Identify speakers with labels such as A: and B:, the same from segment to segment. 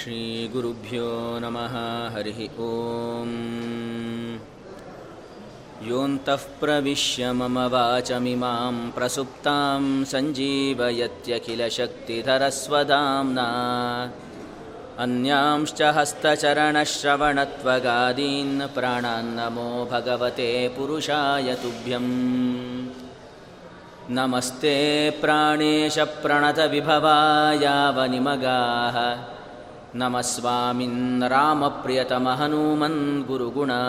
A: श्रीगुरुभ्यो नमः हरिः ॐ योऽन्तः प्रविश्य मम वाचमिमां प्रसुप्तां सञ्जीवयत्यखिलशक्तिधरस्वदाम्ना अन्यांश्च हस्तचरणश्रवणत्वगादीन् प्राणान्नमो भगवते पुरुषाय तुभ्यम्। नमस्ते प्राणेशप्रणतविभवायावनिमगाः नमः स्वामिन् रामप्रियतमहनूमन् गुरुगुणा।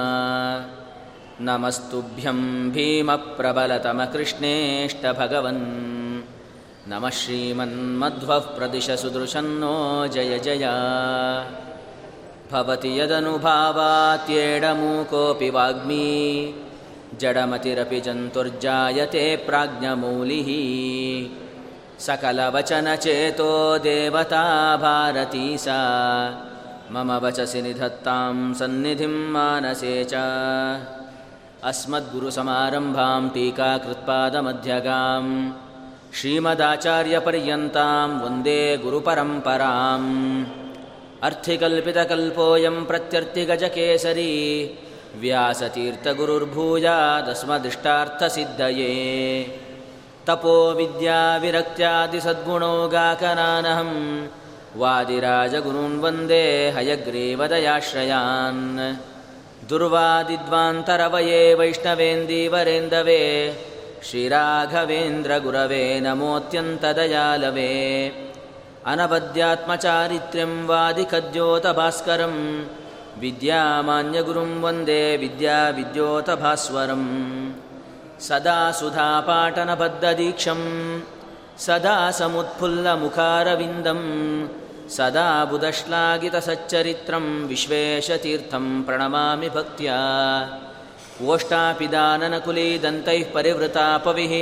A: नमस्तुभ्यं भीमप्रबलतमकृष्णेष्टभगवन्। नमः श्रीमन्मध्वः प्रदिशसुदृशन्नो जय जय। भवति यदनुभावात्येडमूकोऽपि वाग्मी। जडमतिरपि जन्तुर्जायते प्राज्ञमौलिः सकलवचनचेतो देवता भारती सा। मम वचसि निधत्तां सन्निधिं मानसे च। अस्मद्गुरुसमारम्भां टीकाकृत्पादमध्यगां श्रीमदाचार्यपर्यन्तां वन्दे गुरुपरम्पराम्। अर्थिकल्पितकल्पोऽयं प्रत्यर्थिगजकेसरी व्यासतीर्थगुरुर्भूयादस्मदिष्टार्थसिद्धये तपो विद्याविरक्त्यादिसद्गुणौगाकनानहं वादिराजगुरून् वन्दे हयग्रीवदयाश्रयान्। दुर्वादिद्वान्तरवये वैष्णवेन्दीवरेन्दवे श्रीराघवेन्द्रगुरवे नमोऽत्यन्तदयालवे। अनवद्यात्मचारित्र्यं वादिकद्योतभास्करम्। विद्यामान्यगुरुं वन्दे विद्याविद्योतभास्वरं सदा सुधापाटनबद्धदीक्षं सदा समुत्फुल्लमुखारविन्दं सदा बुधश्लाघितसच्चरित्रं विश्वेशतीर्थं प्रणमामि भक्त्या। ओष्टापिदाननकुलीदन्तैः परिवृतापविः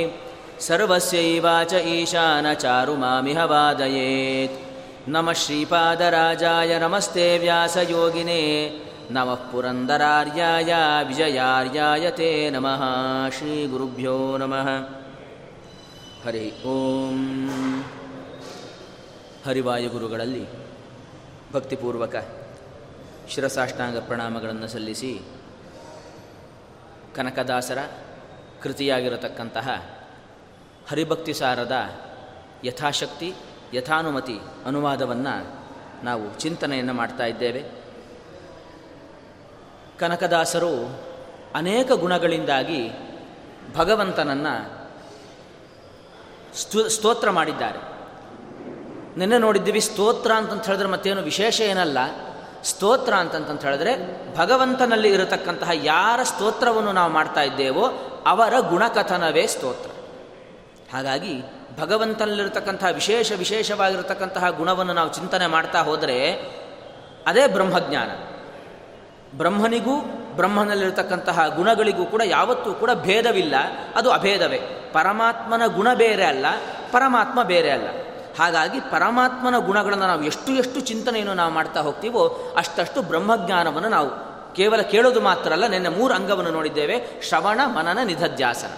A: सर्वस्यैवाच ईशानचारुमामिह वादयेत्। नमः श्रीपादराजाय नमस्ते व्यासयोगिने ನಮಃ ಪುರಂದರಾರ್ಯಾಯ ವಿಜಯಾರ್ಯಾಯ ತೇ ನಮಃ ಶ್ರೀ ಗುರುಭ್ಯೋ ನಮಃ ಹರಿ ಓಂ ಹರಿವಾಯುಗುರುಗಳಲ್ಲಿ ಭಕ್ತಿಪೂರ್ವಕ ಶಿರಸಾಷ್ಟಾಂಗ ಪ್ರಣಾಮಗಳನ್ನು ಸಲ್ಲಿಸಿ ಕನಕದಾಸರ ಕೃತಿಯಾಗಿರತಕ್ಕಂತಹ ಹರಿಭಕ್ತಿ ಸಾರದ ಯಥಾಶಕ್ತಿ, ಯಥಾನುಮತಿ ಅನುವಾದವನ್ನು ನಾವು ಚಿಂತನೆಯನ್ನು ಮಾಡ್ತಾ ಇದ್ದೇವೆ. ಕನಕದಾಸರು ಅನೇಕ ಗುಣಗಳಿಂದಾಗಿ ಭಗವಂತನನ್ನು ಸ್ತು, ಸ್ತೋತ್ರ ಮಾಡಿದ್ದಾರೆ. ನಿನ್ನೆ ನೋಡಿದ್ದೀವಿ ಸ್ತೋತ್ರ ಅಂತಂತ ಹೇಳಿದ್ರೆ ಮತ್ತೇನು ವಿಶೇಷ ಏನಲ್ಲ. ಸ್ತೋತ್ರ ಅಂತಂತಂತ ಹೇಳಿದ್ರೆ ಭಗವಂತನಲ್ಲಿ ಇರತಕ್ಕಂತಹ ಯಾರ ಸ್ತೋತ್ರವನ್ನು ನಾವು ಮಾಡ್ತಾ ಇದ್ದೇವೋ ಅವರ ಗುಣಕಥನವೇ ಸ್ತೋತ್ರ. ಹಾಗಾಗಿ ಭಗವಂತನಲ್ಲಿರತಕ್ಕಂತಹ ವಿಶೇಷ ವಿಶೇಷವಾಗಿರತಕ್ಕಂತಹ ಗುಣವನ್ನು ನಾವು ಚಿಂತನೆ ಮಾಡ್ತಾ ಹೋದರೆ ಅದೇ ಬ್ರಹ್ಮಜ್ಞಾನ. ಬ್ರಹ್ಮನಿಗೂ ಬ್ರಹ್ಮನಲ್ಲಿರತಕ್ಕಂತಹ ಗುಣಗಳಿಗೂ ಕೂಡ ಯಾವತ್ತೂ ಕೂಡ ಭೇದವಿಲ್ಲ. ಅದು ಅಭೇದವೇ. ಪರಮಾತ್ಮನ ಗುಣ ಬೇರೆ ಅಲ್ಲ, ಪರಮಾತ್ಮ ಬೇರೆ ಅಲ್ಲ. ಹಾಗಾಗಿ ಪರಮಾತ್ಮನ ಗುಣಗಳನ್ನು ನಾವು ಎಷ್ಟು ಎಷ್ಟು ಚಿಂತನೆಯನ್ನು ನಾವು ಮಾಡ್ತಾ ಹೋಗ್ತೀವೋ ಅಷ್ಟಷ್ಟು ಬ್ರಹ್ಮಜ್ಞಾನವನ್ನು ನಾವು ಕೇವಲ ಕೇಳೋದು ಮಾತ್ರ ಅಲ್ಲ, ನಿನ್ನೆ ಮೂರು ಅಂಗವನ್ನು ನೋಡಿದ್ದೇವೆ, ಶ್ರವಣ, ಮನನ ನಿಧಧ್ಯಾಸನ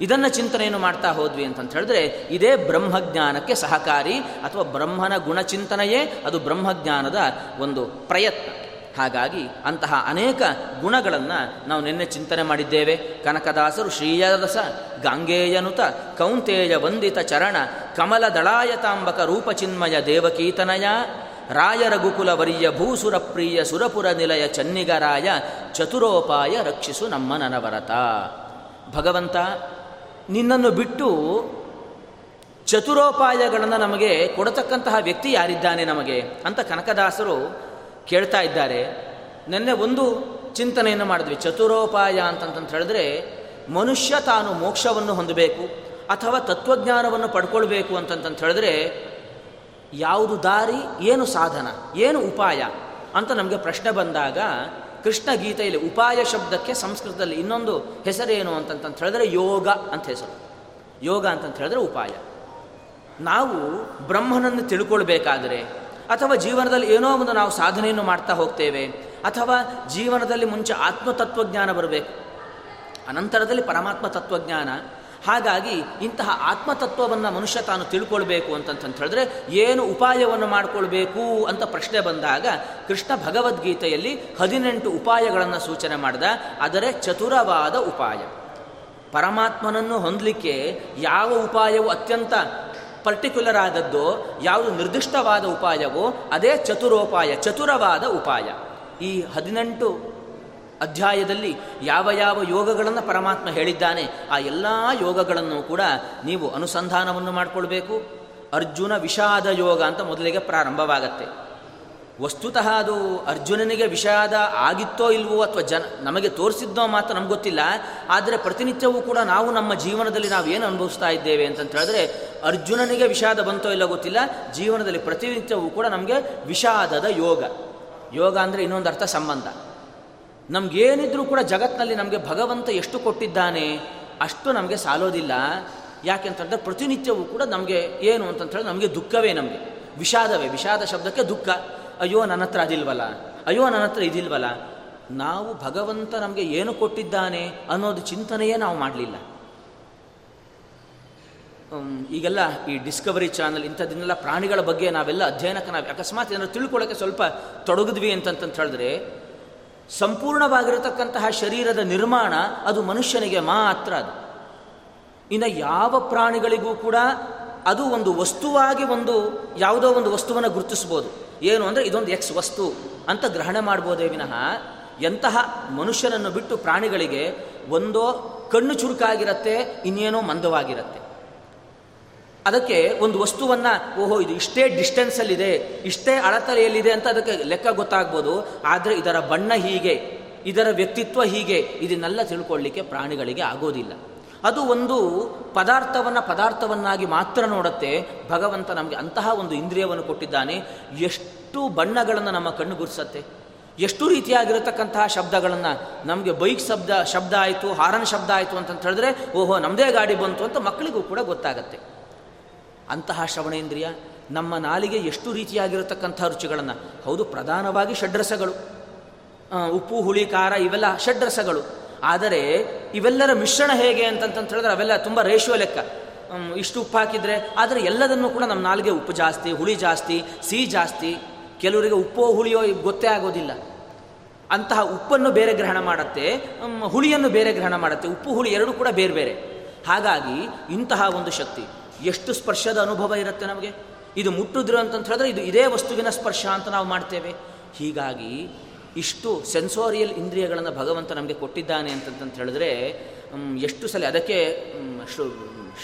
A: ಇದನ್ನು ಚಿಂತನೆಯನ್ನು ಮಾಡ್ತಾ ಹೋದ್ವಿ ಅಂತಂತ ಹೇಳಿದ್ರೆ, ಇದೇ ಬ್ರಹ್ಮಜ್ಞಾನಕ್ಕೆ ಸಹಕಾರಿ ಅಥವಾ ಬ್ರಹ್ಮನ ಗುಣಚಿಂತನೆಯೇ ಅದು ಬ್ರಹ್ಮಜ್ಞಾನದ ಒಂದು ಪ್ರಯತ್ನ. ಹಾಗಾಗಿ ಅಂತಹ ಅನೇಕ ಗುಣಗಳನ್ನು ನಾವು ನಿನ್ನೆ ಚಿಂತನೆ ಮಾಡಿದ್ದೇವೆ. ಕನಕದಾಸರು ಶ್ರೀಯರಸ ಗಾಂಗೇಯನುತ ಕೌಂತೇಯ ವಂದಿತ ಚರಣ ಕಮಲ ದಳಾಯತಾಂಬಕ ರೂಪಚಿನ್ಮಯ ದೇವಕೀತನಯ ರಾಯರ ಗುಕುಲ ವರಿಯ ಭೂಸುರ ಪ್ರಿಯ ಸುರಪುರ ನಿಲಯ ಚನ್ನಿಗರಾಯ ಚತುರೋಪಾಯ ರಕ್ಷಿಸು ನಮ್ಮ ನನವರತ ಭಗವಂತ, ನಿನ್ನನ್ನು ಬಿಟ್ಟು ಚತುರೋಪಾಯಗಳನ್ನು ನಮಗೆ ಕೊಡತಕ್ಕಂತಹ ವ್ಯಕ್ತಿ ಯಾರಿದ್ದಾನೆ ನಮಗೆ? ಅಂತ ಕನಕದಾಸರು ಕೇಳ್ತಾ ಇದ್ದಾರೆ. ನಿನ್ನೆ ಒಂದು ಚಿಂತನೆಯನ್ನು ಮಾಡಿದ್ವಿ. ಚತುರೋಪಾಯ ಅಂತಂತ ಹೇಳಿದ್ರೆ, ಮನುಷ್ಯ ತಾನು ಮೋಕ್ಷವನ್ನು ಹೊಂದಬೇಕು ಅಥವಾ ತತ್ವಜ್ಞಾನವನ್ನು ಪಡ್ಕೊಳ್ಬೇಕು ಅಂತಂತ ಹೇಳಿದ್ರೆ, ಯಾವುದು ದಾರಿ, ಏನು ಸಾಧನ, ಏನು ಉಪಾಯ ಅಂತ ನಮಗೆ ಪ್ರಶ್ನೆ ಬಂದಾಗ, ಕೃಷ್ಣ ಗೀತೆಯಲ್ಲಿ ಉಪಾಯ ಶಬ್ದಕ್ಕೆ ಸಂಸ್ಕೃತದಲ್ಲಿ ಇನ್ನೊಂದು ಹೆಸರೇನು ಅಂತಂತ ಹೇಳಿದ್ರೆ, ಯೋಗ ಅಂತ ಹೆಸರು. ಯೋಗ ಅಂತಂತ ಹೇಳಿದ್ರೆ ಉಪಾಯ. ನಾವು ಬ್ರಹ್ಮನನ್ನು ತಿಳ್ಕೊಳ್ಬೇಕಾದ್ರೆ ಅಥವಾ ಜೀವನದಲ್ಲಿ ಏನೋ ಒಂದು ನಾವು ಸಾಧನೆಯನ್ನು ಮಾಡ್ತಾ ಹೋಗ್ತೇವೆ, ಅಥವಾ ಜೀವನದಲ್ಲಿ ಮುಂಚೆ ಆತ್ಮತತ್ವಜ್ಞಾನ ಬರಬೇಕು. ಅನಂತರದಲ್ಲಿ ಪರಮಾತ್ಮ ತತ್ವಜ್ಞಾನ. ಹಾಗಾಗಿ ಇಂತಹ ಆತ್ಮತತ್ವವನ್ನು ಮನುಷ್ಯ ತಾನು ತಿಳ್ಕೊಳ್ಬೇಕು ಅಂತಂತ ಹೇಳಿದ್ರೆ, ಏನು ಉಪಾಯವನ್ನು ಮಾಡಿಕೊಳ್ಬೇಕು ಅಂತ ಪ್ರಶ್ನೆ ಬಂದಾಗ, ಕೃಷ್ಣ ಭಗವದ್ಗೀತೆಯಲ್ಲಿ ಹದಿನೆಂಟು ಉಪಾಯಗಳನ್ನು ಸೂಚನೆ ಮಾಡಿದ. ಆದರೆ ಚತುರವಾದ ಉಪಾಯ. ಪರಮಾತ್ಮನನ್ನು ಹೊಂದಲಿಕ್ಕೆ ಯಾವ ಉಪಾಯವು ಅತ್ಯಂತ ಪರ್ಟಿಕ್ಯುಲರ್ ಆದದ್ದು ಯಾವುದು ನಿರ್ದಿಷ್ಟವಾದ ಉಪಾಯವೋ, ಅದೇ ಚತುರೋಪಾಯ, ಚತುರವಾದ ಉಪಾಯ. ಈ ಹದಿನೆಂಟು ಅಧ್ಯಾಯದಲ್ಲಿ ಯಾವ ಯಾವ ಯೋಗಗಳನ್ನು ಪರಮಾತ್ಮ ಹೇಳಿದ್ದಾನೆ, ಆ ಎಲ್ಲ ಯೋಗಗಳನ್ನು ಕೂಡ ನೀವು ಅನುಸಂಧಾನವನ್ನು ಮಾಡಿಕೊಳ್ಬೇಕು. ಅರ್ಜುನ ವಿಷಾದ ಯೋಗ ಅಂತ ಮೊದಲಿಗೆ ಪ್ರಾರಂಭವಾಗತ್ತೆ. ವಸ್ತುತಃ ಅದು ಅರ್ಜುನನಿಗೆ ವಿಷಾದ ಆಗಿತ್ತೋ ಇಲ್ವೋ ಅಥವಾ ಜನ ನಮಗೆ ತೋರಿಸಿದ್ದೋ ಮಾತ್ರ ನಮ್ಗೆ ಗೊತ್ತಿಲ್ಲ. ಆದರೆ ಪ್ರತಿನಿತ್ಯವೂ ಕೂಡ ನಾವು ನಮ್ಮ ಜೀವನದಲ್ಲಿ ನಾವು ಏನು ಅನುಭವಿಸ್ತಾ ಇದ್ದೇವೆ ಅಂತಂತ ಹೇಳಿದ್ರೆ, ಅರ್ಜುನನಿಗೆ ವಿಷಾದ ಬಂತೋ ಇಲ್ಲ ಗೊತ್ತಿಲ್ಲ. ಜೀವನದಲ್ಲಿ ಪ್ರತಿನಿತ್ಯವೂ ಕೂಡ ನಮಗೆ ವಿಷಾದದ ಯೋಗ. ಯೋಗ ಅಂದರೆ ಇನ್ನೊಂದು ಅರ್ಥ ಸಂಬಂಧ. ನಮಗೇನಿದ್ರೂ ಕೂಡ ಜಗತ್ತಿನಲ್ಲಿ ನಮಗೆ ಭಗವಂತ ಎಷ್ಟು ಕೊಟ್ಟಿದ್ದಾನೆ ಅಷ್ಟು ನಮಗೆ ಸಾಲೋದಿಲ್ಲ. ಯಾಕೆಂತಂದರೆ ಪ್ರತಿನಿತ್ಯವೂ ಕೂಡ ನಮಗೆ ಏನು ಅಂತಂತ ನಮಗೆ ದುಃಖವೇ ನಮಗೆ. ವಿಷಾದವೇ. ವಿಷಾದ ಶಬ್ದಕ್ಕೆ ದುಃಖ. ಅಯ್ಯೋ ನನ್ನ ಹತ್ರ ಅದಿಲ್ವಲ್ಲ? ಅಯ್ಯೋ ನನ್ನ ಹತ್ರ ಇದಿಲ್ವಲ್ಲ? ನಾವು ಭಗವಂತ ನಮಗೆ ಏನು ಕೊಟ್ಟಿದ್ದಾನೆ ಅನ್ನೋದು ಚಿಂತನೆಯೇ ನಾವು ಮಾಡಲಿಲ್ಲ. ಈಗೆಲ್ಲ ಈ ಡಿಸ್ಕವರಿ ಚಾನಲ್ ಇಂಥದ್ದನ್ನೆಲ್ಲ ಪ್ರಾಣಿಗಳ ಬಗ್ಗೆ ನಾವೆಲ್ಲ ಅಧ್ಯಯನಕ್ಕೆ ನಾವು ಅಕಸ್ಮಾತ್ ಏನಾದ್ರು ತಿಳ್ಕೊಳ್ಳೋಕ್ಕೆ ಸ್ವಲ್ಪ ತೊಡಗಿದ್ವಿ ಅಂತಂತ ಹೇಳಿದ್ರೆ, ಸಂಪೂರ್ಣವಾಗಿರತಕ್ಕಂತಹ ಶರೀರದ ನಿರ್ಮಾಣ ಅದು ಮನುಷ್ಯನಿಗೆ ಮಾತ್ರ ಅದು. ಇನ್ನು ಯಾವ ಪ್ರಾಣಿಗಳಿಗೂ ಕೂಡ ಅದು ಒಂದು ವಸ್ತುವಾಗಿ ಒಂದು ಯಾವುದೋ ಒಂದು ವಸ್ತುವನ್ನು ಗುರುತಿಸ್ಬೋದು. ಏನು ಅಂದರೆ ಇದೊಂದು ಎಕ್ಸ್ ವಸ್ತು ಅಂತ ಗ್ರಹಣ ಮಾಡ್ಬೋದೇ ವಿನಃ ಎಂತಹ ಮನುಷ್ಯನನ್ನು ಬಿಟ್ಟು ಪ್ರಾಣಿಗಳಿಗೆ ಒಂದೋ ಕಣ್ಣು ಚುರುಕಾಗಿರುತ್ತೆ, ಇನ್ನೇನೋ ಮಂದವಾಗಿರುತ್ತೆ. ಅದಕ್ಕೆ ಒಂದು ವಸ್ತುವನ್ನು, ಓಹೋ, ಇದು ಇಷ್ಟೇ ಡಿಸ್ಟೆನ್ಸಲ್ಲಿದೆ ಇಷ್ಟೇ ಅಳತಲೆಯಲ್ಲಿದೆ ಅಂತ ಅದಕ್ಕೆ ಲೆಕ್ಕ ಗೊತ್ತಾಗ್ಬೋದು. ಆದರೆ ಇದರ ಬಣ್ಣ ಹೀಗೆ, ಇದರ ವ್ಯಕ್ತಿತ್ವ ಹೀಗೆ, ಇದನ್ನೆಲ್ಲ ತಿಳ್ಕೊಳ್ಳಿಕ್ಕೆ ಪ್ರಾಣಿಗಳಿಗೆ ಆಗೋದಿಲ್ಲ. ಅದು ಒಂದು ಪದಾರ್ಥವನ್ನು ಪದಾರ್ಥವನ್ನಾಗಿ ಮಾತ್ರ ನೋಡುತ್ತೆ. ಭಗವಂತ ನಮಗೆ ಅಂತಹ ಒಂದು ಇಂದ್ರಿಯವನ್ನು ಕೊಟ್ಟಿದ್ದಾನೆ. ಎಷ್ಟು ಬಣ್ಣಗಳನ್ನು ನಮ್ಮ ಕಣ್ಣು ಗುರ್ಸತ್ತೆ. ಎಷ್ಟು ರೀತಿಯಾಗಿರತಕ್ಕಂತಹ ಶಬ್ದಗಳನ್ನು. ನಮಗೆ ಬೈಕ್ ಶಬ್ದ ಶಬ್ದ ಆಯಿತು, ಹಾರನ್ ಶಬ್ದ ಆಯಿತು ಅಂತ ಹೇಳಿದ್ರೆ, ಓಹೋ ನಮ್ಮದೇ ಗಾಡಿ ಬಂತು ಅಂತ ಮಕ್ಕಳಿಗೂ ಕೂಡ ಗೊತ್ತಾಗತ್ತೆ. ಅಂತಹ ಶ್ರವಣೇಂದ್ರಿಯ ನಮ್ಮ ನಾಲಿಗೆ ಎಷ್ಟು ರೀತಿಯಾಗಿರತಕ್ಕಂಥ ರುಚಿಗಳನ್ನು. ಹೌದು, ಪ್ರಧಾನವಾಗಿ ಷಡ್ರಸಗಳು. ಉಪ್ಪು, ಹುಳಿ, ಖಾರ ಇವೆಲ್ಲ ಷಡ್ರಸಗಳು. ಆದರೆ ಇವೆಲ್ಲರ ಮಿಶ್ರಣ ಹೇಗೆ ಅಂತಂತ ಹೇಳಿದ್ರೆ ಅವೆಲ್ಲ ತುಂಬ ರೇಷಿಯೋ ಲೆಕ್ಕ. ಇಷ್ಟು ಉಪ್ಪು ಹಾಕಿದರೆ, ಆದರೆ ಎಲ್ಲದನ್ನು ಕೂಡ ನಮ್ಮ ನಾಲ್ಗೆ ಉಪ್ಪು ಜಾಸ್ತಿ, ಹುಳಿ ಜಾಸ್ತಿ, ಸಿಹಿ ಜಾಸ್ತಿ. ಕೆಲವರಿಗೆ ಉಪ್ಪೋ ಹುಳಿಯೋ ಗೊತ್ತೇ ಆಗೋದಿಲ್ಲ. ಅಂತಹ ಉಪ್ಪನ್ನು ಬೇರೆ ಗ್ರಹಣ ಮಾಡುತ್ತೆ ಹುಳಿಯನ್ನು ಬೇರೆ ಗ್ರಹಣ ಮಾಡುತ್ತೆ, ಉಪ್ಪು ಹುಳಿ ಎರಡೂ ಕೂಡ ಬೇರೆ ಬೇರೆ. ಹಾಗಾಗಿ ಇಂತಹ ಒಂದು ಶಕ್ತಿ, ಎಷ್ಟು ಸ್ಪರ್ಶದ ಅನುಭವ ಇರುತ್ತೆ ನಮಗೆ? ಇದು ಮುಟ್ಟಿದ್ರು ಅಂತಂತ ಹೇಳಿದ್ರೆ ಇದು ಇದೇ ವಸ್ತುವಿನ ಸ್ಪರ್ಶ ಅಂತ ನಾವು ಮಾಡ್ತೇವೆ. ಹೀಗಾಗಿ ಇಷ್ಟು ಸೆನ್ಸೋರಿಯಲ್ ಇಂದ್ರಿಯಗಳನ್ನು ಭಗವಂತ ನಮಗೆ ಕೊಟ್ಟಿದ್ದಾನೆ ಅಂತಂತ ಹೇಳಿದ್ರೆ ಎಷ್ಟು ಸಲ ಅದಕ್ಕೆ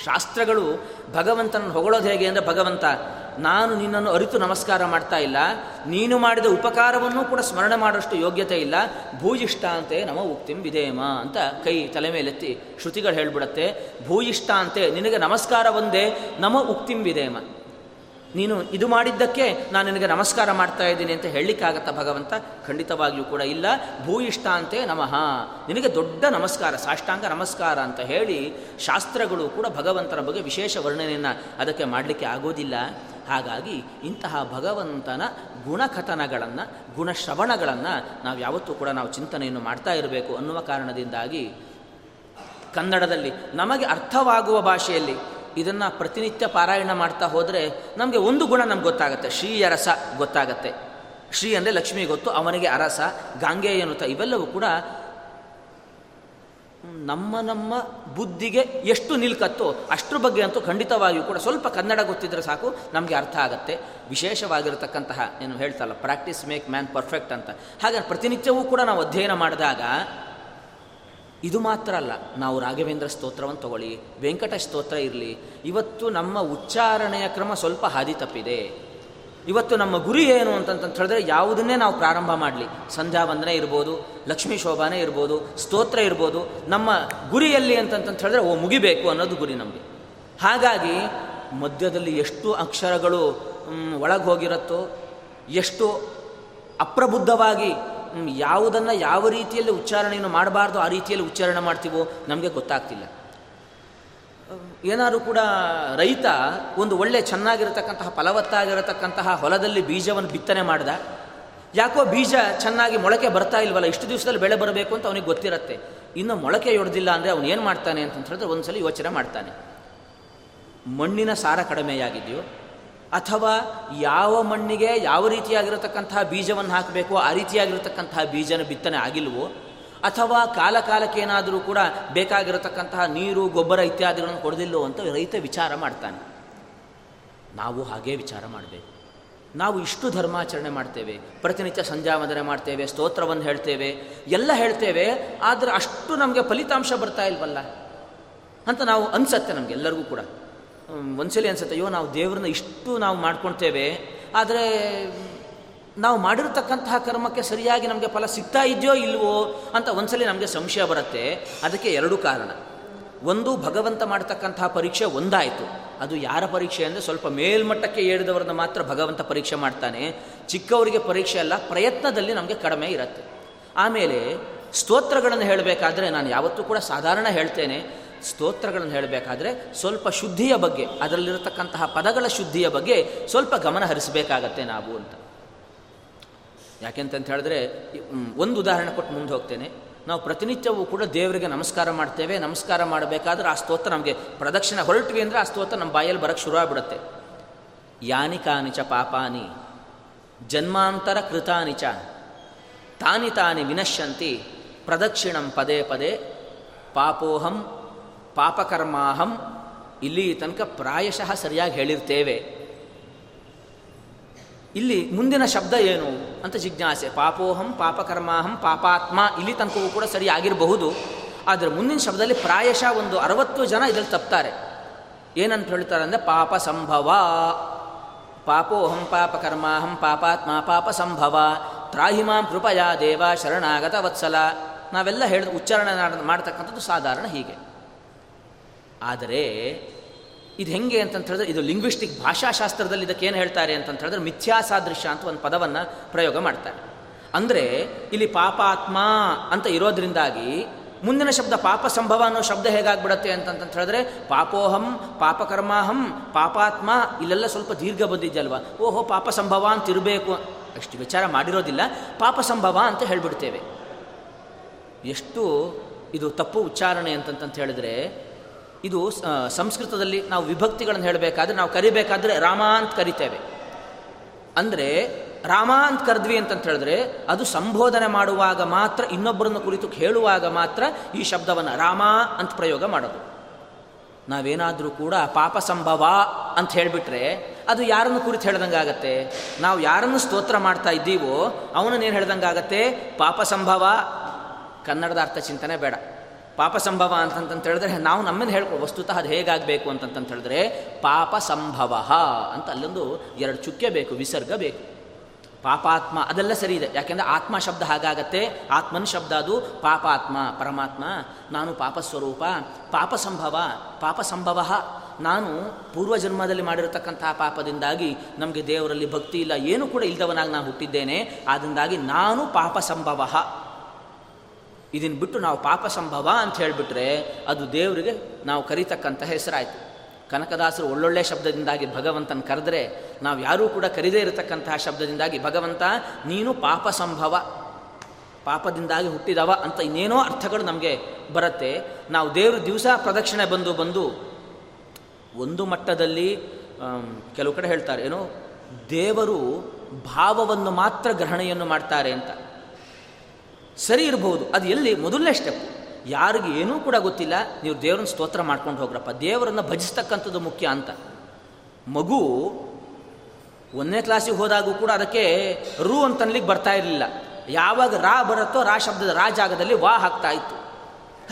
A: ಶಾಸ್ತ್ರಗಳು ಭಗವಂತನನ್ನು ಹೊಗಳೋದು ಹೇಗೆ ಅಂದರೆ, ಭಗವಂತ, ನಾನು ನಿನ್ನನ್ನು ಅರಿತು ನಮಸ್ಕಾರ ಮಾಡ್ತಾ ಇಲ್ಲ, ನೀನು ಮಾಡಿದ ಉಪಕಾರವನ್ನು ಕೂಡ ಸ್ಮರಣೆ ಮಾಡೋಷ್ಟು ಯೋಗ್ಯತೆ ಇಲ್ಲ, ಭೂಯಿಷ್ಠ ಅಂತೆ ನಮ ಉಕ್ತಿಂ ವಿಧೇಮ ಅಂತ ಕೈ ತಲೆ ಮೇಲೆತ್ತಿ ಶ್ರುತಿಗಳು ಹೇಳ್ಬಿಡತ್ತೆ, ಭೂಯಿಷ್ಠ ಅಂತೆ ನಿನಗೆ ನಮಸ್ಕಾರ ಒಂದೇ, ನಮ ಉಕ್ತಿಂ ವಿಧೇಮ. ನೀನು ಇದು ಮಾಡಿದ್ದಕ್ಕೆ ನಾನು ನಿನಗೆ ನಮಸ್ಕಾರ ಮಾಡ್ತಾ ಇದ್ದೀನಿ ಅಂತ ಹೇಳಲಿಕ್ಕಾಗತ್ತಾ ಭಗವಂತ? ಖಂಡಿತವಾಗಿಯೂ ಕೂಡ ಇಲ್ಲ. ಭೂಯಿಷ್ಠ ಅಂತೆ ನಮಃ. ನಿನಗೆ ದೊಡ್ಡ ನಮಸ್ಕಾರ, ಸಾಷ್ಟಾಂಗ ನಮಸ್ಕಾರ ಅಂತ ಹೇಳಿ ಶಾಸ್ತ್ರಗಳು ಕೂಡ ಭಗವಂತನ ಬಗ್ಗೆ ವಿಶೇಷ ವರ್ಣನೆಯನ್ನು ಅದಕ್ಕೆ ಮಾಡಲಿಕ್ಕೆ ಆಗೋದಿಲ್ಲ. ಹಾಗಾಗಿ ಇಂತಹ ಭಗವಂತನ ಗುಣಕಥನಗಳನ್ನು, ಗುಣಶ್ರವಣಗಳನ್ನು ನಾವು ಯಾವತ್ತೂ ಕೂಡ ನಾವು ಚಿಂತನೆಯನ್ನು ಮಾಡ್ತಾ ಇರಬೇಕು ಅನ್ನುವ ಕಾರಣದಿಂದಾಗಿ ಕನ್ನಡದಲ್ಲಿ ನಮಗೆ ಅರ್ಥವಾಗುವ ಭಾಷೆಯಲ್ಲಿ ಇದನ್ನು ಪ್ರತಿನಿತ್ಯ ಪಾರಾಯಣ ಮಾಡ್ತಾ ಹೋದರೆ ನಮಗೆ ಒಂದು ಗುಣ ನಮ್ಗೆ ಗೊತ್ತಾಗುತ್ತೆ. ಶ್ರೀ ಅರಸ ಗೊತ್ತಾಗತ್ತೆ. ಶ್ರೀ ಅಂದರೆ ಲಕ್ಷ್ಮಿ ಗೊತ್ತು, ಅವನಿಗೆ ಅರಸ ಗಾಂಗೇಯನುತ ಇವೆಲ್ಲವೂ ಕೂಡ ನಮ್ಮ ನಮ್ಮ ಬುದ್ಧಿಗೆ ಎಷ್ಟು ನಿಲ್ಕತ್ತೋ ಅಷ್ಟ್ರ ಬಗ್ಗೆ ಅಂತೂ ಖಂಡಿತವಾಗಿಯೂ ಕೂಡ ಸ್ವಲ್ಪ ಕನ್ನಡ ಗೊತ್ತಿದ್ರೆ ಸಾಕು, ನಮಗೆ ಅರ್ಥ ಆಗುತ್ತೆ. ವಿಶೇಷವಾಗಿರತಕ್ಕಂತಹ, ಏನು ಹೇಳ್ತಲ್ಲ ಪ್ರಾಕ್ಟೀಸ್ ಮೇಕ್ ಮ್ಯಾನ್ ಪರ್ಫೆಕ್ಟ್ ಅಂತ. ಹಾಗೆ ಪ್ರತಿನಿತ್ಯವೂ ಕೂಡ ನಾವು ಅಧ್ಯಯನ ಮಾಡಿದಾಗ ಇದು ಮಾತ್ರ ಅಲ್ಲ, ನಾವು ರಾಘವೇಂದ್ರ ಸ್ತೋತ್ರವನ್ನು ತಗೊಳ್ಳಿ, ವೆಂಕಟ ಸ್ತೋತ್ರ ಇರಲಿ. ಇವತ್ತು ನಮ್ಮ ಉಚ್ಚಾರಣೆಯ ಕ್ರಮ ಸ್ವಲ್ಪ ಹಾದಿ ತಪ್ಪಿದೆ. ಇವತ್ತು ನಮ್ಮ ಗುರಿ ಏನು ಅಂತಂತ ಹೇಳಿದ್ರೆ ಯಾವುದನ್ನೇ ನಾವು ಪ್ರಾರಂಭ ಮಾಡಲಿ. ಸಂಧ್ಯಾ ವಂದನೆ ಇರ್ಬೋದು, ಲಕ್ಷ್ಮೀ ಶೋಭಾನೆ ಇರ್ಬೋದು, ಸ್ತೋತ್ರ ಇರ್ಬೋದು, ನಮ್ಮ ಗುರಿಯಲ್ಲಿ ಅಂತಂತ ಹೇಳಿದ್ರೆ ಓ ಮುಗಿಬೇಕು ಅನ್ನೋದು ಗುರಿ ನಮಗೆ. ಹಾಗಾಗಿ ಮಧ್ಯದಲ್ಲಿ ಎಷ್ಟು ಅಕ್ಷರಗಳು ಒಳಗೆ ಹೋಗಿರುತ್ತೋ, ಎಷ್ಟು ಅಪ್ರಬುದ್ಧವಾಗಿ ಯಾವುದನ್ನು ಯಾವ ರೀತಿಯಲ್ಲಿ ಉಚ್ಚಾರಣೆಯನ್ನು ಮಾಡಬಾರ್ದು, ಆ ರೀತಿಯಲ್ಲಿ ಉಚ್ಚಾರಣೆ ಮಾಡ್ತೀವೋ ನಮಗೆ ಗೊತ್ತಾಗ್ತಿಲ್ಲ. ಏನಾದರೂ ಕೂಡ ರೈತ ಒಂದು ಒಳ್ಳೆ ಚೆನ್ನಾಗಿರತಕ್ಕಂತಹ, ಫಲವತ್ತಾಗಿರತಕ್ಕಂತಹ ಹೊಲದಲ್ಲಿ ಬೀಜವನ್ನು ಬಿತ್ತನೆ ಮಾಡಿದ, ಯಾಕೋ ಬೀಜ ಚೆನ್ನಾಗಿ ಮೊಳಕೆ ಬರ್ತಾ ಇಲ್ವಲ್ಲ, ಇಷ್ಟು ದಿವಸದಲ್ಲಿ ಬೆಳೆ ಬರಬೇಕು ಅಂತ ಅವನಿಗೆ ಗೊತ್ತಿರತ್ತೆ. ಇನ್ನು ಮೊಳಕೆ ಹೊಡೆದಿಲ್ಲ ಅಂದರೆ ಅವನು ಏನು ಮಾಡ್ತಾನೆ ಅಂತ ಹೇಳಿದ್ರೆ ಒಂದು ಸಲ ಯೋಚನೆ ಮಾಡ್ತಾನೆ. ಮಣ್ಣಿನ ಸಾರ ಕಡಿಮೆಯಾಗಿದೆಯೋ ಅಥವಾ ಯಾವ ಮಣ್ಣಿಗೆ ಯಾವ ರೀತಿಯಾಗಿರತಕ್ಕಂತಹ ಬೀಜವನ್ನು ಹಾಕಬೇಕು, ಆ ರೀತಿಯಾಗಿರತಕ್ಕಂತಹ ಬೀಜನ ಬಿತ್ತನೆ ಆಗಿಲ್ವೋ, ಅಥವಾ ಕಾಲ ಕಾಲಕ್ಕೇನಾದರೂ ಕೂಡ ಬೇಕಾಗಿರತಕ್ಕಂತಹ ನೀರು, ಗೊಬ್ಬರ ಇತ್ಯಾದಿಗಳನ್ನು ಕೊಡದಿಲ್ಲೋ ಅಂತ ರೈತ ವಿಚಾರ ಮಾಡ್ತಾನೆ. ನಾವು ಹಾಗೇ ವಿಚಾರ ಮಾಡಬೇಕು. ನಾವು ಇಷ್ಟು ಧರ್ಮಾಚರಣೆ ಮಾಡ್ತೇವೆ, ಪ್ರತಿನಿತ್ಯ ಸಂಧ್ಯಾವಂದನೆ ಮಾಡ್ತೇವೆ, ಸ್ತೋತ್ರವನ್ನು ಹೇಳ್ತೇವೆ, ಎಲ್ಲ ಹೇಳ್ತೇವೆ, ಆದರೆ ಅಷ್ಟು ನಮಗೆ ಫಲಿತಾಂಶ ಬರ್ತಾ ಇಲ್ವಲ್ಲ ಅಂತ ನಾವು ಅನ್ಸತ್ತೆ ನಮಗೆ ಎಲ್ಲರಿಗೂ ಕೂಡ. ಒಂದ್ಸಲಿ ಅನ್ಸುತ್ತೆ, ಅಯ್ಯೋ, ನಾವು ದೇವ್ರನ್ನ ಇಷ್ಟು ನಾವು ಮಾಡ್ಕೊಳ್ತೇವೆ ಆದರೆ ನಾವು ಮಾಡಿರತಕ್ಕಂತಹ ಕರ್ಮಕ್ಕೆ ಸರಿಯಾಗಿ ನಮಗೆ ಫಲ ಸಿಗ್ತಾ ಇದೆಯೋ ಇಲ್ವೋ ಅಂತ ಒಂದ್ಸಲಿ ನಮಗೆ ಸಂಶಯ ಬರುತ್ತೆ. ಅದಕ್ಕೆ ಎರಡು ಕಾರಣ. ಒಂದು, ಭಗವಂತ ಮಾಡ್ತಕ್ಕಂತಹ ಪರೀಕ್ಷೆ ಒಂದಾಯಿತು. ಅದು ಯಾರ ಪರೀಕ್ಷೆ ಅಂದರೆ ಸ್ವಲ್ಪ ಮೇಲ್ಮಟ್ಟಕ್ಕೆ ಏರಿದವರನ್ನ ಮಾತ್ರ ಭಗವಂತ ಪರೀಕ್ಷೆ ಮಾಡ್ತಾನೆ. ಚಿಕ್ಕವರಿಗೆ ಪರೀಕ್ಷೆ ಅಲ್ಲ, ಪ್ರಯತ್ನದಲ್ಲಿ ನಮಗೆ ಕಡಿಮೆ ಇರುತ್ತೆ. ಆಮೇಲೆ ಸ್ತೋತ್ರಗಳನ್ನು ಹೇಳಬೇಕಾದ್ರೆ ನಾನು ಯಾವತ್ತೂ ಕೂಡ ಸಾಧಾರಣ ಹೇಳ್ತೇನೆ. ಸ್ತೋತ್ರಗಳನ್ನು ಹೇಳಬೇಕಾದ್ರೆ ಸ್ವಲ್ಪ ಶುದ್ಧಿಯ ಬಗ್ಗೆ, ಅದರಲ್ಲಿರತಕ್ಕಂತಹ ಪದಗಳ ಶುದ್ಧಿಯ ಬಗ್ಗೆ ಸ್ವಲ್ಪ ಗಮನ ಹರಿಸಬೇಕಾಗತ್ತೆ ನಾವು ಅಂತ. ಯಾಕೆಂತಂತ ಹೇಳಿದ್ರೆ ಒಂದು ಉದಾಹರಣೆ ಕೊಟ್ಟು ಮುಂದೆ ಹೋಗ್ತೇನೆ. ನಾವು ಪ್ರತಿನಿತ್ಯವೂ ಕೂಡ ದೇವರಿಗೆ ನಮಸ್ಕಾರ ಮಾಡ್ತೇವೆ, ನಮಸ್ಕಾರ ಮಾಡಬೇಕಾದ್ರೆ ಆ ಸ್ತೋತ್ರ ನಮಗೆ ಪ್ರದಕ್ಷಿಣೆ ಹೊರಟ್ವಿ ಅಂದರೆ ಆ ಸ್ತೋತ್ರ ನಮ್ಮ ಬಾಯಲ್ಲಿ ಬರೋಕ್ಕೆ ಶುರು ಆಗ್ಬಿಡುತ್ತೆ ಯಾನಿ ಕಾನಿಚ ಪಾಪಾನಿ, ಜನ್ಮಾಂತರ ಕೃತಾನಿಚ, ತಾನಿ ತಾನಿ ವಿನಶ್ಯಂತಿ, ಪ್ರದಕ್ಷಿಣಂ ಪದೇ ಪದೇ ಪಾಪೋಹಂ ಪಾಪಕರ್ಮಾಹಂ ಇಲ್ಲಿ ತನಕ ಪ್ರಾಯಶಃ ಸರಿಯಾಗಿ ಹೇಳಿರ್ತೇವೆ. ಇಲ್ಲಿ ಮುಂದಿನ ಶಬ್ದ ಏನು ಅಂತ ಜಿಜ್ಞಾಸೆ. ಪಾಪೋಹಂ, ಪಾಪಕರ್ಮಾಹಂ, ಪಾಪಾತ್ಮ ಇಲ್ಲಿ ತನಕವೂ ಕೂಡ ಸರಿ ಆಗಿರಬಹುದು. ಆದರೆ ಮುಂದಿನ ಶಬ್ದದಲ್ಲಿ ಪ್ರಾಯಶಃ ಒಂದು ಅರವತ್ತು ಜನ ಇದರಲ್ಲಿ ತಪ್ತಾರೆ. ಏನಂತ ಹೇಳ್ತಾರೆ ಅಂದರೆ ಪಾಪ ಸಂಭವ. ಪಾಪೋಹಂ, ಪಾಪಕರ್ಮಾಹಂ, ಪಾಪಾತ್ಮ, ಪಾಪ ಸಂಭವ. ತ್ರಾಹಿಮಾಂ ಕೃಪಯಾ ದೇವ ಶರಣಾಗತ ವತ್ಸಲ. ನಾವೆಲ್ಲ ಹೇಳಿದ ಉಚ್ಚಾರಣೆ ಮಾಡ್ತಕ್ಕಂಥದ್ದು ಸಾಧಾರಣ ಹೀಗೆ. ಆದರೆ ಇದು ಹೆಂಗೆ ಅಂತಂತ ಹೇಳಿದ್ರೆ ಇದು ಲಿಂಗ್ವಿಸ್ಟಿಕ್ ಭಾಷಾಶಾಸ್ತ್ರದಲ್ಲಿ ಇದಕ್ಕೆ ಏನು ಹೇಳ್ತಾರೆ ಅಂತಂತ ಹೇಳಿದ್ರೆ ಮಿಥ್ಯಾಸಾದೃಶ್ಯ ಅಂತ ಒಂದು ಪದವನ್ನು ಪ್ರಯೋಗ ಮಾಡ್ತಾರೆ. ಅಂದರೆ ಇಲ್ಲಿ ಪಾಪಾತ್ಮ ಅಂತ ಇರೋದ್ರಿಂದಾಗಿ ಮುಂದಿನ ಶಬ್ದ ಪಾಪ ಸಂಭವ ಅನ್ನೋ ಶಬ್ದ ಹೇಗಾಗ್ಬಿಡತ್ತೆ ಅಂತಂತ ಹೇಳಿದ್ರೆ ಪಾಪೋಹಂ, ಪಾಪಕರ್ಮಾಹಂ, ಪಾಪಾತ್ಮ ಇಲ್ಲೆಲ್ಲ ಸ್ವಲ್ಪ ದೀರ್ಘ ಬಂದಿದ್ದಲ್ವ ಓಹೋ, ಪಾಪ ಸಂಭವ ಅಂತ ಇರಬೇಕು. ಅಷ್ಟು ವಿಚಾರ ಮಾಡಿರೋದಿಲ್ಲ. ಪಾಪ ಸಂಭವ ಅಂತ ಹೇಳಿಬಿಡ್ತೇವೆ. ಎಷ್ಟು ಇದು ತಪ್ಪು ಉಚ್ಚಾರಣೆ ಅಂತಂತ ಹೇಳಿದ್ರೆ ಇದು ಸಂಸ್ಕೃತದಲ್ಲಿ ನಾವು ವಿಭಕ್ತಿಗಳನ್ನು ಹೇಳಬೇಕಾದ್ರೆ, ನಾವು ಕರಿಬೇಕಾದ್ರೆ ರಾಮ ಅಂತ ಕರಿತೇವೆ. ಅಂದರೆ, ರಾಮ ಅಂತ ಕರೆದ್ವಿ ಅಂತಂತ ಹೇಳಿದ್ರೆ, ಅದು ಸಂಬೋಧನೆ ಮಾಡುವಾಗ ಮಾತ್ರ, ಇನ್ನೊಬ್ಬರನ್ನು ಕುರಿತು ಹೇಳುವಾಗ ಮಾತ್ರ ಈ ಶಬ್ದವನ್ನು ರಾಮ ಅಂತ ಪ್ರಯೋಗ ಮಾಡೋದು. ನಾವೇನಾದರೂ ಕೂಡ ಪಾಪ ಸಂಭವ ಅಂತ ಹೇಳಿಬಿಟ್ರೆ, ಅದು ಯಾರನ್ನು ಕುರಿತು ಹೇಳ್ದಂಗಾಗತ್ತೆ ನಾವು ಯಾರನ್ನು ಸ್ತೋತ್ರ ಮಾಡ್ತಾ ಇದ್ದೀವೋ, ಅವನನ್ನೇನು ಹೇಳ್ದಂಗಾಗತ್ತೆ ಪಾಪ ಸಂಭವ. ಕನ್ನಡದ ಅರ್ಥ ಚಿಂತನೆ ಬೇಡ. ಪಾಪ ಸಂಭವ ಅಂತಂತ ಹೇಳಿದ್ರೆ, ನಾವು ನಮ್ಮನ್ನು ಹೇಳ್ಕೊ, ವಸ್ತುತಃ ಅದು ಹೇಗಾಗಬೇಕು ಅಂತಂತ ಹೇಳಿದ್ರೆ, ಪಾಪ ಸಂಭವ ಅಂತ ಅಲ್ಲೊಂದು ಎರಡು ಚುಕ್ಕೆ ಬೇಕು, ವಿಸರ್ಗ ಬೇಕು. ಪಾಪಾತ್ಮ ಅದೆಲ್ಲ ಸರಿ ಇದೆ. ಯಾಕೆಂದರೆ ಆತ್ಮ ಶಬ್ದ ಹಾಗಾಗತ್ತೆ, ಆತ್ಮನ ಶಬ್ದ ಅದು, ಪಾಪಾತ್ಮ, ಪರಮಾತ್ಮ, ನಾನು ಪಾಪ ಸ್ವರೂಪ, ಪಾಪ ಸಂಭವ ಪಾಪ ಸಂಭವ. ನಾನು ಪೂರ್ವಜನ್ಮದಲ್ಲಿ ಮಾಡಿರತಕ್ಕಂತಹ ಪಾಪದಿಂದಾಗಿ ನಮಗೆ ದೇವರಲ್ಲಿ ಭಕ್ತಿ ಇಲ್ಲ, ಏನು ಕೂಡ ಇಲ್ಲದವನಾಗಿ ನಾನು ಹುಟ್ಟಿದ್ದೇನೆ ಆದ್ದರಿಂದಾಗಿ ನಾನು ಪಾಪ ಸಂಭವ. ಇದನ್ನು ಬಿಟ್ಟು ನಾವು ಪಾಪ ಸಂಭವ ಅಂತ ಹೇಳಿಬಿಟ್ರೆ ಅದು ದೇವರಿಗೆ ನಾವು ಕರೀತಕ್ಕಂಥ ಹೆಸರಾಯಿತು. ಕನಕದಾಸರು ಒಳ್ಳೊಳ್ಳೆ ಶಬ್ದದಿಂದಾಗಿ ಭಗವಂತನ ಕರೆದ್ರೆ ನಾವು ಯಾರೂ ಕೂಡ ಕರೀದೇ ಇರತಕ್ಕಂತಹ ಶಬ್ದದಿಂದಾಗಿ, ಭಗವಂತ ನೀನು ಪಾಪ ಸಂಭವ, ಪಾಪದಿಂದಾಗಿ ಹುಟ್ಟಿದವ ಅಂತ ಇನ್ನೇನೋ ಅರ್ಥಗಳು ನಮಗೆ ಬರುತ್ತೆ. ನಾವು ದೇವರು ದಿವಸ ಪ್ರದಕ್ಷಿಣೆ ಬಂದು ಬಂದು ಒಂದು ಮಟ್ಟದಲ್ಲಿ ಕೆಲವು ಕಡೆ ಹೇಳ್ತಾರೆ, ಏನೋ ದೇವರು ಭಾವವನ್ನು ಮಾತ್ರ ಗ್ರಹಣೆಯನ್ನು ಮಾಡ್ತಾರೆ ಅಂತ. ಸರಿ ಇರಬಹುದು ಅದು ಎಲ್ಲಿ? ಮೊದಲನೇ ಸ್ಟೆಪ್ ಯಾರಿಗೆ ಏನೂ ಕೂಡ ಗೊತ್ತಿಲ್ಲ. ನೀವು ದೇವ್ರನ್ನ ಸ್ತೋತ್ರ ಮಾಡ್ಕೊಂಡು ಹೋಗ್ರಪ್ಪ. ದೇವರನ್ನು ಭಜಿಸ್ತಕ್ಕಂಥದ್ದು ಮುಖ್ಯ ಅಂತ. ಮಗು ಒಂದನೇ ಕ್ಲಾಸಿಗೆ ಹೋದಾಗೂ ಕೂಡ ಅದಕ್ಕೆ ರು ಅಂತನ್ಲಿಕ್ಕೆ ಬರ್ತಾ ಇರಲಿಲ್ಲ. ಯಾವಾಗ ರಾ ಬರುತ್ತೋ ರಾ ಶಬ್ದದ ರಾ ಜಾಗದಲ್ಲಿ ವಾ ಹಾಕ್ತಾ ಇತ್ತು.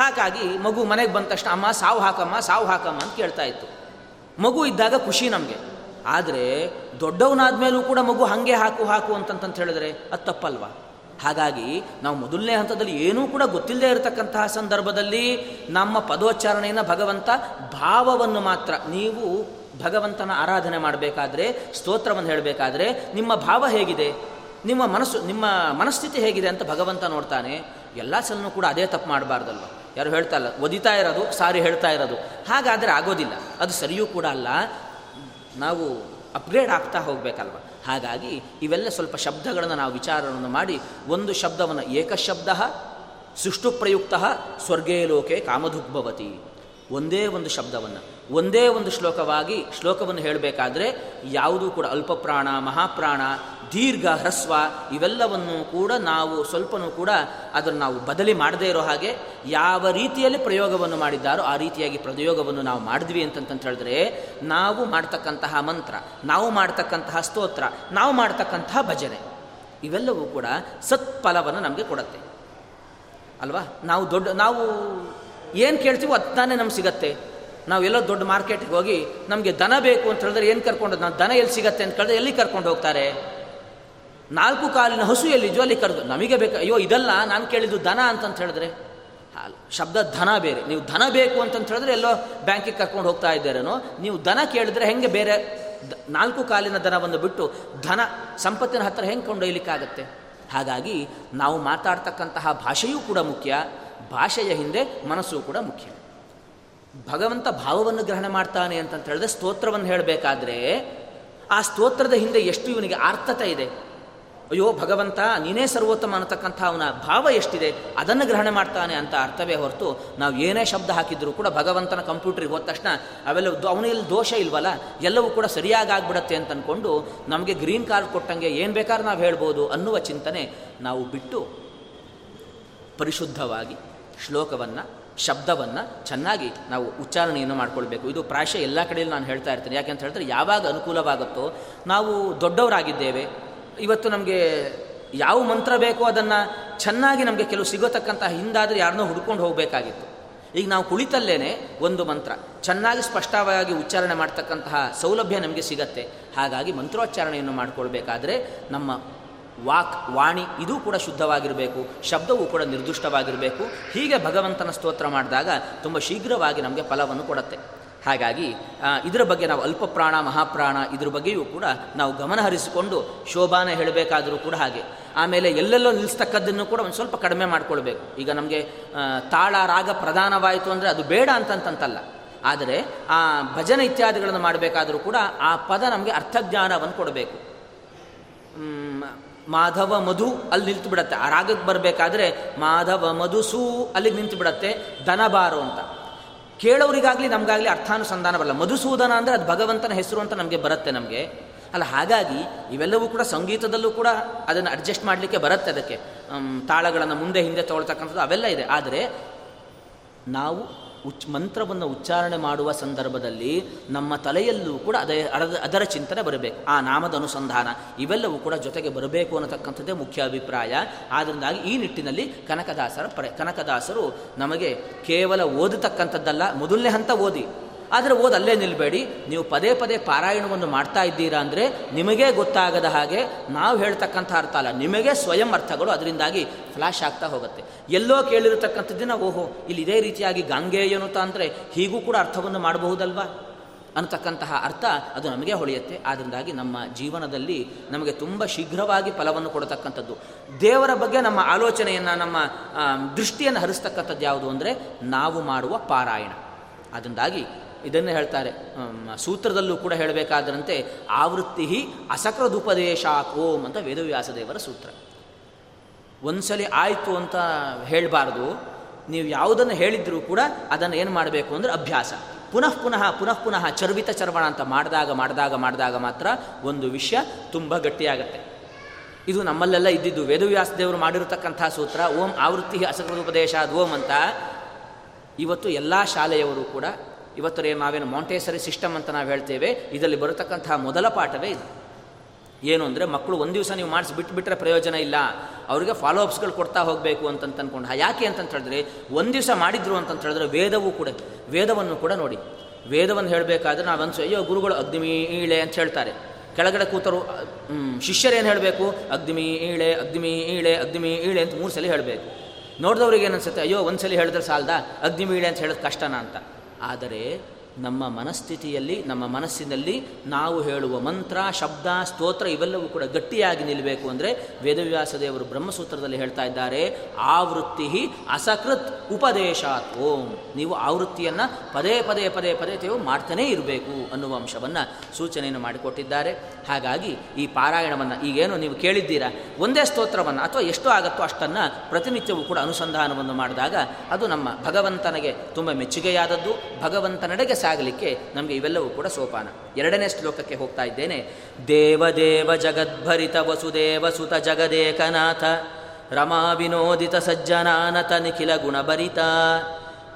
A: ಹಾಗಾಗಿ ಮಗು ಮನೆಗೆ ಬಂದ ತಕ್ಷಣ, ಅಮ್ಮ, ಸಾವು ಹಾಕಮ್ಮ ಸಾವು ಹಾಕಮ್ಮ ಅಂತ ಕೇಳ್ತಾ ಇತ್ತು. ಮಗು ಇದ್ದಾಗ ಖುಷಿ ನಮಗೆ. ಆದರೆ ದೊಡ್ಡವನಾದ ಮೇಲೂ ಕೂಡ ಮಗು ಹಾಗೆ ಹಾಕು ಹಾಕು ಅಂತಂತ ಹೇಳಿದ್ರೆ ಅದು ತಪ್ಪಲ್ವಾ? ಹಾಗಾಗಿ ನಾವು ಮೊದಲನೇ ಹಂತದಲ್ಲಿ ಏನೂ ಕೂಡ ಗೊತ್ತಿಲ್ಲದೆ ಇರತಕ್ಕಂತಹ ಸಂದರ್ಭದಲ್ಲಿ ನಮ್ಮ ಪದೋಚ್ಚಾರಣೆಯನ್ನು ಭಗವಂತ ಭಾವವನ್ನು ಮಾತ್ರ, ನೀವು ಭಗವಂತನ ಆರಾಧನೆ ಮಾಡಬೇಕಾದ್ರೆ, ಸ್ತೋತ್ರವನ್ನು ಹೇಳಬೇಕಾದ್ರೆ ನಿಮ್ಮ ಭಾವ ಹೇಗಿದೆ? ನಿಮ್ಮ ಮನಸ್ಸು, ನಿಮ್ಮ ಮನಸ್ಥಿತಿ ಹೇಗಿದೆ ಅಂತ ಭಗವಂತ ನೋಡ್ತಾನೆ. ಎಲ್ಲ ಸಲನೂ ಕೂಡ ಅದೇ ತಪ್ಪು ಮಾಡಬಾರ್ದಲ್ವ? ಯಾರು ಹೇಳ್ತಾ ಇಲ್ಲ, ಒದಿತಾ ಇರೋದು, ಸಾರಿ ಹೇಳ್ತಾ ಇರೋದು. ಹಾಗಾದರೆ ಆಗೋದಿಲ್ಲ. ಅದು ಸರಿಯೂ ಕೂಡ ಅಲ್ಲ. ನಾವು ಅಪ್ಗ್ರೇಡ್ ಆಗ್ತಾ ಹೋಗಬೇಕಲ್ವ? ಹಾಗಾಗಿ ಇವೆಲ್ಲ ಸ್ವಲ್ಪ ಶಬ್ದಗಳನ್ನು ನಾವು ವಿಚಾರವನ್ನು ಮಾಡಿ ಒಂದು ಶಬ್ದವನ್ನು ಏಕಶಬ್ದ, ಸುಷ್ಟು ಪ್ರಯುಕ್ತ, ಸ್ವರ್ಗೇ ಲೋಕೆ ಕಾಮಧುಗ್ಭವತಿ. ಒಂದೇ ಒಂದು ಶಬ್ದವನ್ನು, ಒಂದೇ ಒಂದು ಶ್ಲೋಕವಾಗಿ ಶ್ಲೋಕವನ್ನು ಹೇಳಬೇಕಾದ್ರೆ ಯಾವುದೂ ಕೂಡ ಅಲ್ಪಪ್ರಾಣ, ಮಹಾಪ್ರಾಣ ದೀರ್ಘ ಹ್ರಸ್ವ ಇವೆಲ್ಲವನ್ನು ಕೂಡ ನಾವು ಸ್ವಲ್ಪನೂ ಕೂಡ ಅದನ್ನು ನಾವು ಬದಲಿ ಮಾಡದೇ ಇರೋ ಹಾಗೆ ಯಾವ ರೀತಿಯಲ್ಲಿ ಪ್ರಯೋಗವನ್ನು ಮಾಡಿದ್ದಾರೋ ಆ ರೀತಿಯಾಗಿ ಪ್ರಯೋಗವನ್ನು ನಾವು ಮಾಡಿದ್ವಿ ಅಂತಂತ ಹೇಳಿದ್ರೆ ನಾವು ಮಾಡ್ತಕ್ಕಂತಹ ಮಂತ್ರ, ನಾವು ಮಾಡ್ತಕ್ಕಂತಹ ಸ್ತೋತ್ರ, ನಾವು ಮಾಡ್ತಕ್ಕಂತಹ ಭಜನೆ ಇವೆಲ್ಲವೂ ಕೂಡ ಸತ್ಫಲವನ್ನು ನಮಗೆ ಕೊಡುತ್ತೆ. ಅಲ್ವಾ? ನಾವು ದೊಡ್ಡ, ನಾವು ಏನು ಕೇಳ್ತೀವೋ ಅದು ತಾನೇ ನಮ್ಗೆ ಸಿಗತ್ತೆ. ನಾವೆಲ್ಲೋ ದೊಡ್ಡ ಮಾರ್ಕೆಟ್ಗೆ ಹೋಗಿ ನಮಗೆ ದನ ಬೇಕು ಅಂತ ಹೇಳಿದ್ರೆ ಏನು ಕರ್ಕೊಂಡು ನಾವು ದನ ಎಲ್ಲಿ ಸಿಗತ್ತೆ ಅಂತ ಕೇಳಿದ್ರೆ ಎಲ್ಲಿ ಕರ್ಕೊಂಡು ಹೋಗ್ತಾರೆ? ನಾಲ್ಕು ಕಾಲಿನ ಹಸು ಎಲ್ಲಿ ಅಲ್ಲಿ ಕರೆದು, ನಮಗೆ ಬೇಕು, ಅಯ್ಯೋ, ಇದಲ್ಲ, ನಾನು ಕೇಳಿದ್ದು ದನ ಅಂತಂತ ಹೇಳಿದ್ರೆ ಶಬ್ದ ಧನ ಬೇರೆ. ನೀವು ಧನ ಬೇಕು ಅಂತಂತ ಹೇಳಿದ್ರೆ ಎಲ್ಲೋ ಬ್ಯಾಂಕಿಗೆ ಕರ್ಕೊಂಡು ಹೋಗ್ತಾ ಇದ್ದಾರೇನೋ, ನೀವು ದನ ಕೇಳಿದ್ರೆ ಹೆಂಗೆ ಬೇರೆ? ನಾಲ್ಕು ಕಾಲಿನ ದನವನ್ನು ಬಿಟ್ಟು ಧನ ಸಂಪತ್ತಿನ ಹತ್ತಿರ ಹೆಂಗೆ ಕೊಂಡೊಯ್ಲಿಕ್ಕಾಗತ್ತೆ? ಹಾಗಾಗಿ ನಾವು ಮಾತಾಡ್ತಕ್ಕಂತಹ ಭಾಷೆಯೂ ಕೂಡ ಮುಖ್ಯ, ಭಾಷೆಯ ಹಿಂದೆ ಮನಸ್ಸು ಕೂಡ ಮುಖ್ಯ. ಭಗವಂತ ಭಾವವನ್ನು ಗ್ರಹಣ ಮಾಡ್ತಾನೆ ಅಂತಂತ ಹೇಳಿದ್ರೆ ಸ್ತೋತ್ರವನ್ನು ಹೇಳಬೇಕಾದ್ರೆ, ಆ ಸ್ತೋತ್ರದ ಹಿಂದೆ ಎಷ್ಟು ಇವನಿಗೆ ಆರ್ಥತೆ ಇದೆ? ಅಯ್ಯೋ ಭಗವಂತ, ನೀನೇ ಸರ್ವೋತ್ತಮ ಅನ್ನತಕ್ಕಂಥ ಅವನ ಭಾವ ಎಷ್ಟಿದೆ, ಅದನ್ನು ಗ್ರಹಣ ಮಾಡ್ತಾನೆ ಅಂತ ಅರ್ಥವೇ ಹೊರತು, ನಾವು ಏನೇ ಶಬ್ದ ಹಾಕಿದ್ರು ಕೂಡ ಭಗವಂತನ ಕಂಪ್ಯೂಟ್ರಿಗೆ ಹೋದ ತಕ್ಷಣ ಅವೆಲ್ಲ ಅವನಲ್ಲಿ ದೋಷ ಇಲ್ವಲ್ಲ, ಎಲ್ಲವೂ ಕೂಡ ಸರಿಯಾಗಿ ಆಗ್ಬಿಡತ್ತೆ ಅಂತ ಅಂದ್ಕೊಂಡು ನಮಗೆ ಗ್ರೀನ್ ಕಾರ್ಡ್ ಕೊಟ್ಟಂಗೆ ಏನು ಬೇಕಾದ್ರೂ ನಾವು ಹೇಳ್ಬೋದು ಅನ್ನುವ ಚಿಂತನೆ ನಾವು ಬಿಟ್ಟು ಪರಿಶುದ್ಧವಾಗಿ ಶ್ಲೋಕವನ್ನು, ಶಬ್ದವನ್ನು ಚೆನ್ನಾಗಿ ನಾವು ಉಚ್ಚಾರಣೆಯನ್ನು ಮಾಡ್ಕೊಳ್ಬೇಕು. ಇದು ಪ್ರಾಯಶಃ ಎಲ್ಲ ಕಡೆಯಲ್ಲಿ ನಾನು ಹೇಳ್ತಾ ಇರ್ತೀನಿ. ಯಾಕೆಂತ ಹೇಳಿದ್ರೆ ಯಾವಾಗ ಅನುಕೂಲವಾಗುತ್ತೋ, ನಾವು ದೊಡ್ಡವರಾಗಿದ್ದೇವೆ ಇವತ್ತು ನಮಗೆ ಯಾವ ಮಂತ್ರ ಬೇಕೋ ಅದನ್ನು ಚೆನ್ನಾಗಿ ನಮಗೆ ಕೆಲವು ಸಿಗೋತಕ್ಕಂಥ ಹಿಂದಾದರೆ ಯಾರನ್ನೋ ಹುಡ್ಕೊಂಡು ಹೋಗಬೇಕಾಗಿತ್ತು. ಈಗ ನಾವು ಕುಳಿತಲ್ಲೇನೆ ಒಂದು ಮಂತ್ರ. ಚೆನ್ನಾಗಿ ಸ್ಪಷ್ಟವಾಗಿ ಉಚ್ಚಾರಣೆ ಮಾಡ್ತಕ್ಕಂತಹ ಸೌಲಭ್ಯ ನಮಗೆ ಸಿಗತ್ತೆ. ಹಾಗಾಗಿ ಮಂತ್ರೋಚ್ಚಾರಣೆಯನ್ನು ಮಾಡಿಕೊಳ್ಬೇಕಾದ್ರೆ ನಮ್ಮ ವಾಕ್, ವಾಣಿ ಇದೂ ಕೂಡ ಶುದ್ಧವಾಗಿರಬೇಕು. ಶಬ್ದವೂ ಕೂಡ ನಿರ್ದಿಷ್ಟವಾಗಿರಬೇಕು. ಹೀಗೆ ಭಗವಂತನ ಸ್ತೋತ್ರ ಮಾಡಿದಾಗ ತುಂಬ ಶೀಘ್ರವಾಗಿ ನಮಗೆ ಫಲವನ್ನು ಕೊಡುತ್ತೆ. ಹಾಗಾಗಿ ಇದರ ಬಗ್ಗೆ ನಾವು ಅಲ್ಪ ಪ್ರಾಣ, ಮಹಾಪ್ರಾಣ ಇದ್ರ ಬಗ್ಗೆಯೂ ಕೂಡ ನಾವು ಗಮನ ಹರಿಸಿಕೊಂಡು ಶೋಭಾನ ಹೇಳಬೇಕಾದರೂ ಕೂಡ ಹಾಗೆ. ಆಮೇಲೆ ಎಲ್ಲೆಲ್ಲೋ ನಿಲ್ಲಿಸ್ತಕ್ಕದ್ದನ್ನು ಕೂಡ ಒಂದು ಸ್ವಲ್ಪ ಕಡಿಮೆ ಮಾಡಿಕೊಳ್ಬೇಕು. ಈಗ ನಮಗೆ ತಾಳ, ರಾಗ ಪ್ರಧಾನವಾಯಿತು ಅಂದರೆ ಅದು ಬೇಡ ಅಂತಂತಂತಲ್ಲ. ಆದರೆ, ಆ, ಭಜನೆ ಇತ್ಯಾದಿಗಳನ್ನು ಮಾಡಬೇಕಾದರೂ ಕೂಡ ಆ ಪದ ನಮಗೆ ಅರ್ಥಜ್ಞಾನವನ್ನು ಕೊಡಬೇಕು. ಮಾಧವ ಮಧು ಅಲ್ಲಿ ನಿಂತು ಬಿಡತ್ತೆ ಆ ರಾಗಕ್ಕೆ ಬರಬೇಕಾದ್ರೆ ಮಾಧವ ಮಧುಸೂ ಅಲ್ಲಿಗೆ ನಿಂತು ಬಿಡತ್ತೆ ಧನಬಾರು ಅಂತ. ಕೇಳೋರಿಗಾಗಲಿ ನಮಗಾಗಲಿ ಅರ್ಥಾನುಸಂಧಾನ ಬರಲ್ಲ ಮಧುಸೂದನ ಅಂದರೆ ಅದು ಭಗವಂತನ ಹೆಸರು ಅಂತ ನಮಗೆ ಬರುತ್ತೆ ನಮಗೆ. ಅಲ್ಲ, ಹಾಗಾಗಿ ಇವೆಲ್ಲವೂ ಕೂಡ ಸಂಗೀತದಲ್ಲೂ ಕೂಡ ಅದನ್ನು ಅಡ್ಜಸ್ಟ್ ಮಾಡಲಿಕ್ಕೆ ಬರುತ್ತೆ ಅದಕ್ಕೆ. ತಾಳಗಳನ್ನು ಮುಂದೆ ಹಿಂದೆ ತೊಗೊಳ್ತಕ್ಕಂಥದ್ದು ಅವೆಲ್ಲ ಇದೆ. ಆದರೆ ನಾವು ಉಚ್ ಮಂತ್ರವನ್ನು ಉಚ್ಚಾರಣೆ ಮಾಡುವ ಸಂದರ್ಭದಲ್ಲಿ ನಮ್ಮ ತಲೆಯಲ್ಲೂ ಕೂಡ ಅದೇ ಅದರ ಚಿಂತನೆ ಬರಬೇಕು. ಆ ನಾಮದ ಅನುಸಂಧಾನ ಇವೆಲ್ಲವೂ ಕೂಡ ಜೊತೆಗೆ ಬರಬೇಕು ಅನ್ನತಕ್ಕಂಥದ್ದೇ ಮುಖ್ಯ ಅಭಿಪ್ರಾಯ. ಆದ್ದರಿಂದಾಗಿ ಈ ನಿಟ್ಟಿನಲ್ಲಿ ಕನಕದಾಸರ ಪ್ರ ಕನಕದಾಸರು ನಮಗೆ ಕೇವಲ ಓದತಕ್ಕಂಥದ್ದಲ್ಲ, ಮೊದಲನೇ ಹಂತ ಓದಿ. ಆದರೆ ಓದು ಅಲ್ಲೇ ನಿಲ್ಲಬೇಡಿ ನೀವು ಪದೇ ಪದೇ ಪಾರಾಯಣವನ್ನು ಮಾಡ್ತಾ ಇದ್ದೀರಾ ಅಂದರೆ ನಿಮಗೇ ಗೊತ್ತಾಗದ ಹಾಗೆ ನಾವು ಹೇಳ್ತಕ್ಕಂಥ ಅರ್ಥ ಅಲ್ಲ. ನಿಮಗೆ ಸ್ವಯಂ ಅರ್ಥಗಳು ಅದರಿಂದಾಗಿ ಫ್ಲಾಶ್ ಆಗ್ತಾ ಹೋಗುತ್ತೆ. ಎಲ್ಲೋ ಕೇಳಿರತಕ್ಕಂಥದ್ದನ್ನ ಓಹೋ, ಇಲ್ಲಿ ಇದೇ ರೀತಿಯಾಗಿ ಗಾಂಗೇಯನುತ ಅಂದರೆ ಹೀಗೂ ಕೂಡ ಅರ್ಥವನ್ನು ಮಾಡಬಹುದಲ್ವಾ? ಅನ್ನತಕ್ಕಂತಹ ಅರ್ಥ ಅದು ನಮಗೆ ಹೊಳೆಯುತ್ತೆ. ಆದ್ದರಿಂದಾಗಿ ನಮ್ಮ ಜೀವನದಲ್ಲಿ ನಮಗೆ ತುಂಬ ಶೀಘ್ರವಾಗಿ ಫಲವನ್ನು ಕೊಡತಕ್ಕಂಥದ್ದು. ದೇವರ ಬಗ್ಗೆ ನಮ್ಮ ಆಲೋಚನೆಯನ್ನು, ನಮ್ಮ ದೃಷ್ಟಿಯನ್ನು ಹರಿಸ್ತಕ್ಕಂಥದ್ದು ಯಾವುದು ಅಂದರೆ ನಾವು ಮಾಡುವ ಪಾರಾಯಣ. ಅದರಿಂದಾಗಿ ಇದನ್ನು ಹೇಳ್ತಾರೆ. ಸೂತ್ರದಲ್ಲೂ ಕೂಡ ಹೇಳಬೇಕಾದ್ರಂತೆ ಆವೃತ್ತಿ ಅಸಕೃದುಪದೇಶಾತ್ ಓಂ ಅಂತ ವೇದವ್ಯಾಸ ದೇವರ ಸೂತ್ರ. ಒಂದ್ಸಲಿ ಆಯಿತು ಅಂತ ಹೇಳಬಾರ್ದು, ನೀವು ಯಾವುದನ್ನು ಹೇಳಿದ್ರೂ ಕೂಡ ಅದನ್ನು ಏನು ಮಾಡಬೇಕು ಅಂದರೆ ಅಭ್ಯಾಸ. ಪುನಃ ಪುನಃ ಪುನಃ ಪುನಃ ಚರ್ವಿತ ಚರ್ವಣ ಅಂತ ಮಾಡಿದಾಗ ಮಾಡಿದಾಗ ಮಾಡಿದಾಗ ಮಾತ್ರ ಒಂದು ವಿಷಯ ತುಂಬ ಗಟ್ಟಿಯಾಗತ್ತೆ. ಇದು ನಮ್ಮಲ್ಲೆಲ್ಲ ಇದ್ದಿದ್ದು ವೇದವ್ಯಾಸ ದೇವರು ಮಾಡಿರತಕ್ಕಂಥ ಸೂತ್ರ, ಓಂ ಆವೃತ್ತಿ ಅಸಕೃದುಪದೇಶ ಓಂ ಅಂತ. ಇವತ್ತು ಎಲ್ಲ ಶಾಲೆಯವರು ಕೂಡ ಇವತ್ತು ನಾವೇನು ಮಾಂಟೇಸರಿ ಸಿಸ್ಟಮ್ ಅಂತ ನಾವು ಹೇಳ್ತೇವೆ, ಇದರಲ್ಲಿ ಬರತಕ್ಕಂತಹ ಮೊದಲ ಪಾಠವೇ ಇದು. ಏನು ಅಂದರೆ ಮಕ್ಕಳು ಒಂದು ದಿವಸ ನೀವು ಮಾಡಿಸಿ ಬಿಟ್ಟುಬಿಟ್ರೆ ಪ್ರಯೋಜನ ಇಲ್ಲ, ಅವರಿಗೆ ಫಾಲೋ ಅಪ್ಸ್ಗಳು ಕೊಡ್ತಾ ಹೋಗಬೇಕು ಅಂತಂತ ಅಂದ್ಕೊಂಡು ಯಾಕೆ ಅಂತಂತ ಹೇಳಿದ್ರೆ ಒಂದು ದಿವಸ ಮಾಡಿದ್ರು ಅಂತಂತ ಹೇಳಿದ್ರೆ ವೇದವೂ ಕೂಡ, ವೇದವನ್ನು ಕೂಡ ನೋಡಿ. ವೇದವನ್ನು ಹೇಳಬೇಕಾದ್ರೆ ನಾವು ಅನ್ಸೋ ಅಯ್ಯೋ, ಗುರುಗಳು ಅಗ್ನಿಮಿ ಈಳೆ ಅಂತ ಹೇಳ್ತಾರೆ. ಕೆಳಗಡೆ ಕೂತರು ಶಿಷ್ಯರೇನು ಹೇಳಬೇಕು ಅಗ್ನಿಮಿ ಈಳೆ ಅಗ್ನಿಮಿ ಈಳೆ ಅಗ್ನಿಮಿ ಈಳೆ ಅಂತ ಮೂರು ಸಲ ಹೇಳಬೇಕು. ನೋಡಿದವ್ರಿಗೆ ಏನು ಅನ್ಸುತ್ತೆ, ಅಯ್ಯೋ ಒಂದು ಸಲ ಹೇಳಿದ್ರೆ ಸಾಲದ? ಅಗ್ನಿಮೀಳೆ ಅಂತ ಹೇಳೋದು ಕಷ್ಟನಾ? ಅಂತ. ಆದರೆ ನಮ್ಮ ಮನಸ್ಥಿತಿಯಲ್ಲಿ, ನಮ್ಮ ಮನಸ್ಸಿನಲ್ಲಿ ನಾವು ಹೇಳುವ ಮಂತ್ರ, ಶಬ್ದ, ಸ್ತೋತ್ರ ಇವೆಲ್ಲವೂ ಕೂಡ ಗಟ್ಟಿಯಾಗಿ ನಿಲ್ಲಬೇಕು ಅಂದರೆ ವೇದವ್ಯಾಸ ದೇವರು ಬ್ರಹ್ಮಸೂತ್ರದಲ್ಲಿ ಹೇಳ್ತಾ ಇದ್ದಾರೆ ಆವೃತ್ತಿ ಅಸಕೃತ್ ಉಪದೇಶಾತ್, ಓಂ. ನೀವು ಆವೃತ್ತಿಯನ್ನು ಪದೇ ಪದೇ ಪದೇ ಪದೇ ತೇವು ಮಾಡ್ತಾನೇ ಇರಬೇಕು ಅನ್ನುವ ಅಂಶವನ್ನು ಸೂಚನೆಯನ್ನು ಮಾಡಿಕೊಟ್ಟಿದ್ದಾರೆ. ಹಾಗಾಗಿ ಈ ಪಾರಾಯಣವನ್ನು ಈಗೇನು ನೀವು ಕೇಳಿದ್ದೀರಾ? ಒಂದೇ ಸ್ತೋತ್ರವನ್ನು ಅಥವಾ ಎಷ್ಟು ಆಗುತ್ತೋ ಅಷ್ಟನ್ನು ಪ್ರತಿನಿತ್ಯವೂ ಕೂಡ ಅನುಸಂಧಾನವನ್ನು ಮಾಡಿದಾಗ ಅದು ನಮ್ಮ ಭಗವಂತನಿಗೆ ತುಂಬ ಮೆಚ್ಚುಗೆಯಾದದ್ದು. ಭಗವಂತನೆಡೆಗೆ ಸಾಗಲಿಕ್ಕೆ ನಮಗೆ ಇವೆಲ್ಲವೂ ಕೂಡ ಸೋಪಾನ. ಎರಡನೇ ಶ್ಲೋಕಕ್ಕೆ ಹೋಗ್ತಾ ಇದ್ದೇನೆ. ದೇವದೇವ ಜಗದ್ಭರಿತ ವಸುದೇವ ಸುತ ಜಗದೇಕನಾಥ. ರಮಾ ವಿನೋದಿತ ಸಜ್ಜನಾನತ ನಿಖಿಲ ಗುಣಭರಿತ.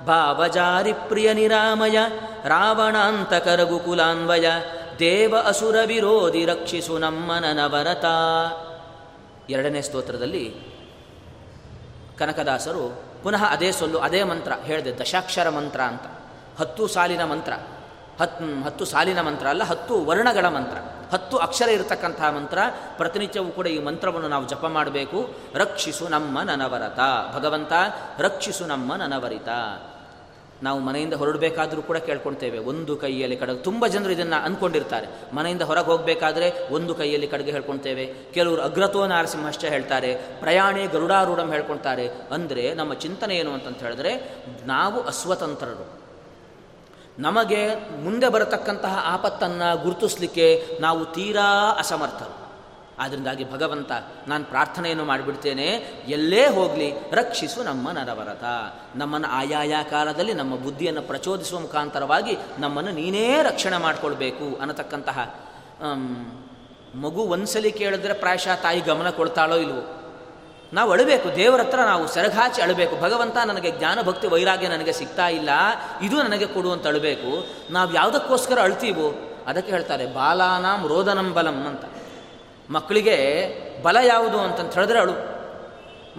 A: ಭಾವಜಾರಿ ಪ್ರಿಯ ನಿರಾಮಯ ರಾವಣಾಂತಕ ರಘುಕುಲಾನ್ವಯ ದೇವ ಅಸುರ ವಿರೋಧಿ ರಕ್ಷಿಸು ನಮ್ಮ ನನವರತ ಎರಡನೇ ಸ್ತೋತ್ರದಲ್ಲಿ ಕನಕದಾಸರು ಪುನಃ ಅದೇ ಸೊಲ್ಲು, ಅದೇ ಮಂತ್ರ ಹೇಳಿದೆ, ದಶಾಕ್ಷರ ಮಂತ್ರ ಅಂತ. ಹತ್ತು ಸಾಲಿನ ಮಂತ್ರ. ಹತ್ತು ಹತ್ತು ಸಾಲಿನ ಮಂತ್ರ ಅಲ್ಲ, ಹತ್ತು ವರ್ಣಗಳ ಮಂತ್ರ. ಹತ್ತು ಅಕ್ಷರ ಇರತಕ್ಕಂತಹ ಮಂತ್ರ. ಪ್ರತಿನಿತ್ಯವೂ ಕೂಡ ಈ ಮಂತ್ರವನ್ನು ನಾವು ಜಪ ಮಾಡಬೇಕು. ರಕ್ಷಿಸು ನಮ್ಮ ನನವರತ. ಭಗವಂತ, ರಕ್ಷಿಸು ನಮ್ಮ ನನವರಿತ. ನಾವು ಮನೆಯಿಂದ ಹೊರಡಬೇಕಾದರೂ ಕೂಡ ಕೇಳ್ಕೊಳ್ತೇವೆ. ಒಂದು ಕೈಯಲ್ಲಿ ಕಡಗ, ತುಂಬ ಜನರು ಇದನ್ನು ಅಂದ್ಕೊಂಡಿರ್ತಾರೆ ಮನೆಯಿಂದ ಹೊರಗೆ ಹೋಗಬೇಕಾದ್ರೆ ಒಂದು ಕೈಯಲ್ಲಿ ಕಡಗೆ ಹೇಳ್ಕೊಳ್ತೇವೆ. ಕೆಲವರು ಅಗ್ರತೋ ನಾರಸಿಂಹಷ್ಟೇ ಹೇಳ್ತಾರೆ. ಪ್ರಯಾಣಿ ಗರುಡಾರೂಢಂ ಹೇಳ್ಕೊಳ್ತಾರೆ. ಅಂದರೆ ನಮ್ಮ ಚಿಂತನೆ ಏನು ಅಂತಂತ ಹೇಳಿದ್ರೆ, ನಾವು ಅಸ್ವತಂತ್ರರು. ನಮಗೆ ಮುಂದೆ ಬರತಕ್ಕಂತಹ ಆಪತ್ತನ್ನು ಗುರುತಿಸಲಿಕ್ಕೆ ನಾವು ತೀರಾ ಅಸಮರ್ಥರು. ಆದ್ದರಿಂದಾಗಿ ಭಗವಂತ, ನಾನು ಪ್ರಾರ್ಥನೆಯನ್ನು ಮಾಡಿಬಿಡ್ತೇನೆ, ಎಲ್ಲೇ ಹೋಗಲಿ, ರಕ್ಷಿಸು ನಮ್ಮ ನರವರತ. ನಮ್ಮನ್ನು ಆಯಾಯ ಕಾಲದಲ್ಲಿ, ನಮ್ಮ ಬುದ್ಧಿಯನ್ನು ಪ್ರಚೋದಿಸುವ ಮುಖಾಂತರವಾಗಿ ನಮ್ಮನ್ನು ನೀನೇ ರಕ್ಷಣೆ ಮಾಡಿಕೊಳ್ಬೇಕು ಅನ್ನತಕ್ಕಂತಹ ಮಗು ಒಂದ್ಸಲಿ ಕೇಳಿದ್ರೆ ಪ್ರಾಯಶಃ ತಾಯಿ ಗಮನ ಕೊಡ್ತಾಳೋ ಇಲ್ವೋ? ನಾವು ಅಳಬೇಕು, ದೇವರ ಹತ್ರ ನಾವು ಸೆರಗಾಚಿ ಅಳಬೇಕು. ಭಗವಂತ ನನಗೆ ಜ್ಞಾನ, ಭಕ್ತಿ, ವೈರಾಗ್ಯ ನನಗೆ ಸಿಗ್ತಾ ಇಲ್ಲ. ಇದು ನನಗೆ ಕೊಡು ಅಂತ ಅಳಬೇಕು. ನಾವು ಯಾವುದಕ್ಕೋಸ್ಕರ ಅಳ್ತೀವೋ ಅದಕ್ಕೆ ಹೇಳ್ತಾರೆ, ಬಾಲಾನಾಂ ರೋದನಂ ಬಲಂ ಅಂತ. ಮಕ್ಕಳಿಗೆ ಬಲ ಯಾವುದು ಅಂತಂತ ಹೇಳಿದ್ರೆ ಅಳು.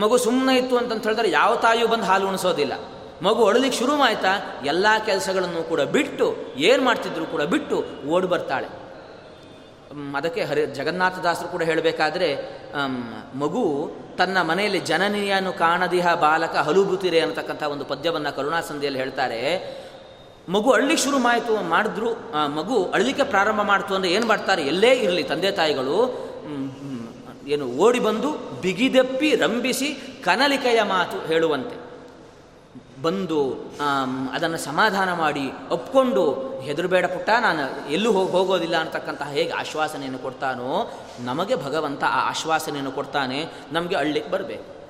A: ಮಗು ಸುಮ್ಮನೆ ಇತ್ತು ಅಂತಂತ ಹೇಳಿದ್ರೆ ಯಾವ ತಾಯಿಯೂ ಬಂದು ಹಾಲು ಉಣಿಸೋದಿಲ್ಲ. ಮಗು ಅಳಲಿಕ್ಕೆ ಶುರು ಮಾಯ್ತಾ ಎಲ್ಲ ಕೆಲಸಗಳನ್ನು ಕೂಡ ಬಿಟ್ಟು, ಏನು ಮಾಡ್ತಿದ್ರು ಕೂಡ ಬಿಟ್ಟು ಓಡಿ ಬರ್ತಾಳೆ. ಅದಕ್ಕೆ ಹರಿ ಜಗನ್ನಾಥದಾಸರು ಕೂಡ ಹೇಳಬೇಕಾದ್ರೆ ಮಗು ತನ್ನ ಮನೆಯಲ್ಲಿ ಜನನಿಯನ್ನು ಕಾಣದಿಹ ಬಾಲಕ ಹಲುಬುತಿರೆ ಅನ್ನತಕ್ಕಂಥ ಒಂದು ಪದ್ಯವನ್ನು ಕರುಣಾಸಂಧಿಯಲ್ಲಿ ಹೇಳ್ತಾರೆ. ಮಗು ಅಳ್ಲಿಕ್ಕೆ ಶುರು ಮಾಯಿತು, ಮಾಡಿದ್ರು ಮಗು ಅಳ್ಲಿಕ್ಕೆ ಪ್ರಾರಂಭ ಮಾಡ್ತು ಅಂದರೆ ಏನು ಮಾಡ್ತಾರೆ? ಎಲ್ಲೇ ಇರಲಿ ತಂದೆ ತಾಯಿಗಳು. ಏನು ಓಡಿ ಬಂದು ಬಿಗಿದಪ್ಪಿ ರಂಭಿಸಿ ಕನಲಿಕೆಯ ಮಾತು ಹೇಳುವಂತೆ. ಬಂದು ಅದನ್ನು ಸಮಾಧಾನ ಮಾಡಿ ಒಪ್ಕೊಂಡು ಹೆದರಬೇಡ ಪುಟ್ಟ, ನಾನು ಎಲ್ಲೂ ಹೋಗಿ, ಹೋಗೋದಿಲ್ಲ ಅಂತಕ್ಕಂತಹ ಹೇಗೆ ಆಶ್ವಾಸನೆಯನ್ನು ಕೊಡ್ತಾನೋ, ನಮಗೆ ಭಗವಂತ ಆ ಆಶ್ವಾಸನೆಯನ್ನು ಕೊಡ್ತಾನೆ, ನಮಗೆ ಅಳ್ಳಿಕ್ಕೆ ಬರಬೇಕು.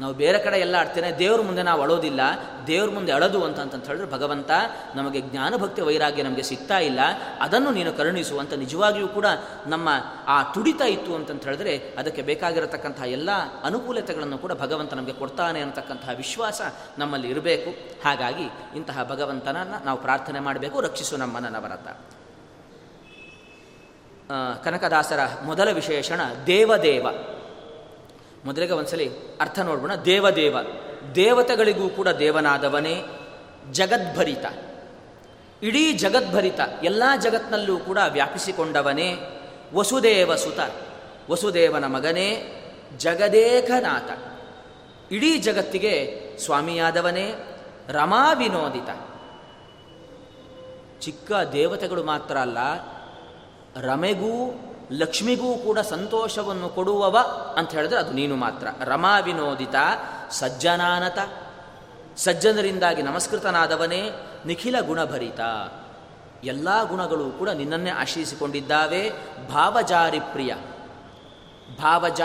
A: ನಾವು ಬೇರೆ ಕಡೆ ಎಲ್ಲ ಆಡ್ತೇನೆ, ದೇವ್ರ ಮುಂದೆ ನಾವು ಅಳೋದಿಲ್ಲ, ದೇವ್ರ ಮುಂದೆ ಅಳದು ಅಂತ ಹೇಳಿದ್ರೆ ಭಗವಂತ ನಮಗೆ ಜ್ಞಾನಭಕ್ತಿ ವೈರಾಗ್ಯ ನಮಗೆ ಸಿಗ್ತಾ ಇಲ್ಲ, ಅದನ್ನು ನೀನು ಕರುಣಿಸು ಅಂತ ನಿಜವಾಗಿಯೂ ಕೂಡ ನಮ್ಮ ಆ ತುಡಿತ ಇತ್ತು ಅಂತಂತ ಹೇಳಿದ್ರೆ ಅದಕ್ಕೆ ಬೇಕಾಗಿರತಕ್ಕಂತಹ ಎಲ್ಲ ಅನುಕೂಲತೆಗಳನ್ನು ಕೂಡ ಭಗವಂತ ನಮಗೆ ಕೊಡ್ತಾನೆ ಅಂತಕ್ಕಂತಹ ವಿಶ್ವಾಸ ನಮ್ಮಲ್ಲಿ ಇರಬೇಕು. ಹಾಗಾಗಿ ಇಂತಹ ಭಗವಂತನನ್ನು ನಾವು ಪ್ರಾರ್ಥನೆ ಮಾಡಬೇಕು, ರಕ್ಷಿಸು ನಮ್ಮನ ನವರತ. ಕನಕದಾಸರ ಮೊದಲ ವಿಶೇಷಣ ದೇವದೇವ. ಮೊದಲಿಗೆ ಒಂದ್ಸಲಿ ಅರ್ಥ ನೋಡ್ಬೋಣ. ದೇವದೇವ. ದೇವತೆಗಳಿಗೂ ಕೂಡ ದೇವನಾದವನೇ ಜಗದ್ಭರಿತ. ಇಡೀ ಜಗದ್ಭರಿತ, ಎಲ್ಲ ಜಗತ್ನಲ್ಲೂ ಕೂಡ ವ್ಯಾಪಿಸಿಕೊಂಡವನೇ ವಸುದೇವ ಸುತ ವಸುದೇವನ ಮಗನೇ ಜಗದೇಕನಾಥ. ಇಡೀ ಜಗತ್ತಿಗೆ ಸ್ವಾಮಿಯಾದವನೇ ರಮಾ ವಿನೋದಿತ ಚಿಕ್ಕ ದೇವತೆಗಳು ಮಾತ್ರ ಅಲ್ಲ, ರಮೆಗೂ ಲಕ್ಷ್ಮಿಗೂ ಕೂಡ ಸಂತೋಷವನ್ನು ಕೊಡುವವ ಅಂತ ಹೇಳಿದ್ರೆ ಅದು ನೀನು ಮಾತ್ರ. ರಮಾ ವಿನೋದಿತ, ಸಜ್ಜನಾನತ, ಸಜ್ಜನರಿಂದಾಗಿ ನಮಸ್ಕೃತನಾದವನೇ, ನಿಖಿಲ ಗುಣಭರಿತ. ಎಲ್ಲ ಗುಣಗಳು ಕೂಡ ನಿನ್ನನ್ನೇ ಆಶ್ರಯಿಸಿಕೊಂಡಿದ್ದಾವೆ ಭಾವಜಾರಿ ಪ್ರಿಯ ಭಾವಜ,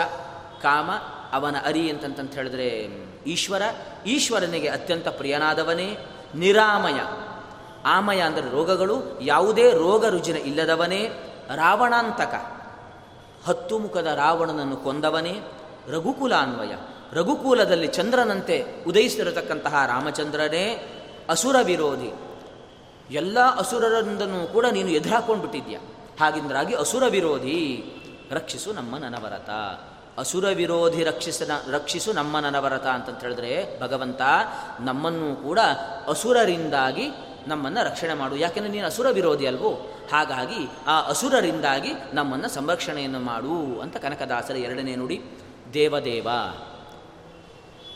A: ಕಾಮ, ಅವನ ಅರಿ ಅಂತಂತಂತ ಹೇಳಿದ್ರೆ ಈಶ್ವರ. ಈಶ್ವರನಿಗೆ ಅತ್ಯಂತ ಪ್ರಿಯನಾದವನೇ, ನಿರಾಮಯ. ಆಮಯ ಅಂದರೆ ರೋಗಗಳು, ಯಾವುದೇ ರೋಗ ರುಜಿನ ಇಲ್ಲದವನೇ, ರಾವಣಾಂತಕ. ಹತ್ತು ಮುಖದ ರಾವಣನನ್ನು ಕೊಂದವನೇ ರಘುಕುಲಾನ್ವಯ. ರಘುಕುಲದಲ್ಲಿ ಚಂದ್ರನಂತೆ ಉದಯಿಸಿರತಕ್ಕಂತಹ ರಾಮಚಂದ್ರನೇ ಅಸುರ ವಿರೋಧಿ. ಎಲ್ಲ ಅಸುರರಿಂದನೂ ಕೂಡ ನೀನು ಎದುರಾಕೊಂಡ್ಬಿಟ್ಟಿದ್ಯಾ? ಹಾಗಿಂದ್ರಾಗಿ ಅಸುರ ವಿರೋಧಿ, ರಕ್ಷಿಸು ನಮ್ಮ ನನವರತ. ಅಸುರ ವಿರೋಧಿ ರಕ್ಷಿಸ ರಕ್ಷಿಸು ನಮ್ಮ ನನವರತ ಅಂತಂತ ಹೇಳಿದ್ರೆ ಭಗವಂತ ನಮ್ಮನ್ನು ಕೂಡ ಅಸುರರಿಂದಾಗಿ ನಮ್ಮನ್ನು ರಕ್ಷಣೆ ಮಾಡು. ಯಾಕೆಂದರೆ ನೀನು ಅಸುರ ವಿರೋಧಿ ಅಲ್ವೋ? ಹಾಗಾಗಿ ಆ ಅಸುರರಿಂದಾಗಿ ನಮ್ಮನ್ನು ಸಂರಕ್ಷಣೆಯನ್ನು ಮಾಡು ಅಂತ ಕನಕದಾಸರ ಎರಡನೇ ನುಡಿ. ದೇವದೇವ.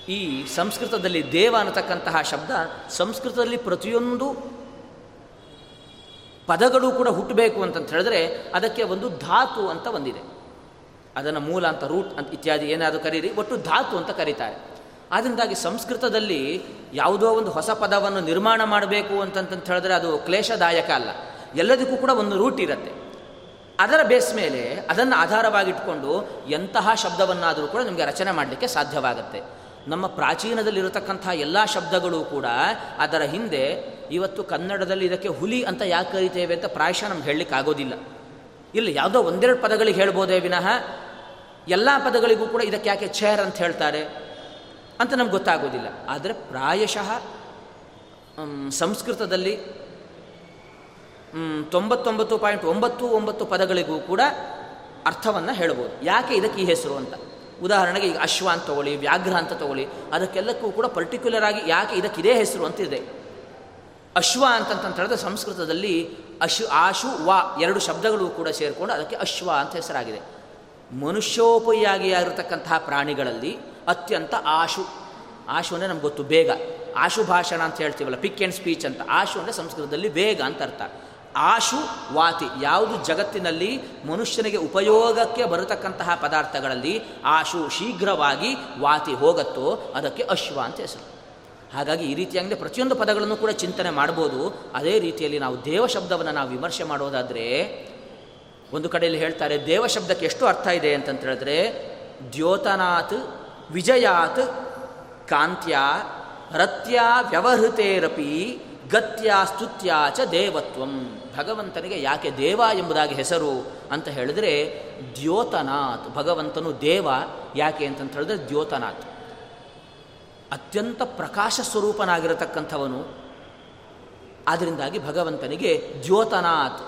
A: ಈ ಸಂಸ್ಕೃತದಲ್ಲಿ ದೇವ ಅನ್ನತಕ್ಕಂತಹ ಶಬ್ದ ಸಂಸ್ಕೃತದಲ್ಲಿ ಪ್ರತಿಯೊಂದು ಪದಗಳು ಕೂಡ ಹುಟ್ಟಬೇಕು ಅಂತಂತ ಹೇಳಿದ್ರೆ ಅದಕ್ಕೆ ಒಂದು ಧಾತು ಅಂತ ಒಂದಿದೆ ಅದನ್ನು ಮೂಲ ಅಂತ ರೂಟ್ ಅಂತ ಇತ್ಯಾದಿ ಏನಾದರೂ ಕರೀರಿ, ಒಟ್ಟು ಧಾತು ಅಂತ ಕರೀತಾರೆ. ಆದ್ದರಿಂದಾಗಿ ಸಂಸ್ಕೃತದಲ್ಲಿ ಯಾವುದೋ ಒಂದು ಹೊಸ ಪದವನ್ನು ನಿರ್ಮಾಣ ಮಾಡಬೇಕು ಅಂತಂತ ಹೇಳಿದ್ರೆ ಅದು ಕ್ಲೇಶದಾಯಕ ಅಲ್ಲ. ಎಲ್ಲದಕ್ಕೂ ಕೂಡ ಒಂದು ರೂಟ್ ಇರುತ್ತೆ. ಅದರ ಬೇಸ್ ಮೇಲೆ ಅದನ್ನು ಆಧಾರವಾಗಿಟ್ಟುಕೊಂಡು ಎಂತಹ ಶಬ್ದವನ್ನಾದರೂ ಕೂಡ ನಿಮಗೆ ರಚನೆ ಮಾಡಲಿಕ್ಕೆ ಸಾಧ್ಯವಾಗುತ್ತೆ. ನಮ್ಮ ಪ್ರಾಚೀನದಲ್ಲಿರತಕ್ಕಂತಹ ಎಲ್ಲ ಶಬ್ದಗಳು ಕೂಡ ಅದರ ಹಿಂದೆ ಇವತ್ತು ಕನ್ನಡದಲ್ಲಿ ಇದಕ್ಕೆ ಹುಲಿ ಅಂತ ಯಾಕೆ ಕರಿತೇವೆ ಅಂತ ಪ್ರಾಯಶಃ ನಮ್ಗೆ ಹೇಳಲಿಕ್ಕೆ ಆಗೋದಿಲ್ಲ. ಇಲ್ಲ ಯಾವುದೋ ಒಂದೆರಡು ಪದಗಳಿಗೆ ಹೇಳ್ಬೋದೇ ವಿನಃ ಎಲ್ಲ ಪದಗಳಿಗೂ ಕೂಡ ಇದಕ್ಕೆ ಯಾಕೆ ಚೇರ್ ಅಂತ ಹೇಳ್ತಾರೆ? ಅಂತ ನಮ್ಗೆ ಗೊತ್ತಾಗೋದಿಲ್ಲ. ಆದರೆ ಪ್ರಾಯಶಃ ಸಂಸ್ಕೃತದಲ್ಲಿ ತೊಂಬತ್ತೊಂಬತ್ತು ಪಾಯಿಂಟ್ ಒಂಬತ್ತು ಒಂಬತ್ತು ಪದಗಳಿಗೂ ಕೂಡ ಅರ್ಥವನ್ನು ಹೇಳ್ಬೋದು. ಯಾಕೆ ಇದಕ್ಕೆ ಈ ಹೆಸರು ಅಂತ? ಉದಾಹರಣೆಗೆ ಈಗ ಅಶ್ವ ಅಂತ ತಗೊಳ್ಳಿ, ವ್ಯಾಘ್ರ ಅಂತ ತಗೊಳ್ಳಿ, ಅದಕ್ಕೆಲ್ಲಕ್ಕೂ ಕೂಡ ಪರ್ಟಿಕ್ಯುಲರ್ ಆಗಿ ಯಾಕೆ ಇದಕ್ಕೆ ಇದೇ ಹೆಸರು ಅಂತ ಇದೆ ಅಶ್ವ ಅಂತಂತ ಹೇಳಿದ್ರೆ ಸಂಸ್ಕೃತದಲ್ಲಿ ಅಶು, ಆಶು, ವಾ ಎರಡು ಶಬ್ದಗಳು ಕೂಡ ಸೇರಿಕೊಂಡು ಅದಕ್ಕೆ ಅಶ್ವ ಅಂತ ಹೆಸರಾಗಿದೆ. ಮನುಷ್ಯೋಪಯಾಗಿಯಾಗಿರತಕ್ಕಂತಹ ಪ್ರಾಣಿಗಳಲ್ಲಿ ಅತ್ಯಂತ ಆಶು. ಆಶು ಅಂದರೆ ನಮ್ಗೆ ಗೊತ್ತು, ಬೇಗ. ಆಶು ಭಾಷಣ ಅಂತ ಹೇಳ್ತೀವಲ್ಲ ಪಿಕ್ ಆ್ಯಂಡ್ ಸ್ಪೀಚ್ ಅಂತ. ಆಶು ಅಂದರೆ ಸಂಸ್ಕೃತದಲ್ಲಿ ಬೇಗ ಅಂತ ಅರ್ಥ. ಆಶು, ವಾತಿ, ಯಾವುದು ಜಗತ್ತಿನಲ್ಲಿ ಮನುಷ್ಯನಿಗೆ ಉಪಯೋಗಕ್ಕೆ ಬರತಕ್ಕಂತಹ ಪದಾರ್ಥಗಳಲ್ಲಿ ಆಶು ಶೀಘ್ರವಾಗಿ ವಾತಿ ಹೋಗತ್ತೋ, ಅದಕ್ಕೆ ಅಶ್ವ ಅಂತ ಹೆಸರು. ಹಾಗಾಗಿ ಈ ರೀತಿಯಾಗಿ ಪ್ರತಿಯೊಂದು ಪದಗಳನ್ನು ಕೂಡ ಚಿಂತನೆ ಮಾಡ್ಬೋದು. ಅದೇ ರೀತಿಯಲ್ಲಿ ನಾವು ದೇವ ಶಬ್ದವನ್ನು ನಾವು ವಿಮರ್ಶೆ ಮಾಡೋದಾದರೆ, ಒಂದು ಕಡೆಯಲ್ಲಿ ಹೇಳ್ತಾರೆ, ದೇವ ಶಬ್ದಕ್ಕೆ ಎಷ್ಟು ಅರ್ಥ ಇದೆ ಅಂತಂತ ಹೇಳಿದ್ರೆ, ದ್ಯೋತನಾತ್ ವಿಜಯಾತ್ ಕಾಂತ್ಯ ರತ್ಯ ವ್ಯವಹೃತೇರಪಿ ಗತ್ಯ ಸ್ತುತ್ಯ ಚ ದೇವತ್ವಂ. ಭಗವಂತನಿಗೆ ಯಾಕೆ ದೇವ ಎಂಬುದಾಗಿ ಹೆಸರು ಅಂತ ಹೇಳಿದ್ರೆ ದ್ಯೋತನಾಥ್ ಭಗವಂತನು ದೇವ ಯಾಕೆ ಅಂತಂತ ಹೇಳಿದ್ರೆ ದ್ಯೋತನಾಥ್ ಅತ್ಯಂತ ಪ್ರಕಾಶ ಸ್ವರೂಪನಾಗಿರತಕ್ಕಂಥವನು. ಆದ್ದರಿಂದಾಗಿ ಭಗವಂತನಿಗೆ ದ್ಯೋತನಾಥ್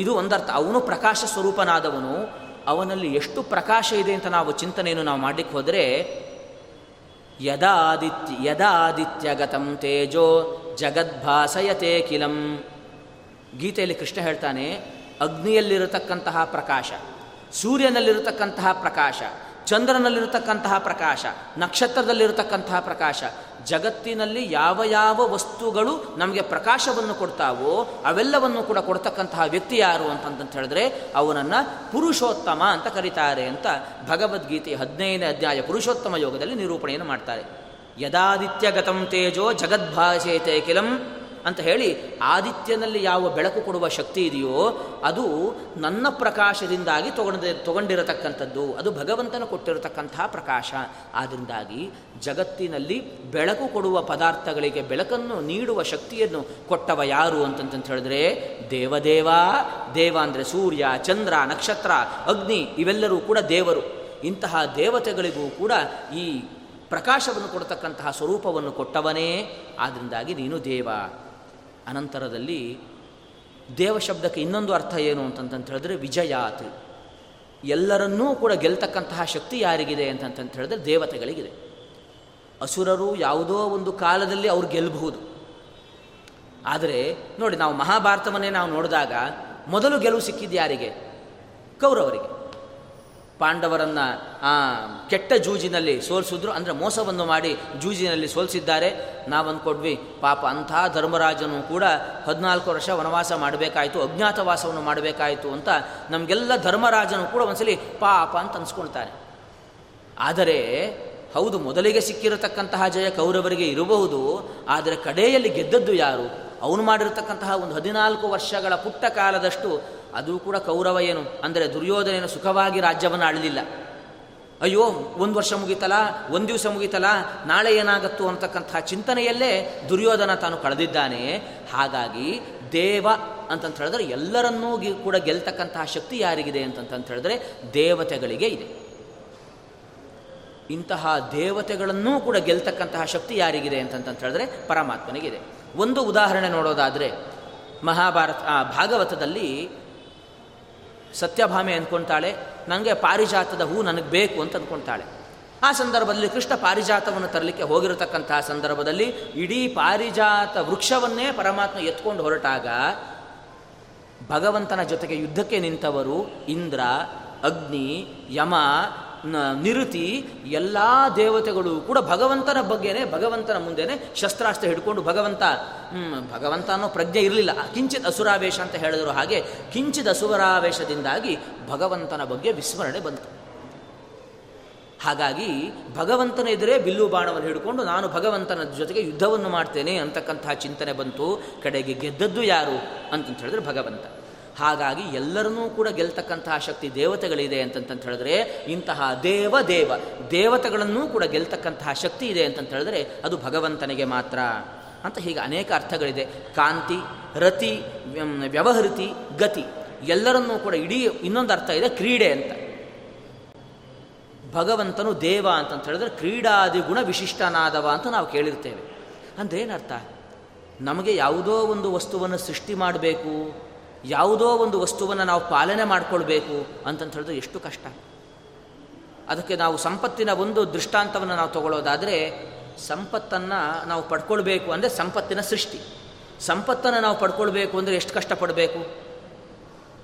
A: ಇದು ಒಂದರ್ಥ. ಅವನು ಪ್ರಕಾಶ ಸ್ವರೂಪನಾದವನು, ಅವನಲ್ಲಿ ಎಷ್ಟು ಪ್ರಕಾಶ ಇದೆ ಅಂತ ನಾವು ಚಿಂತನೆಯನ್ನು ನಾವು ಮಾಡಲಿಕ್ಕೆ ಹೋದರೆ ಯದಾದಿತ್ಯ ಯದಾದಿತ್ಯಗತಂ ತೇಜೋ ಜಗದ್ಭಾಸಯತೆ ಕಿಲಂ ಗೀತೆಯಲ್ಲಿ ಕೃಷ್ಣ ಹೇಳ್ತಾನೆ ಅಗ್ನಿಯಲ್ಲಿರತಕ್ಕಂತಹ ಪ್ರಕಾಶ ಸೂರ್ಯನಲ್ಲಿರತಕ್ಕಂತಹ ಪ್ರಕಾಶ. ಚಂದ್ರನಲ್ಲಿರತಕ್ಕಂತಹ ಪ್ರಕಾಶ, ನಕ್ಷತ್ರದಲ್ಲಿರತಕ್ಕಂತಹ ಪ್ರಕಾಶ. ಜಗತ್ತಿನಲ್ಲಿ ಯಾವ ಯಾವ ವಸ್ತುಗಳು ನಮಗೆ ಪ್ರಕಾಶವನ್ನು ಕೊಡ್ತಾವೋ ಅವೆಲ್ಲವನ್ನು ಕೂಡ ಕೊಡ್ತಕ್ಕಂತಹ ವ್ಯಕ್ತಿ ಯಾರು ಅಂತಂತ ಹೇಳಿದ್ರೆ ಅವನನ್ನು ಪುರುಷೋತ್ತಮ ಅಂತ ಕರೀತಾರೆ ಅಂತ ಭಗವದ್ಗೀತೆ ಹದಿನೈದನೇ ಅಧ್ಯಾಯ ಪುರುಷೋತ್ತಮ ಯೋಗದಲ್ಲಿ ನಿರೂಪಣೆಯನ್ನು ಮಾಡ್ತಾರೆ. ಯದಾದಿತ್ಯಗತಂ ತೇಜೋ ಜಗದ್ಭಾಷೇತೆ ಕಿಲಂ ಅಂತ ಹೇಳಿ ಆದಿತ್ಯನಲ್ಲಿ ಯಾವ ಬೆಳಕು ಕೊಡುವ ಶಕ್ತಿ ಇದೆಯೋ ಅದು ನನ್ನ ಪ್ರಕಾಶದಿಂದಾಗಿ ತಗೊಂಡ, ತಗೊಂಡಿರತಕ್ಕಂಥದ್ದು. ಅದು ಭಗವಂತನ ಕೊಟ್ಟಿರತಕ್ಕಂತಹ ಪ್ರಕಾಶ. ಆದ್ದರಿಂದಾಗಿ ಜಗತ್ತಿನಲ್ಲಿ ಬೆಳಕು ಕೊಡುವ ಪದಾರ್ಥಗಳಿಗೆ ಬೆಳಕನ್ನು ನೀಡುವ ಶಕ್ತಿಯನ್ನು ಕೊಟ್ಟವ ಯಾರು ಅಂತಂತ ಹೇಳಿದ್ರೆ ದೇವದೇವ, ದೇವ ಅಂದರೆ ಸೂರ್ಯ, ಚಂದ್ರ, ನಕ್ಷತ್ರ, ಅಗ್ನಿ, ಇವೆಲ್ಲರೂ ಕೂಡ ದೇವರು. ಇಂತಹ ದೇವತೆಗಳಿಗೂ ಕೂಡ ಈ ಪ್ರಕಾಶವನ್ನು ಕೊಡತಕ್ಕಂತಹ ಸ್ವರೂಪವನ್ನು ಕೊಟ್ಟವನೇ. ಆದ್ದರಿಂದಾಗಿ ನೀನು ದೇವ. ಅನಂತರದಲ್ಲಿ ದೇವ ಶಬ್ದಕ್ಕೆ ಇನ್ನೊಂದು ಅರ್ಥ ಏನು ಅಂತಂತ ಹೇಳಿದ್ರೆ ವಿಜಯಾತ್. ಎಲ್ಲರನ್ನೂ ಕೂಡ ಗೆಲ್ತಕ್ಕಂತಹ ಶಕ್ತಿ ಯಾರಿಗಿದೆ ಅಂತಂತ ಹೇಳಿದ್ರೆ ದೇವತೆಗಳಿಗಿದೆ. ಅಸುರರು ಯಾವುದೋ ಒಂದು ಕಾಲದಲ್ಲಿ ಅವ್ರು ಗೆಲ್ಲಬಹುದು ಆದರೆ ನೋಡಿ ನಾವು ಮಹಾಭಾರತವನ್ನೇ ನಾವು ನೋಡಿದಾಗ ಮೊದಲು ಗೆಲುವು ಸಿಕ್ಕಿದ್ದು ಯಾರಿಗೆ? ಕೌರವರಿಗೆ. ಪಾಂಡವರನ್ನ ಆ ಕೆಟ್ಟ ಜೂಜಿನಲ್ಲಿ ಸೋಲಿಸಿದ್ರು. ಅಂದರೆ ಮೋಸವನ್ನು ಮಾಡಿ ಜೂಜಿನಲ್ಲಿ ಸೋಲಿಸಿದ್ದಾರೆ. ನಾವು ಅಂದ್ಕೊಡ್ವಿ ಪಾಪ ಅಂಥ ಧರ್ಮರಾಜನು ಕೂಡ ಹದಿನಾಲ್ಕು ವರ್ಷ ವನವಾಸ ಮಾಡಬೇಕಾಯಿತು, ಅಜ್ಞಾತವಾಸವನ್ನು ಮಾಡಬೇಕಾಯಿತು ಅಂತ ನಮಗೆಲ್ಲ ಧರ್ಮರಾಜನು ಕೂಡ ಒಂದ್ಸಲಿ ಪಾಪ ಅಂತ ಅನ್ಸ್ಕೊಳ್ತಾನೆ. ಆದರೆ, ಹೌದು, ಮೊದಲಿಗೆ ಸಿಕ್ಕಿರತಕ್ಕಂತಹ ಜಯ ಕೌರವರಿಗೆ ಇರಬಹುದು, ಆದರೆ ಕಡೆಯಲ್ಲಿ ಗೆದ್ದದ್ದು ಯಾರು? ಅವನು ಮಾಡಿರತಕ್ಕಂತಹ ಒಂದು ಹದಿನಾಲ್ಕು ವರ್ಷಗಳ ಪುಟ್ಟ ಕಾಲದಷ್ಟು ಅದು ಕೂಡ ಕೌರವ ಏನು? ಅಂದರೆ ದುರ್ಯೋಧನೇನು ಸುಖವಾಗಿ ರಾಜ್ಯವನ್ನು ಆಳಲಿಲ್ಲ. ಅಯ್ಯೋ, ಒಂದು ವರ್ಷ ಮುಗಿತಲ್ಲ ಒಂದು ದಿವಸ ಮುಗಿತಲ್ಲ ನಾಳೆ ಏನಾಗತ್ತು ಅಂತಕ್ಕಂತಹ ಚಿಂತನೆಯಲ್ಲೇ ದುರ್ಯೋಧನ ತಾನು ಕಳೆದಿದ್ದಾನೆ. ಹಾಗಾಗಿ ದೇವ ಅಂತಂತ ಹೇಳಿದ್ರೆ ಎಲ್ಲರನ್ನೂ ಕೂಡ ಗೆಲ್ತಕ್ಕಂತಹ ಶಕ್ತಿ ಯಾರಿಗಿದೆ ಅಂತಂತ ಹೇಳಿದ್ರೆ ದೇವತೆಗಳಿಗೆ ಇದೆ. ಇಂತಹ ದೇವತೆಗಳನ್ನೂ ಕೂಡ ಗೆಲ್ತಕ್ಕಂತಹ ಶಕ್ತಿ ಯಾರಿಗಿದೆ ಅಂತಂತ ಹೇಳಿದ್ರೆ ಪರಮಾತ್ಮನಿಗಿದೆ. ಒಂದು ಉದಾಹರಣೆ ನೋಡೋದಾದರೆ ಮಹಾಭಾರತ ಭಾಗವತದಲ್ಲಿ ಸತ್ಯಭಾಮೆ ಅಂದ್ಕೊಳ್ತಾಳೆ ನನಗೆ ಪಾರಿಜಾತದ ಹೂ ನನಗೆ ಬೇಕು ಅಂತ ಅಂದ್ಕೊಳ್ತಾಳೆ ಆ ಸಂದರ್ಭದಲ್ಲಿ ಕೃಷ್ಣ ಪಾರಿಜಾತವನ್ನು ತರಲಿಕ್ಕೆ ಹೋಗಿರತಕ್ಕಂತಹ ಸಂದರ್ಭದಲ್ಲಿ ಇಡೀ ಪಾರಿಜಾತ ವೃಕ್ಷವನ್ನೇ ಪರಮಾತ್ಮ ಎತ್ಕೊಂಡು ಹೊರಟಾಗ ಭಗವಂತನ ಜೊತೆಗೆ ಯುದ್ಧಕ್ಕೆ ನಿಂತವರು ಇಂದ್ರ, ಅಗ್ನಿ, ಯಮ ನಿರುತಿ ಎಲ್ಲ ದೇವತೆಗಳು ಕೂಡ ಭಗವಂತನ ಬಗ್ಗೆನೇ, ಭಗವಂತನ ಮುಂದೆನೆ ಶಸ್ತ್ರಾಸ್ತ್ರ ಹಿಡ್ಕೊಂಡು ಭಗವಂತ ಭಗವಂತ ಅನ್ನೋ ಪ್ರಜ್ಞೆ ಇರಲಿಲ್ಲ. ಕಿಂಚಿತ್ ಅಸುರಾವೇಶ ಅಂತ ಹೇಳಿದ್ರು ಹಾಗೆ ಕಿಂಚಿತ್ ಅಸುರಾವೇಶದಿಂದಾಗಿ ಭಗವಂತನ ಬಗ್ಗೆ ವಿಸ್ಮರಣೆ ಬಂತು. ಹಾಗಾಗಿ ಭಗವಂತನ ಎದುರೇ ಬಿಲ್ಲು ಬಾಣವನ್ನು ಹಿಡ್ಕೊಂಡು ನಾನು ಭಗವಂತನ ಜೊತೆಗೆ ಯುದ್ಧವನ್ನು ಮಾಡ್ತೇನೆ ಅಂತಕ್ಕಂತಹ ಚಿಂತನೆ ಬಂತು. ಕಡೆಗೆ ಗೆದ್ದದ್ದು ಯಾರು ಅಂತಂತ ಹೇಳಿದ್ರೆ ಭಗವಂತ. ಹಾಗಾಗಿ ಎಲ್ಲರನ್ನೂ ಕೂಡ ಗೆಲ್ತಕ್ಕಂತಹ ಶಕ್ತಿ ದೇವತೆಗಳಿದೆ ಅಂತಂತ ಹೇಳಿದ್ರೆ ಇಂತಹ ದೇವ ದೇವ, ದೇವತೆಗಳನ್ನೂ ಕೂಡ ಗೆಲ್ತಕ್ಕಂತಹ ಶಕ್ತಿ ಇದೆ ಅಂತಂತ ಹೇಳಿದ್ರೆ ಅದು ಭಗವಂತನಿಗೆ ಮಾತ್ರ. ಅಂತ ಹೀಗೆ ಅನೇಕ ಅರ್ಥಗಳಿದೆ. ಕಾಂತಿ, ರತಿ ವ್ಯವಹೃತಿ, ಗತಿ ಎಲ್ಲರನ್ನೂ ಕೂಡ ಇಡೀ ಇನ್ನೊಂದು ಅರ್ಥ ಇದೆ, ಕ್ರೀಡೆ ಅಂತ. ಭಗವಂತನು ದೇವ ಅಂತಂತ ಹೇಳಿದ್ರೆ ಕ್ರೀಡಾದಿ ಗುಣ ವಿಶಿಷ್ಟನಾದವ ಅಂತ ನಾವು ಕೇಳಿರ್ತೇವೆ. ಅಂದ್ರೆ ಏನರ್ಥ ನಮಗೆ ಯಾವುದೋ ಒಂದು ವಸ್ತುವನ್ನು ಸೃಷ್ಟಿ ಮಾಡಬೇಕು. ಯಾವುದೋ ಒಂದು ವಸ್ತುವನ್ನು ನಾವು ಪಾಲನೆ ಮಾಡಿಕೊಳ್ಬೇಕು ಅಂತಂತ ಹೇಳಿದ್ರೆ ಎಷ್ಟು ಕಷ್ಟ. ಅದಕ್ಕೆ ನಾವು ಸಂಪತ್ತಿನ ಒಂದು ದೃಷ್ಟಾಂತವನ್ನು ನಾವು ತಗೊಳ್ಳೋದಾದರೆ ಸಂಪತ್ತನ್ನು ನಾವು ಪಡ್ಕೊಳ್ಬೇಕು ಅಂದರೆ ಸಂಪತ್ತಿನ ಸೃಷ್ಟಿ. ಸಂಪತ್ತನ್ನು ನಾವು ಪಡ್ಕೊಳ್ಬೇಕು ಅಂದರೆ ಎಷ್ಟು ಕಷ್ಟಪಡಬೇಕು?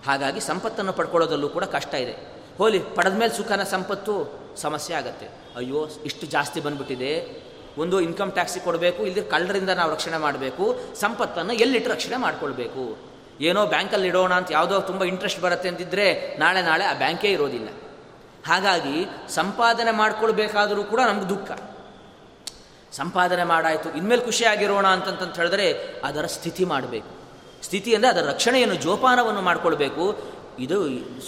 A: ಹಾಗಾಗಿ ಸಂಪತ್ತನ್ನು ಪಡ್ಕೊಳ್ಳೋದಲ್ಲೂ ಕೂಡ ಕಷ್ಟ ಇದೆ. ಹೋಲಿ ಪಡೆದ ಮೇಲೆ ಸುಖನ ಸಂಪತ್ತು ಸಮಸ್ಯೆ ಆಗುತ್ತೆ. ಅಯ್ಯೋ, ಇಷ್ಟು ಜಾಸ್ತಿ ಬಂದ್ಬಿಟ್ಟಿದೆ. ಒಂದು ಇನ್ಕಮ್ ಟ್ಯಾಕ್ಸಿ ಕೊಡಬೇಕು ಇಲ್ಲಿ ಕಳ್ಳರಿಂದ ನಾವು ರಕ್ಷಣೆ ಮಾಡಬೇಕು. ಸಂಪತ್ತನ್ನು ಎಲ್ಲಿಟ್ಟು ರಕ್ಷಣೆ ಮಾಡ್ಕೊಳ್ಬೇಕು? ಏನೋ ಬ್ಯಾಂಕಲ್ಲಿ ಇಡೋಣ ಅಂತ ಯಾವುದೋ ತುಂಬ ಇಂಟ್ರೆಸ್ಟ್ ಬರುತ್ತೆ ಅಂತಿದ್ರೆ ನಾಳೆ ನಾಳೆ ಆ ಬ್ಯಾಂಕೇ ಇರೋದಿಲ್ಲ. ಹಾಗಾಗಿ ಸಂಪಾದನೆ ಮಾಡ್ಕೊಳ್ಬೇಕಾದರೂ ಕೂಡ ನಮ್ಗೆ ದುಃಖ. ಸಂಪಾದನೆ ಮಾಡಾಯಿತು, ಇನ್ಮೇಲೆ ಖುಷಿಯಾಗಿರೋಣ ಅಂತಂತ ಹೇಳಿದ್ರೆ ಅದರ ಸ್ಥಿತಿ ಮಾಡಬೇಕು. ಸ್ಥಿತಿ ಅಂದರೆ ಅದರ ರಕ್ಷಣೆಯನ್ನು, ಜೋಪಾನವನ್ನು ಮಾಡಿಕೊಳ್ಬೇಕು. ಇದು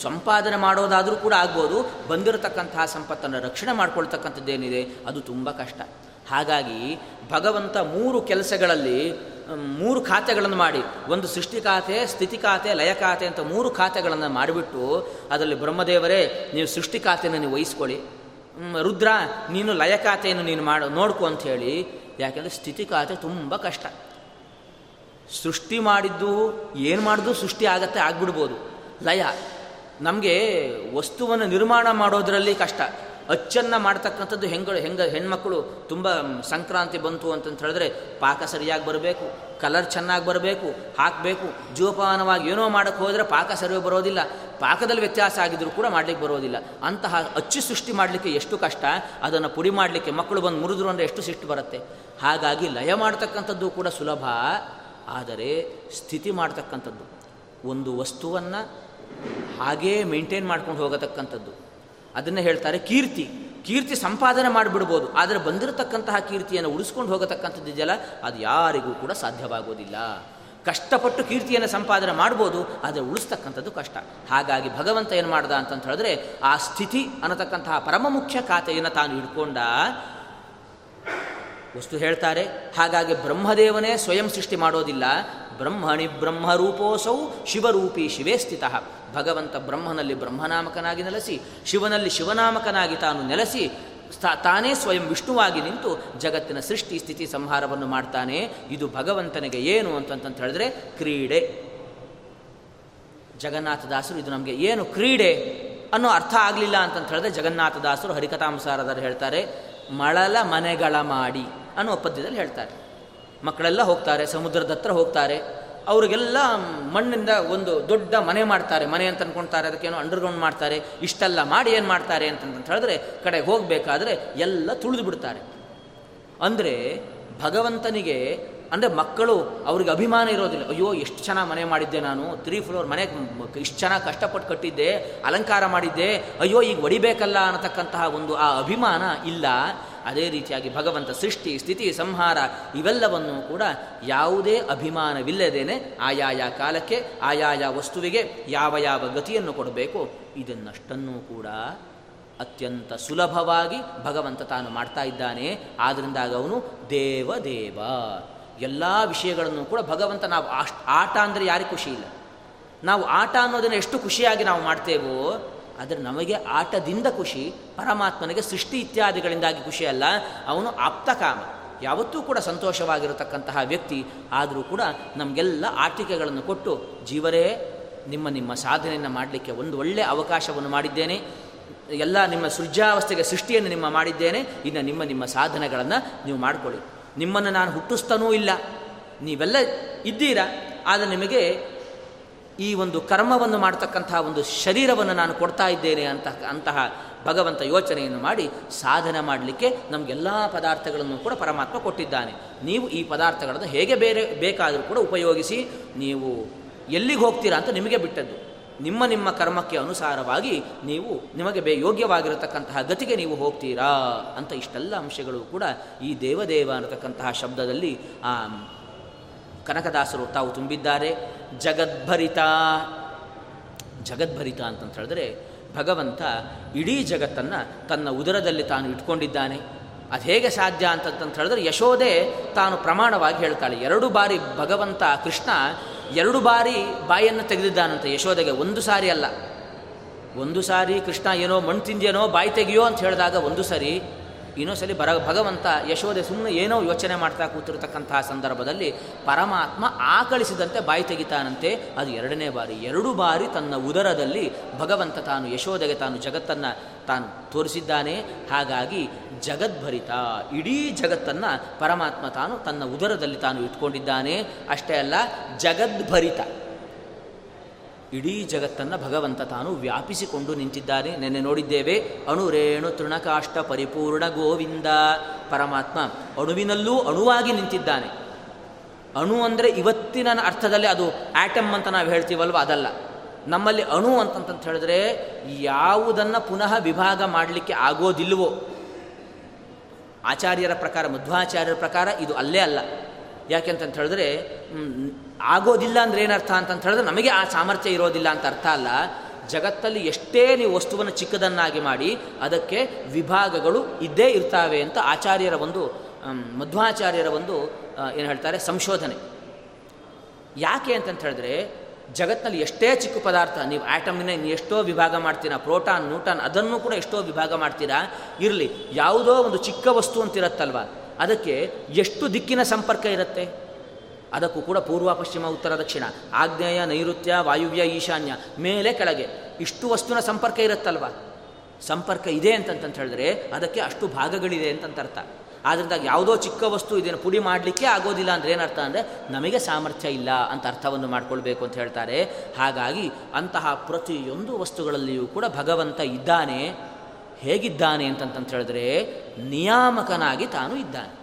A: ಸಂಪಾದನೆ ಮಾಡೋದಾದರೂ ಕೂಡ ಆಗ್ಬೋದು, ಬಂದಿರತಕ್ಕಂತಹ ಸಂಪತ್ತನ್ನು ರಕ್ಷಣೆ ಮಾಡ್ಕೊಳ್ತಕ್ಕಂಥದ್ದೇನಿದೆ, ಅದು ತುಂಬ ಕಷ್ಟ. ಹಾಗಾಗಿ ಭಗವಂತ ಮೂರು ಕೆಲಸಗಳಲ್ಲಿ ಮೂರು ಖಾತೆಗಳನ್ನು ಮಾಡಿ. ಒಂದು ಸೃಷ್ಟಿ ಖಾತೆ, ಸ್ಥಿತಿ ಖಾತೆ, ಲಯ ಖಾತೆ ಅಂತ ಮೂರು ಖಾತೆಗಳನ್ನು ಮಾಡಿಬಿಟ್ಟು ಅದರಲ್ಲಿ ಬ್ರಹ್ಮದೇವರೇ, ನೀವು ಸೃಷ್ಟಿ ಖಾತೆಯನ್ನು ನೀವು ವಹಿಸ್ಕೊಳ್ಳಿ. ರುದ್ರ, ನೀನು ಲಯ ಖಾತೆಯನ್ನು ನೀನು ಮಾಡು, ನೋಡ್ಕೊ ಅಂತ ಹೇಳಿ. ಯಾಕೆಂದರೆ ಸ್ಥಿತಿ ಖಾತೆ ತುಂಬ ಕಷ್ಟ. ಸೃಷ್ಟಿ ಮಾಡಿದ್ದು, ಏನು ಮಾಡಿದ್ದು ಸೃಷ್ಟಿ ಆಗತ್ತೆ, ಆಗ್ಬಿಡ್ಬೋದು. ಲಯ. ನಮಗೆ ವಸ್ತುವನ್ನು ನಿರ್ಮಾಣ ಮಾಡೋದರಲ್ಲಿ ಕಷ್ಟ. ಅಚ್ಚನ್ನು ಮಾಡ್ತಕ್ಕಂಥದ್ದು ಹೆಂಗಳು ಹೆಂಗ, ಹೆಣ್ಮಕ್ಳು ತುಂಬ ಸಂಕ್ರಾಂತಿ ಬಂತು ಅಂತಂತ ಹೇಳಿದ್ರೆ ಪಾಕ ಸರಿಯಾಗಿ ಬರಬೇಕು, ಕಲರ್ ಚೆನ್ನಾಗಿ ಬರಬೇಕು, ಹಾಕಬೇಕು ಜೋಪಾನವಾಗಿ ಏನೋ ಮಾಡೋಕ್ಕೆ ಹೋದರೆ ಪಾಕ ಸರಿ ಬರೋದಿಲ್ಲ. ಪಾಕದಲ್ಲಿ ವ್ಯತ್ಯಾಸ ಆಗಿದ್ರು ಕೂಡ ಮಾಡಲಿಕ್ಕೆ ಬರೋದಿಲ್ಲ. ಅಂತಹ ಅಚ್ಚು ಸೃಷ್ಟಿ ಮಾಡಲಿಕ್ಕೆ ಎಷ್ಟು ಕಷ್ಟ, ಅದನ್ನು ಪುಡಿ ಮಾಡಲಿಕ್ಕೆ ಮಕ್ಕಳು ಬಂದು ಮುರಿದ್ರು ಅಂದರೆ ಎಷ್ಟು ಸಿಟ್ಟು ಬರುತ್ತೆ. ಹಾಗಾಗಿ ಲಯ ಮಾಡ್ತಕ್ಕಂಥದ್ದು ಕೂಡ ಸುಲಭ, ಆದರೆ ಸ್ಥಿತಿ ಮಾಡ್ತಕ್ಕಂಥದ್ದು. ಒಂದು ವಸ್ತುವನ್ನು ಹಾಗೇ ಮೇಂಟೈನ್ ಮಾಡ್ಕೊಂಡು ಹೋಗತಕ್ಕಂಥದ್ದು. ಅದನ್ನು ಹೇಳ್ತಾರೆ ಕೀರ್ತಿ. ಕೀರ್ತಿ ಸಂಪಾದನೆ ಮಾಡಿಬಿಡ್ಬೋದು. ಆದರೆ ಬಂದಿರತಕ್ಕಂತಹ ಕೀರ್ತಿಯನ್ನು ಉಳಿಸ್ಕೊಂಡು ಹೋಗತಕ್ಕಂಥದ್ದು ಇದೆಯಲ್ಲ ಅದು ಯಾರಿಗೂ ಕೂಡ ಸಾಧ್ಯವಾಗೋದಿಲ್ಲ. ಕಷ್ಟಪಟ್ಟು ಕೀರ್ತಿಯನ್ನು ಸಂಪಾದನೆ ಮಾಡ್ಬೋದು, ಆದರೆ ಉಳಿಸ್ತಕ್ಕಂಥದ್ದು ಕಷ್ಟ. ಹಾಗಾಗಿ ಭಗವಂತ ಏನು ಮಾಡ್ದ ಅಂತಂತ ಹೇಳಿದ್ರೆ, ಆ ಸ್ಥಿತಿ ಅನ್ನತಕ್ಕಂತಹ ಪರಮ ಮುಖ್ಯ ಖಾತೆಯನ್ನು ತಾನು ಹಿಡ್ಕೊಂಡ, ವಸ್ತು ಹೇಳ್ತಾರೆ. ಹಾಗಾಗಿ ಬ್ರಹ್ಮದೇವನೇ ಸ್ವಯಂ ಸೃಷ್ಟಿ ಮಾಡೋದಿಲ್ಲ ಬ್ರಹ್ಮಣಿ ಬ್ರಹ್ಮರೂಪೋಸೌ ಶಿವರೂಪಿ ಶಿವೇ ಸ್ಥಿತ. ಭಗವಂತ ಬ್ರಹ್ಮನಲ್ಲಿ ಬ್ರಹ್ಮನಾಮಕನಾಗಿ ನೆಲೆಸಿ, ಶಿವನಲ್ಲಿ ಶಿವನಾಮಕನಾಗಿ ತಾನು ನೆಲೆಸಿ ತಾನೇ ಸ್ವಯಂ ವಿಷ್ಣುವಾಗಿ ನಿಂತು ಜಗತ್ತಿನ ಸೃಷ್ಟಿ ಸ್ಥಿತಿ ಸಂಹಾರವನ್ನು ಮಾಡ್ತಾನೆ. ಇದು ಭಗವಂತನಿಗೆ ಏನು ಅಂತಂತ ಹೇಳಿದ್ರೆ ಕ್ರೀಡೆ. ಜಗನ್ನಾಥದಾಸರು ಇದು ನಮಗೆ ಏನು ಕ್ರೀಡೆ ಅನ್ನೋ ಅರ್ಥ ಆಗಲಿಲ್ಲ ಅಂತಂತ ಹೇಳಿದ್ರೆ ಜಗನ್ನಾಥದಾಸರು ಹರಿಕಥಾಂಸಾರದಲ್ಲಿ ಹೇಳ್ತಾರೆ, ಮಳಲ ಮನೆಗಳ ಮಾಡಿ ಅನ್ನೋ ಪದ್ಯದಲ್ಲಿ ಹೇಳ್ತಾರೆ. ಮಕ್ಕಳೆಲ್ಲ ಹೋಗ್ತಾರೆ, ಸಮುದ್ರದ ಹತ್ರ ಹೋಗ್ತಾರೆ. ಅವರಿಗೆಲ್ಲ ಮಣ್ಣಿಂದ ಒಂದು ದೊಡ್ಡ ಮನೆ ಮಾಡ್ತಾರೆ. ಮನೆ ಅಂತ ಅಂದ್ಕೊಳ್ತಾರೆ ಅದಕ್ಕೇನು ಅಂಡರ್ಗ್ರೌಂಡ್ ಮಾಡ್ತಾರೆ. ಇಷ್ಟೆಲ್ಲ ಮಾಡಿ ಏನು ಮಾಡ್ತಾರೆ ಅಂತಂತ ಹೇಳಿದ್ರೆ ಕಡೆ ಹೋಗಬೇಕಾದ್ರೆ ಎಲ್ಲ ತುಳಿದು ಬಿಡ್ತಾರೆ. ಅಂದರೆ ಭಗವಂತನಿಗೆ, ಅಂದರೆ ಮಕ್ಕಳು ಅವ್ರಿಗೆ ಅಭಿಮಾನ ಇರೋದಿಲ್ಲ. ಅಯ್ಯೋ, ಎಷ್ಟು ಚೆನ್ನಾಗಿ ಮನೆ ಮಾಡಿದ್ದೆ ನಾನು. ತ್ರೀ ಫ್ಲೋರ್ ಮನೆ, ಇಷ್ಟು ಚೆನ್ನಾಗಿ ಕಷ್ಟಪಟ್ಟು ಕಟ್ಟಿದ್ದೆ, ಅಲಂಕಾರ ಮಾಡಿದ್ದೆ. ಅಯ್ಯೋ, ಈಗ ಒಡಿಬೇಕಲ್ಲ ಅನ್ನತಕ್ಕಂತಹ ಒಂದು ಆ ಅಭಿಮಾನ ಇಲ್ಲ. ಅದೇ ರೀತಿಯಾಗಿ ಭಗವಂತ ಸೃಷ್ಟಿ, ಸ್ಥಿತಿ, ಸಂಹಾರ ಇವೆಲ್ಲವನ್ನೂ ಕೂಡ ಯಾವುದೇ ಅಭಿಮಾನವಿಲ್ಲದೇನೆ ಆಯಾಯ ಕಾಲಕ್ಕೆ, ಆಯಾಯ ವಸ್ತುವಿಗೆ ಯಾವ ಯಾವ ಗತಿಯನ್ನು ಕೊಡಬೇಕು ಇದನ್ನಷ್ಟನ್ನೂ ಕೂಡ ಅತ್ಯಂತ ಸುಲಭವಾಗಿ ಭಗವಂತ ತಾನು ಮಾಡ್ತಾ ಇದ್ದಾನೆ. ಆದ್ದರಿಂದಾಗ ಅವನು ದೇವದೇವ ಎಲ್ಲ ವಿಷಯಗಳನ್ನು ಕೂಡ ಭಗವಂತ ನಾವು ಆಟ ಅಂದರೆ ಯಾರಿಗೆ ಖುಷಿ ಇಲ್ಲ? ನಾವು ಆಟ ಅನ್ನೋದನ್ನು ಎಷ್ಟು ಖುಷಿಯಾಗಿ ನಾವು ಮಾಡ್ತೇವೋ ಆದರೆ ನಮಗೆ ಆಟದಿಂದ ಖುಷಿ, ಪರಮಾತ್ಮನಿಗೆ ಸೃಷ್ಟಿ ಇತ್ಯಾದಿಗಳಿಂದಾಗಿ ಖುಷಿ ಅಲ್ಲ, ಅವನು ಆಪ್ತಕಾಮ ಯಾವತ್ತೂ ಕೂಡ ಸಂತೋಷವಾಗಿರತಕ್ಕಂತಹ ವ್ಯಕ್ತಿ, ಆದರೂ ಕೂಡ ನಮಗೆಲ್ಲ ಆಟಿಕೆಗಳನ್ನು ಕೊಟ್ಟು, ಜೀವರೇ, ನಿಮ್ಮ ನಿಮ್ಮ ಸಾಧನೆಯನ್ನು ಮಾಡಲಿಕ್ಕೆ ಒಂದು ಒಳ್ಳೆಯ ಅವಕಾಶವನ್ನು ಮಾಡಿದ್ದೇನೆ. ಎಲ್ಲ ನಿಮ್ಮ ಸೃಜಾವಸ್ಥೆಗೆ ಸೃಷ್ಟಿಯನ್ನು ನಿಮ್ಮ ಮಾಡಿದ್ದೇನೆ. ಇನ್ನು ನಿಮ್ಮ ನಿಮ್ಮ ಸಾಧನೆಗಳನ್ನು ನೀವು ಮಾಡಿಕೊಳ್ಳಿ. ನಿಮ್ಮನ್ನು ನಾನು ಹುಟ್ಟಿಸ್ತಾನೂ ಇಲ್ಲ. ನೀವೆಲ್ಲ ಇದ್ದೀರಾ, ಆದರೆ ನಿಮಗೆ ಈ ಒಂದು ಕರ್ಮವನ್ನು ಮಾಡ್ತಕ್ಕಂತಹ ಒಂದು ಶರೀರವನ್ನು ನಾನು ಕೊಡ್ತಾ ಇದ್ದೇನೆ ಅಂತ, ಅಂತಹ ಭಗವಂತ ಯೋಚನೆಯನ್ನು ಮಾಡಿ ಸಾಧನೆ ಮಾಡಲಿಕ್ಕೆ ನಮಗೆಲ್ಲ ಪದಾರ್ಥಗಳನ್ನು ಕೂಡ ಪರಮಾತ್ಮ ಕೊಟ್ಟಿದ್ದಾನೆ. ನೀವು ಈ ಪದಾರ್ಥಗಳನ್ನು ಹೇಗೆ ಬೇರೆ, ಬೇಕಾದರೂ ಕೂಡ ಉಪಯೋಗಿಸಿ ನೀವು ಎಲ್ಲಿಗೆ ಹೋಗ್ತೀರಾ ಅಂತ ನಿಮಗೆ ಬಿಟ್ಟದ್ದು. ನಿಮ್ಮ ನಿಮ್ಮ ಕರ್ಮಕ್ಕೆ ಅನುಸಾರವಾಗಿ ನೀವು ನಿಮಗೆ ಬೇ, ಯೋಗ್ಯವಾಗಿರತಕ್ಕಂತಹ ಗತಿಗೆ ನೀವು ಹೋಗ್ತೀರಾ ಅಂತ ಇಷ್ಟೆಲ್ಲ ಅಂಶಗಳು ಕೂಡ ಈ ದೇವದೇವ ಅನ್ನತಕ್ಕಂತಹ ಶಬ್ದದಲ್ಲಿ, ಆ ಕನಕದಾಸರು ತಾವು ತುಂಬಿದ್ದಾರೆ. ಜಗದ್ಭರಿತ ಜಗದ್ಭರಿತ ಅಂತಂತ ಹೇಳಿದ್ರೆ ಭಗವಂತ ಇಡೀ ಜಗತ್ತನ್ನು ತನ್ನ ಉದರದಲ್ಲಿ ತಾನು ಇಟ್ಕೊಂಡಿದ್ದಾನೆ. ಅದು ಹೇಗೆ ಸಾಧ್ಯ ಅಂತಂತ ಹೇಳಿದ್ರೆ ಯಶೋದೆ ತಾನು ಪ್ರಮಾಣವಾಗಿ ಹೇಳ್ತಾಳೆ. ಎರಡು ಬಾರಿ ಭಗವಂತ ಕೃಷ್ಣ ಎರಡು ಬಾರಿ ಬಾಯನ್ನು ತೆಗೆದಿದ್ದಾನಂತೆ ಯಶೋದೆಗೆ ಒಂದು ಸಾರಿ ಅಲ್ಲ. ಒಂದು ಸಾರಿ ಕೃಷ್ಣ ಏನೋ ಮಣ್ಣು ತಿಂದೇನೋ ಬಾಯಿ ತೆಗೆಯೋ ಅಂತ ಹೇಳಿದಾಗ ಒಂದು ಸರಿ ಇನ್ನೊಂದ್ಸಲಿ ಬರ ಭಗವಂತ ಯಶೋದೆ ಸುಮ್ಮನೆ ಏನೋ ಯೋಚನೆ ಮಾಡ್ತಾ ಕೂತಿರ್ತಕ್ಕಂತಹ ಸಂದರ್ಭದಲ್ಲಿ ಪರಮಾತ್ಮ ಆಕಳಿಸಿದಂತೆ ಬಾಯಿ ತೆಗಿತಾನಂತೆ. ಅದು ಎರಡನೇ ಬಾರಿ, ಎರಡು ಬಾರಿ ತನ್ನ ಉದರದಲ್ಲಿ ಭಗವಂತ ತಾನು ಯಶೋದೆಗೆ ತಾನು ಜಗತ್ತನ್ನು ತಾನು ತೋರಿಸಿದ್ದಾನೆ. ಹಾಗಾಗಿ ಜಗದ್ಭರಿತ, ಇಡೀ ಜಗತ್ತನ್ನು ಪರಮಾತ್ಮ ತಾನು ತನ್ನ ಉದರದಲ್ಲಿ ತಾನು ಇಟ್ಕೊಂಡಿದ್ದಾನೆ. ಅಷ್ಟೇ ಅಲ್ಲ, ಜಗದ್ಭರಿತ. ಇಡೀ ಜಗತ್ತನ್ನು ಭಗವಂತ ತಾನು ವ್ಯಾಪಿಸಿಕೊಂಡು ನಿಂತಿದ್ದಾನೆ. ನೆನ್ನೆ ನೋಡಿದ್ದೇವೆ, ಅಣುರೇಣು ತೃಣಕಾಷ್ಟ ಪರಿಪೂರ್ಣ ಗೋವಿಂದ. ಪರಮಾತ್ಮ ಅಣುವಿನಲ್ಲೂ ಅಣುವಾಗಿ ನಿಂತಿದ್ದಾನೆ. ಅಣು ಅಂದರೆ ಇವತ್ತಿನ ಅರ್ಥದಲ್ಲಿ ಅದು ಆಟಮ್ ಅಂತ ನಾವು ಹೇಳ್ತೀವಲ್ವ? ಅದಲ್ಲ. ನಮ್ಮಲ್ಲಿ ಅಣು ಅಂತಂತ ಹೇಳಿದ್ರೆ ಯಾವುದನ್ನು ಪುನಃ ವಿಭಾಗ ಮಾಡಲಿಕ್ಕೆ ಆಗೋದಿಲ್ವೋ? ಆಚಾರ್ಯರ ಪ್ರಕಾರ, ಮಧ್ವಾಚಾರ್ಯರ ಪ್ರಕಾರ ಇದು ಅಲ್ಲೇ ಅಲ್ಲ. ಯಾಕೆಂತಂತ ಹೇಳಿದ್ರೆ ಆಗೋದಿಲ್ಲ ಅಂದ್ರೆ ಏನರ್ಥ ಅಂತಂತ ಹೇಳಿದ್ರೆ ನಮಗೆ ಆ ಸಾಮರ್ಥ್ಯ ಇರೋದಿಲ್ಲ ಅಂತ ಅರ್ಥ ಅಲ್ಲ. ಜಗತ್ತಲ್ಲಿ ಎಷ್ಟೇ ನೀವು ವಸ್ತುವನ್ನು ಚಿಕ್ಕದನ್ನಾಗಿ ಮಾಡಿ, ಅದಕ್ಕೆ ವಿಭಾಗಗಳು ಇದ್ದೇ ಇರ್ತಾವೆ ಅಂತ ಆಚಾರ್ಯರ ಒಂದು ಮಧ್ವಾಚಾರ್ಯರ ಒಂದು ಏನು ಹೇಳ್ತಾರೆ, ಸಂಶೋಧನೆ. ಯಾಕೆ ಅಂತಂತ ಹೇಳಿದ್ರೆ ಜಗತ್ತಿನಲ್ಲಿ ಎಷ್ಟೇ ಚಿಕ್ಕ ಪದಾರ್ಥ, ನೀವು ಆಟಮ್ನ ಎಷ್ಟೋ ವಿಭಾಗ ಮಾಡ್ತೀರಾ, ಪ್ರೋಟಾನ್ ನ್ಯೂಟಾನ್ ಅದನ್ನು ಕೂಡ ಎಷ್ಟೋ ವಿಭಾಗ ಮಾಡ್ತೀರಾ, ಇರಲಿ, ಯಾವುದೋ ಒಂದು ಚಿಕ್ಕ ವಸ್ತು ಅಂತಿರತ್ತಲ್ವ ಅದಕ್ಕೆ ಎಷ್ಟು ದಿಕ್ಕಿನ ಸಂಪರ್ಕ ಇರುತ್ತೆ? ಅದಕ್ಕೂ ಕೂಡ ಪೂರ್ವ, ಪಶ್ಚಿಮ, ಉತ್ತರ, ದಕ್ಷಿಣ. ಆಗ್ನೇಯ ನೈಋತ್ಯ, ವಾಯುವ್ಯ, ಈಶಾನ್ಯ, ಮೇಲೆ, ಕೆಳಗೆ. ಇಷ್ಟು ವಸ್ತುವಿನ ಸಂಪರ್ಕ ಇರುತ್ತಲ್ವ? ಸಂಪರ್ಕ ಇದೆ ಅಂತಂತ ಹೇಳಿದ್ರೆ ಅದಕ್ಕೆ ಅಷ್ಟು ಭಾಗಗಳಿದೆ ಅಂತಂತ ಅರ್ಥ. ಆದ್ದರಿಂದ ಯಾವುದೋ ಚಿಕ್ಕ ವಸ್ತು ಇದನ್ನು ಪುಡಿ ಮಾಡಲಿಕ್ಕೆ ಆಗೋದಿಲ್ಲ ಅಂದರೆ ಏನರ್ಥ ಅಂದರೆ ನಮಗೆ ಸಾಮರ್ಥ್ಯ ಇಲ್ಲ ಅಂತ ಅರ್ಥವನ್ನು ಮಾಡ್ಕೊಳ್ಬೇಕು ಅಂತ ಹೇಳ್ತಾರೆ. ಹಾಗಾಗಿ ಅಂತಹ ಪ್ರತಿಯೊಂದು ವಸ್ತುಗಳಲ್ಲಿಯೂ ಕೂಡ ಭಗವಂತ ಇದ್ದಾನೆ. ಹೇಗಿದ್ದಾನೆ ಅಂತಂತ ಹೇಳಿದ್ರೆ ನಿಯಾಮಕನಾಗಿ ತಾನು ಇದ್ದಾನೆ.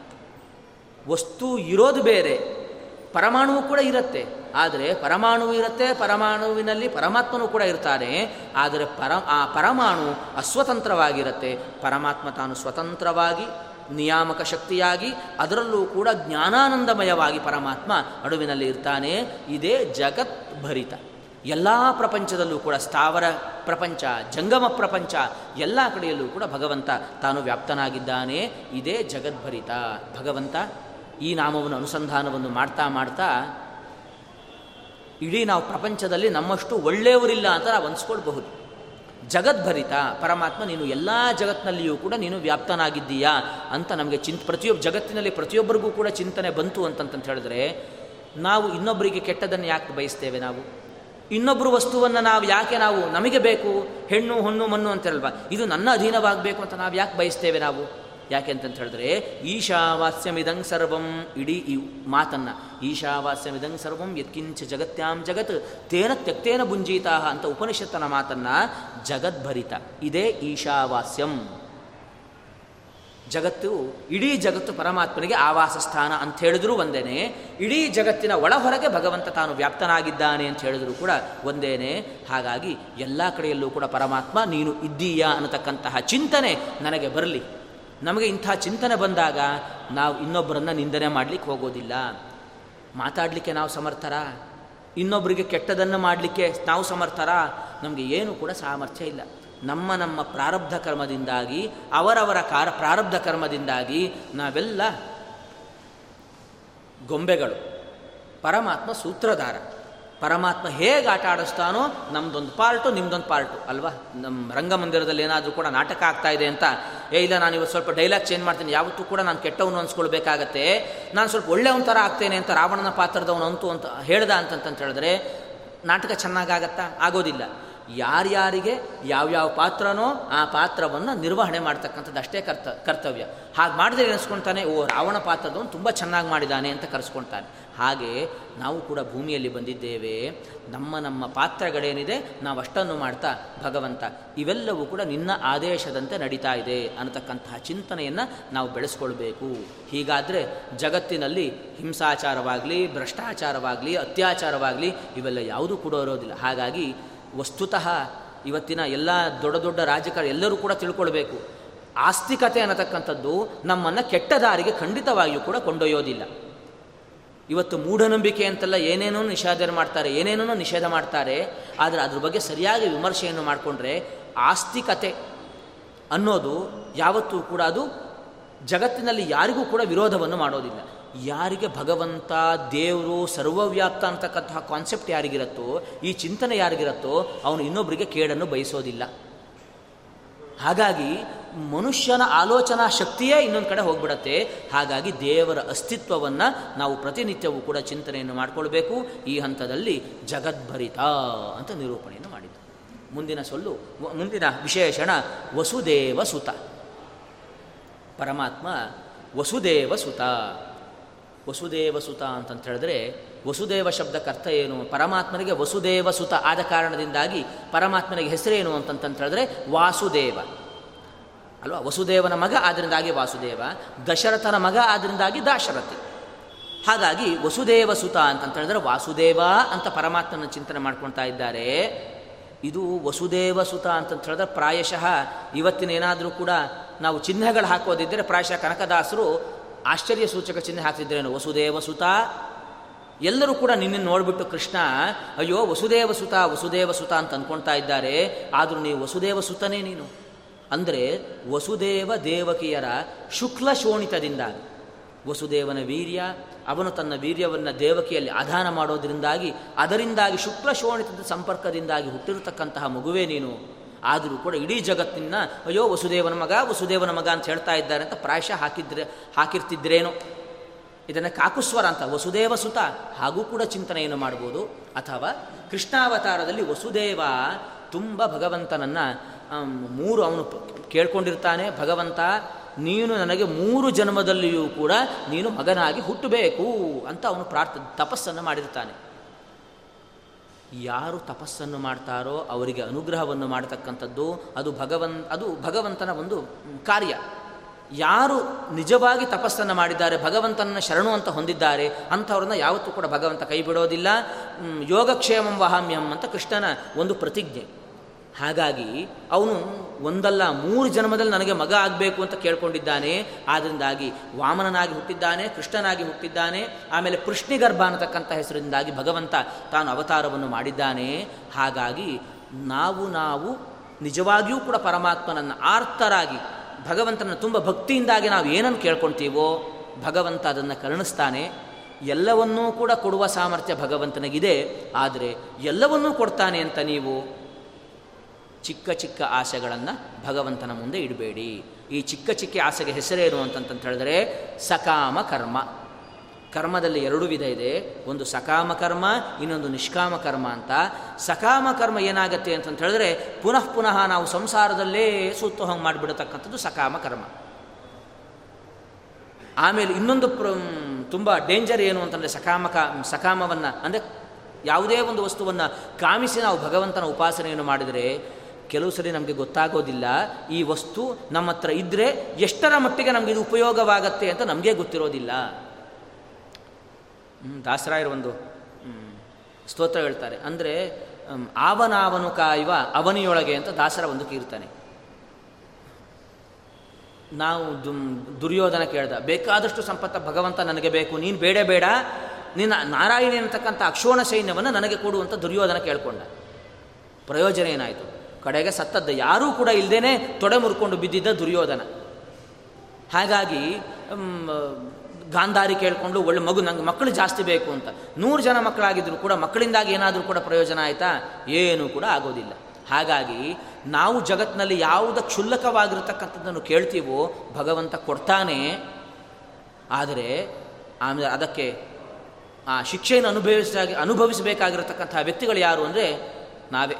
A: ವಸ್ತು ಇರೋದು ಬೇರೆ, ಪರಮಾಣುವು ಕೂಡ ಇರುತ್ತೆ. ಆದರೆ ಪರಮಾಣು ಇರುತ್ತೆ, ಪರಮಾಣುವಿನಲ್ಲಿ ಪರಮಾತ್ಮನು ಕೂಡ ಇರ್ತಾನೆ. ಆದರೆ ಪರ, ಆ ಪರಮಾಣು ಅಸ್ವತಂತ್ರವಾಗಿರುತ್ತೆ. ಪರಮಾತ್ಮ ತಾನು ಸ್ವತಂತ್ರವಾಗಿ, ನಿಯಾಮಕ ಶಕ್ತಿಯಾಗಿ, ಅದರಲ್ಲೂ ಕೂಡ ಜ್ಞಾನಾನಂದಮಯವಾಗಿ ಪರಮಾತ್ಮ ಅಡುವಿನಲ್ಲಿ ಇರ್ತಾನೆ. ಇದೇ ಜಗತ್ಭರಿತ. ಎಲ್ಲ ಪ್ರಪಂಚದಲ್ಲೂ ಕೂಡ ಸ್ಥಾವರ ಪ್ರಪಂಚ, ಜಂಗಮ ಪ್ರಪಂಚ, ಎಲ್ಲ ಕಡೆಯಲ್ಲೂ ಕೂಡ ಭಗವಂತ ತಾನು ವ್ಯಾಪ್ತನಾಗಿದ್ದಾನೆ. ಇದೇ ಜಗದ್ಭರಿತ. ಭಗವಂತ ಈ ನಾಮವನ್ನು ಅನುಸಂಧಾನವನ್ನು ಮಾಡ್ತಾ ಮಾಡ್ತಾ ಇಡೀ ನಾವು ಪ್ರಪಂಚದಲ್ಲಿ ನಮ್ಮಷ್ಟು ಒಳ್ಳೆಯವರಿಲ್ಲ ಅಂತ ನಾವು ಅನ್ಸ್ಕೊಳ್ಬಹುದು. ಜಗದ್ಭರಿತ, ಪರಮಾತ್ಮ ನೀನು ಎಲ್ಲ ಜಗತ್ತಿನಲ್ಲಿಯೂ ಕೂಡ ನೀನು ವ್ಯಾಪ್ತನಾಗಿದ್ದೀಯಾ ಅಂತ ನಮಗೆ ಚಿಂತ ಪ್ರತಿಯೊಬ್ಬ ಜಗತ್ತಿನಲ್ಲಿ ಪ್ರತಿಯೊಬ್ಬರಿಗೂ ಕೂಡ ಚಿಂತನೆ ಬಂತು ಅಂತಂತ ಹೇಳಿದ್ರೆ ನಾವು ಇನ್ನೊಬ್ಬರಿಗೆ ಕೆಟ್ಟದನ್ನು ಯಾಕೆ ಬಯಸ್ತೇವೆ ನಾವು? ಇನ್ನೊಬ್ಬರು ವಸ್ತುವನ್ನು ನಾವು ಯಾಕೆ ನಾವು ನಮಗೆ ಬೇಕು? ಹೆಣ್ಣು, ಹೊಣ್ಣು, ಮಣ್ಣು ಅಂತಿರಲ್ವ? ಇದು ನನ್ನ ಅಧೀನವಾಗಬೇಕು ಅಂತ ನಾವು ಯಾಕೆ ಬಯಸ್ತೇವೆ ನಾವು? ಯಾಕೆ ಅಂತಂತ ಹೇಳಿದ್ರೆ ಈಶಾವಾಸ್ಯಮಿದಂಗ್ ಸರ್ವಂ, ಇಡೀ ಈ ಮಾತನ್ನು ಈಶಾವಾಸ್ಯಮಿದಂಗ್ ಸರ್ವಂ ಯತ್ಕಿಂಚ ಜಗತ್ಯಾಂ ಜಗತ್, ತೇನ ತ್ಯಕ್ತೇನ ಬುಂಜೀತಾ ಅಂತ ಉಪನಿಷತ್ತನ ಮಾತನ್ನು ಜಗದ್ಭರಿತ. ಇದೇ ಈಶಾವಾಸ್ಯಂ. ಜಗತ್ತು, ಇಡೀ ಜಗತ್ತು ಪರಮಾತ್ಮನಿಗೆ ಆವಾಸ ಸ್ಥಾನ ಅಂತ ಹೇಳಿದ್ರು ಒಂದೇನೆ, ಇಡೀ ಜಗತ್ತಿನ ಒಳ ಹೊರಗೆ ಭಗವಂತ ತಾನು ವ್ಯಾಪ್ತನಾಗಿದ್ದಾನೆ ಅಂತ ಹೇಳಿದ್ರು ಕೂಡ ಒಂದೇನೆ. ಹಾಗಾಗಿ ಎಲ್ಲ ಕಡೆಯಲ್ಲೂ ಕೂಡ ಪರಮಾತ್ಮ, ನೀನು ಇದ್ದೀಯಾ ಅನ್ನತಕ್ಕಂತಹ ಚಿಂತನೆ ನನಗೆ ಬರಲಿ. ನಮಗೆ ಇಂಥ ಚಿಂತನೆ ಬಂದಾಗ ನಾವು ಇನ್ನೊಬ್ಬರನ್ನು ನಿಂದನೆ ಮಾಡಲಿಕ್ಕೆ ಹೋಗೋದಿಲ್ಲ. ಮಾತಾಡಲಿಕ್ಕೆ ನಾವು ಸಮರ್ಥರ? ಇನ್ನೊಬ್ಬರಿಗೆ ಕೆಟ್ಟದನ್ನು ಮಾಡಲಿಕ್ಕೆ ನಾವು ಸಮರ್ಥರ? ನಮಗೆ ಏನು ಕೂಡ ಸಾಮರ್ಥ್ಯ ಇಲ್ಲ. ನಮ್ಮ ನಮ್ಮ ಪ್ರಾರಬ್ಧ ಕರ್ಮದಿಂದಾಗಿ, ಅವರವರ ಕಾರ ಪ್ರಾರಬ್ಧ ಕರ್ಮದಿಂದಾಗಿ ನಾವೆಲ್ಲ ಗೊಂಬೆಗಳು. ಪರಮಾತ್ಮ ಸೂತ್ರಧಾರ. ಪರಮಾತ್ಮ ಹೇಗೆ ಆಟ ಆಡಿಸ್ತಾನೋ ನಮ್ದೊಂದು ಪಾರ್ಟು ನಿಮ್ದೊಂದು ಪಾರ್ಟು ಅಲ್ವಾ? ನಮ್ಮ ರಂಗಮಂದಿರದಲ್ಲಿ ಏನಾದರೂ ಕೂಡ ನಾಟಕ ಆಗ್ತಾ ಇದೆ ಅಂತ. ಏ, ಇಲ್ಲ, ನಾನು ಇವತ್ತು ಸ್ವಲ್ಪ ಡೈಲಾಗ್ ಚೇಂಜ್ ಮಾಡ್ತೀನಿ. ಯಾವತ್ತೂ ಕೂಡ ನಾನು ಕೆಟ್ಟವನು ಅನ್ಸ್ಕೊಳ್ಬೇಕಾಗತ್ತೆ. ನಾನು ಸ್ವಲ್ಪ ಒಳ್ಳೆಯವನ ಥರ ಆಗ್ತೇನೆ ಅಂತ, ರಾವಣನ ಪಾತ್ರದವನು ಅಂತೂ ಅಂತ ಹೇಳ್ದ ಅಂತಂತ ಹೇಳಿದ್ರೆ ನಾಟಕ ಚೆನ್ನಾಗಾಗತ್ತಾ? ಆಗೋದಿಲ್ಲ. ಯಾರ್ಯಾರಿಗೆ ಯಾವ್ಯಾವ ಪಾತ್ರನೋ ಆ ಪಾತ್ರವನ್ನು ನಿರ್ವಹಣೆ ಮಾಡ್ತಕ್ಕಂಥದ್ದು ಅಷ್ಟೇ ಕರ್ತ, ಕರ್ತವ್ಯ. ಹಾಗೆ ಮಾಡಿದ್ರೆ ಎನಿಸ್ಕೊಳ್ತಾನೆ ಓ, ರಾವಣ ಪಾತ್ರದವನು ತುಂಬ ಚೆನ್ನಾಗಿ ಮಾಡಿದ್ದಾನೆ ಅಂತ ಕರೆಸ್ಕೊಳ್ತಾನೆ ಹಾಗೆ ನಾವು ಕೂಡ ಭೂಮಿಯಲ್ಲಿ ಬಂದಿದ್ದೇವೆ, ನಮ್ಮ ನಮ್ಮ ಪಾತ್ರಗಳೇನಿದೆ ನಾವು ಅಷ್ಟನ್ನು ಮಾಡ್ತಾ ಭಗವಂತ, ಇವೆಲ್ಲವೂ ಕೂಡ ನಿನ್ನ ಆದೇಶದಂತೆ ನಡೀತಾ ಇದೆ ಅನ್ನತಕ್ಕಂತಹ ಚಿಂತನೆಯನ್ನು ನಾವು ಬೆಳೆಸ್ಕೊಳ್ಬೇಕು. ಹೀಗಾದರೆ ಜಗತ್ತಿನಲ್ಲಿ ಹಿಂಸಾಚಾರವಾಗಲಿ, ಭ್ರಷ್ಟಾಚಾರವಾಗಲಿ, ಅತ್ಯಾಚಾರವಾಗಲಿ ಇವೆಲ್ಲ ಯಾವುದೂ ಕೂಡ ಇರೋದಿಲ್ಲ. ಹಾಗಾಗಿ ವಸ್ತುತಃ ಇವತ್ತಿನ ಎಲ್ಲ ದೊಡ್ಡ ದೊಡ್ಡ ರಾಜಕಾರ ಎಲ್ಲರೂ ಕೂಡ ತಿಳ್ಕೊಳ್ಬೇಕು. ಆಸ್ತಿಕತೆ ಅನ್ನತಕ್ಕಂಥದ್ದು ನಮ್ಮನ್ನು ಕೆಟ್ಟ ದಾರಿಗೆ ಖಂಡಿತವಾಗಿಯೂ ಕೂಡ ಕೊಂಡೊಯ್ಯೋದಿಲ್ಲ. ಇವತ್ತು ಮೂಢನಂಬಿಕೆ ಅಂತೆಲ್ಲ ಏನೇನೋ ನಿಷೇಧ ಮಾಡ್ತಾರೆ, ಏನೇನೋ ನಿಷೇಧ ಮಾಡ್ತಾರೆ, ಆದರೆ ಅದ್ರ ಬಗ್ಗೆ ಸರಿಯಾಗಿ ವಿಮರ್ಶೆಯನ್ನು ಮಾಡಿಕೊಂಡ್ರೆ ಆಸ್ತಿಕತೆ ಅನ್ನೋದು ಯಾವತ್ತೂ ಕೂಡ ಅದು ಜಗತ್ತಿನಲ್ಲಿ ಯಾರಿಗೂ ಕೂಡ ವಿರೋಧವನ್ನು ಮಾಡೋದಿಲ್ಲ. ಯಾರಿಗೆ ಭಗವಂತ, ದೇವರು, ಸರ್ವವ್ಯಾಪ್ತ ಅಂತಕ್ಕಂತಹ ಕಾನ್ಸೆಪ್ಟ್ ಯಾರಿಗಿರತ್ತೋ, ಈ ಚಿಂತನೆ ಯಾರಿಗಿರತ್ತೋ, ಅವನು ಇನ್ನೊಬ್ಬರಿಗೆ ಕೇಡನ್ನು ಬಯಸೋದಿಲ್ಲ. ಹಾಗಾಗಿ ಮನುಷ್ಯನ ಆಲೋಚನಾ ಶಕ್ತಿಯೇ ಇನ್ನೊಂದು ಕಡೆ ಹೋಗ್ಬಿಡತ್ತೆ. ಹಾಗಾಗಿ ದೇವರ ಅಸ್ತಿತ್ವವನ್ನು ನಾವು ಪ್ರತಿನಿತ್ಯವೂ ಕೂಡ ಚಿಂತನೆಯನ್ನು ಮಾಡಿಕೊಳ್ಬೇಕು. ಈ ಹಂತದಲ್ಲಿ ಜಗದ್ಭರಿತ ಅಂತ ನಿರೂಪಣೆಯನ್ನು ಮಾಡಿದ್ದು. ಮುಂದಿನ ಸೊಲ್ಲು, ಮುಂದಿನ ವಿಶೇಷಣ, ವಸುದೇವ ಸುತ. ಪರಮಾತ್ಮ ವಸುದೇವ ಸುತ. ವಸುದೇವ ಸುತ ಅಂತಂತ ಹೇಳಿದ್ರೆ ವಸುದೇವ ಶಬ್ದಕ್ಕರ್ಥ ಏನು? ಪರಮಾತ್ಮನಿಗೆ ವಸುದೇವ ಸುತ ಆದ ಕಾರಣದಿಂದಾಗಿ ಪರಮಾತ್ಮನಿಗೆ ಹೆಸರೇನು ಅಂತಂತ ಹೇಳಿದ್ರೆ ವಾಸುದೇವ. ಅಲ್ವಾ? ವಸುದೇವನ ಮಗ ಆದ್ದರಿಂದಾಗಿ ವಾಸುದೇವ, ದಶರಥನ ಮಗ ಆದ್ದರಿಂದಾಗಿ ದಾಶರಥಿ. ಹಾಗಾಗಿ ವಸುದೇವ ಸುತ ಅಂತಂತ ಹೇಳಿದ್ರೆ ವಾಸುದೇವ ಅಂತ ಪರಮಾತ್ಮನ ಚಿಂತನೆ ಮಾಡ್ಕೊಳ್ತಾ ಇದ್ದಾರೆ. ಇದು ವಸುದೇವ ಸುತ ಅಂತಂತ ಹೇಳಿದ್ರೆ ಪ್ರಾಯಶಃ ಇವತ್ತಿನ ಏನಾದರೂ ಕೂಡ ನಾವು ಚಿಹ್ನೆಗಳು ಹಾಕೋದಿದ್ದರೆ ಪ್ರಾಯಶಃ ಕನಕದಾಸರು ಆಶ್ಚರ್ಯ ಸೂಚಕ ಚಿಹ್ನೆ ಹಾಕ್ತಿದ್ರೇನು ವಸುದೇವ ಸುತ? ಎಲ್ಲರೂ ಕೂಡ ನಿನ್ನ ನೋಡಿಬಿಟ್ಟು ಕೃಷ್ಣ, ಅಯ್ಯೋ, ವಸುದೇವ ಸುತ ವಸುದೇವ ಸುತ ಅಂತ ಅಂದ್ಕೊಳ್ತಾ ಇದ್ದಾರೆ. ಆದರೂ ನೀವು ವಸುದೇವ ಸುತನೇ ನೀನು. ಅಂದರೆ ವಸುದೇವ ದೇವಕಿಯರ ಶುಕ್ಲ ಶೋಣಿತದಿಂದಾಗಿ ವಸುದೇವನ ವೀರ್ಯ, ಅವನು ತನ್ನ ವೀರ್ಯವನ್ನು ದೇವಕಿಯಲ್ಲಿ ಆಧಾನ ಮಾಡೋದರಿಂದಾಗಿ, ಅದರಿಂದಾಗಿ ಶುಕ್ಲ ಶೋಣಿತದ ಸಂಪರ್ಕದಿಂದಾಗಿ ಹುಟ್ಟಿರತಕ್ಕಂತಹ ಮಗುವೇ ನೀನು. ಆದರೂ ಕೂಡ ಇಡೀ ಜಗತ್ತಿನ ಅಯ್ಯೋ, ವಸುದೇವನ ಮಗ ವಸುದೇವನ ಮಗ ಅಂತ ಹೇಳ್ತಾ ಇದ್ದಾರೆ ಅಂತ ಪ್ರಾಯಶಃ ಹಾಕಿದ್ರೆ, ಹಾಕಿರ್ತಿದ್ರೇನೋ? ಇದನ್ನು ಕಾಕುಸ್ವರ ಅಂತ, ವಸುದೇವ ಸುತ, ಹಾಗೂ ಕೂಡ ಚಿಂತನೆಯನ್ನು ಮಾಡ್ಬೋದು. ಅಥವಾ ಕೃಷ್ಣಾವತಾರದಲ್ಲಿ ವಸುದೇವ ತುಂಬ ಭಗವಂತನನ್ನು ಮೂರು ಅವನು ಕೇಳ್ಕೊಂಡಿರ್ತಾನೆ, ಭಗವಂತ, ನೀನು ನನಗೆ ಮೂರು ಜನ್ಮದಲ್ಲಿಯೂ ಕೂಡ ನೀನು ಮಗನಾಗಿ ಹುಟ್ಟಬೇಕು ಅಂತ ಅವನು ಪ್ರಾರ್ಥ, ತಪಸ್ಸನ್ನು ಮಾಡಿರ್ತಾನೆ. ಯಾರು ತಪಸ್ಸನ್ನು ಮಾಡ್ತಾರೋ ಅವರಿಗೆ ಅನುಗ್ರಹವನ್ನು ಮಾಡತಕ್ಕಂಥದ್ದು, ಅದು ಭಗವನ್, ಅದು ಭಗವಂತನ ಒಂದು ಕಾರ್ಯ. ಯಾರು ನಿಜವಾಗಿ ತಪಸ್ಸನ್ನು ಮಾಡಿದ್ದಾರೆ ಭಗವಂತನ ಶರಣು ಅಂತ ಹೊಂದಿದ್ದಾರೆ, ಅಂಥವ್ರನ್ನ ಯಾವತ್ತೂ ಕೂಡ ಭಗವಂತ ಕೈ ಬಿಡೋದಿಲ್ಲ. ಯೋಗಕ್ಷೇಮಂ ವಹಾಮ್ಯಂ ಅಂತ ಕೃಷ್ಣನ ಒಂದು ಪ್ರತಿಜ್ಞೆ. ಹಾಗಾಗಿ ಅವನು ಒಂದಲ್ಲ ಮೂರು ಜನ್ಮದಲ್ಲಿ ನನಗೆ ಮಗ ಆಗಬೇಕು ಅಂತ ಕೇಳ್ಕೊಂಡಿದ್ದಾನೆ. ಆದ್ದರಿಂದಾಗಿ ವಾಮನನಾಗಿ ಹುಟ್ಟಿದ್ದಾನೆ, ಕೃಷ್ಣನಾಗಿ ಹುಟ್ಟಿದ್ದಾನೆ, ಆಮೇಲೆ ಪೃಷ್ಣಿಗರ್ಭ ಅನ್ನತಕ್ಕಂಥ ಹೆಸರಿಂದಾಗಿ ಭಗವಂತ ತಾನು ಅವತಾರವನ್ನು ಮಾಡಿದ್ದಾನೆ. ಹಾಗಾಗಿ ನಾವು ನಾವು ನಿಜವಾಗಿಯೂ ಕೂಡ ಪರಮಾತ್ಮನನ್ನು ಆರ್ತರಾಗಿ ಭಗವಂತನ ತುಂಬ ಭಕ್ತಿಯಿಂದಾಗಿ ನಾವು ಏನನ್ನು ಕೇಳ್ಕೊಳ್ತೀವೋ ಭಗವಂತ ಅದನ್ನು ಕರುಣಿಸ್ತಾನೆ. ಎಲ್ಲವನ್ನೂ ಕೂಡ ಕೊಡುವ ಸಾಮರ್ಥ್ಯ ಭಗವಂತನಿಗಿದೆ. ಆದರೆ ಎಲ್ಲವನ್ನೂ ಕೊಡ್ತಾನೆ ಅಂತ ನೀವು ಚಿಕ್ಕ ಚಿಕ್ಕ ಆಸೆಗಳನ್ನು ಭಗವಂತನ ಮುಂದೆ ಇಡಬೇಡಿ. ಈ ಚಿಕ್ಕ ಚಿಕ್ಕ ಆಸೆಗೆ ಹೆಸರೇನು ಅಂತಂತ ಹೇಳಿದ್ರೆ ಸಕಾಮ ಕರ್ಮ. ಕರ್ಮದಲ್ಲಿ ಎರಡು ವಿಧ ಇದೆ. ಒಂದು ಸಕಾಮ ಕರ್ಮ, ಇನ್ನೊಂದು ನಿಷ್ಕಾಮ ಕರ್ಮ ಅಂತ. ಸಕಾಮ ಕರ್ಮ ಏನಾಗುತ್ತೆ ಅಂತಂತ ಹೇಳಿದ್ರೆ ಪುನಃ ಪುನಃ ನಾವು ಸಂಸಾರದಲ್ಲೇ ಸುತ್ತು ಹಂಗೆ ಮಾಡಿಬಿಡತಕ್ಕಂಥದ್ದು ಸಕಾಮ ಕರ್ಮ. ಆಮೇಲೆ ಇನ್ನೊಂದು ಪ್ರ ತುಂಬ ಡೇಂಜರ್ ಏನು ಅಂತಂದರೆ ಸಕಾಮ ಕ ಸಕಾಮವನ್ನು, ಅಂದರೆ ಯಾವುದೇ ಒಂದು ವಸ್ತುವನ್ನು ಕಾಮಿಸಿ ನಾವು ಭಗವಂತನ ಉಪಾಸನೆಯನ್ನು ಮಾಡಿದರೆ ಕೆಲವು ಸರಿ ನಮಗೆ ಗೊತ್ತಾಗೋದಿಲ್ಲ. ಈ ವಸ್ತು ನಮ್ಮ ಹತ್ರ ಇದ್ದರೆ ಎಷ್ಟರ ಮಟ್ಟಿಗೆ ನಮಗೆ ಇದು ಉಪಯೋಗವಾಗತ್ತೆ ಅಂತ ನಮಗೆ ಗೊತ್ತಿರೋದಿಲ್ಲ. ದಾಸರಾಯರು ಒಂದು ಸ್ತೋತ್ರ ಹೇಳ್ತಾರೆ. ಅಂದರೆ ಆವನಾವನು ಕಾಯುವ ಅವನಿಯೊಳಗೆ ಅಂತ ದಾಸರ ಒಂದು ಕೀರ್ತಾನೆ. ನಾವು ದುರ್ಯೋಧನ ಕೇಳ್ದ, ಬೇಕಾದಷ್ಟು ಸಂಪತ್ತ ಭಗವಂತ ನನಗೆ ಬೇಕು, ನೀನು ಬೇಡ ಬೇಡ. ನಿನ್ನ ನಾರಾಯಣ ಅಂತಕ್ಕಂಥ ಅಕ್ಷೋಣ ಸೈನ್ಯವನ್ನು ನನಗೆ ಕೊಡುವಂಥ ದುರ್ಯೋಧನ ಕೇಳ್ಕೊಂಡ. ಪ್ರಯೋಜನ ಏನಾಯಿತು? ಕಡೆಗೆ ಸತ್ತದ್ದು ಯಾರೂ ಕೂಡ ಇಲ್ಲದೇನೆ ತೊಡೆ ಮುರ್ಕೊಂಡು ಬಿದ್ದಿದ್ದ ದುರ್ಯೋಧನ. ಹಾಗಾಗಿ ಗಾಂಧಾರಿ ಕೇಳಿಕೊಂಡು ಒಳ್ಳೆ ಮಗು ನಂಗೆ ಮಕ್ಕಳು ಜಾಸ್ತಿ ಬೇಕು ಅಂತ. ನೂರು ಜನ ಮಕ್ಕಳಾಗಿದ್ದರೂ ಕೂಡ ಮಕ್ಕಳಿಂದಾಗಿ ಏನಾದರೂ ಕೂಡ ಪ್ರಯೋಜನ ಆಯಿತಾ? ಏನೂ ಕೂಡ ಆಗೋದಿಲ್ಲ. ಹಾಗಾಗಿ, ನಾವು ಜಗತ್ತಿನಲ್ಲಿ ಯಾವುದ ಕ್ಷುಲ್ಲಕವಾಗಿರ್ತಕ್ಕಂಥದ್ದನ್ನು ಕೇಳ್ತೀವೋ ಭಗವಂತ ಕೊಡ್ತಾನೆ. ಆದರೆ, ಆಮೇಲೆ ಅದಕ್ಕೆ ಆ ಶಿಕ್ಷೆಯನ್ನು ಅನುಭವಿಸ ಅನುಭವಿಸಬೇಕಾಗಿರತಕ್ಕಂಥ ವ್ಯಕ್ತಿಗಳು ಯಾರು ಅಂದರೆ ನಾವೇ.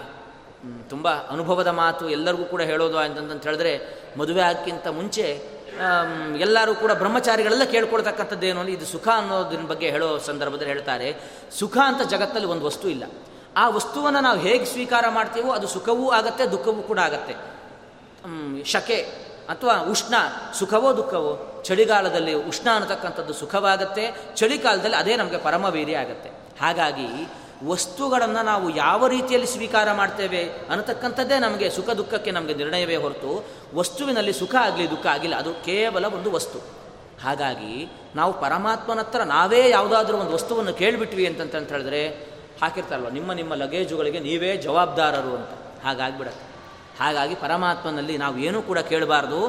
A: ತುಂಬ ಅನುಭವದ ಮಾತು ಎಲ್ಲರಿಗೂ ಕೂಡ ಹೇಳೋದು ಅಂತಂತ ಹೇಳಿದ್ರೆ, ಮದುವೆ ಆಗಕ್ಕಿಂತ ಮುಂಚೆ ಎಲ್ಲರೂ ಕೂಡ ಬ್ರಹ್ಮಚಾರಿಗಳೆಲ್ಲ ಕೇಳ್ಕೊಳ್ತಕ್ಕಂಥದ್ದೇನು ಇದು ಸುಖ ಅನ್ನೋದ್ರ ಬಗ್ಗೆ ಹೇಳೋ ಸಂದರ್ಭದಲ್ಲಿ ಹೇಳ್ತಾರೆ, ಸುಖ ಅಂತ ಜಗತ್ತಲ್ಲಿ ಒಂದು ವಸ್ತು ಇಲ್ಲ. ಆ ವಸ್ತುವನ್ನು ನಾವು ಹೇಗೆ ಸ್ವೀಕಾರ ಮಾಡ್ತೀವೋ ಅದು ಸುಖವೂ ಆಗತ್ತೆ, ದುಃಖವೂ ಕೂಡ ಆಗತ್ತೆ. ಶಕೆ ಅಥವಾ ಉಷ್ಣ, ಸುಖವೋ ದುಃಖವೋ, ಚಳಿಗಾಲದಲ್ಲಿ ಉಷ್ಣ ಅನ್ನತಕ್ಕಂಥದ್ದು ಸುಖವಾಗತ್ತೆ ಚಳಿಗಾಲದಲ್ಲಿ ಅದೇ ನಮಗೆ ಪರಮವೀರ್ಯ ಆಗುತ್ತೆ. ಹಾಗಾಗಿ ವಸ್ತುಗಳನ್ನು ನಾವು ಯಾವ ರೀತಿಯಲ್ಲಿ ಸ್ವೀಕಾರ ಮಾಡ್ತೇವೆ ಅನ್ನತಕ್ಕಂಥದ್ದೇ ನಮಗೆ ಸುಖ ದುಃಖಕ್ಕೆ ನಮಗೆ ನಿರ್ಣಯವೇ ಹೊರತು ವಸ್ತುವಿನಲ್ಲಿ ಸುಖ ಆಗಲಿ ದುಃಖ ಆಗಿಲ್ಲ, ಅದು ಕೇವಲ ಒಂದು ವಸ್ತು. ಹಾಗಾಗಿ ನಾವು ಪರಮಾತ್ಮನ ಹತ್ರ ನಾವೇ ಯಾವುದಾದ್ರೂ ಒಂದು ವಸ್ತುವನ್ನು ಕೇಳಿಬಿಟ್ವಿ ಅಂತಂತ ಹೇಳಿದ್ರೆ ಹಾಕಿರ್ತಾರಲ್ವ, ನಿಮ್ಮ ನಿಮ್ಮ ಲಗೇಜುಗಳಿಗೆ ನೀವೇ ಜವಾಬ್ದಾರರು ಅಂತ. ಹಾಗಾಗಿಬಿಡತ್ತೆ ಹಾಗಾಗಿ ಪರಮಾತ್ಮನಲ್ಲಿ ನಾವು ಏನೂ ಕೂಡ ಕೇಳಬಾರ್ದು.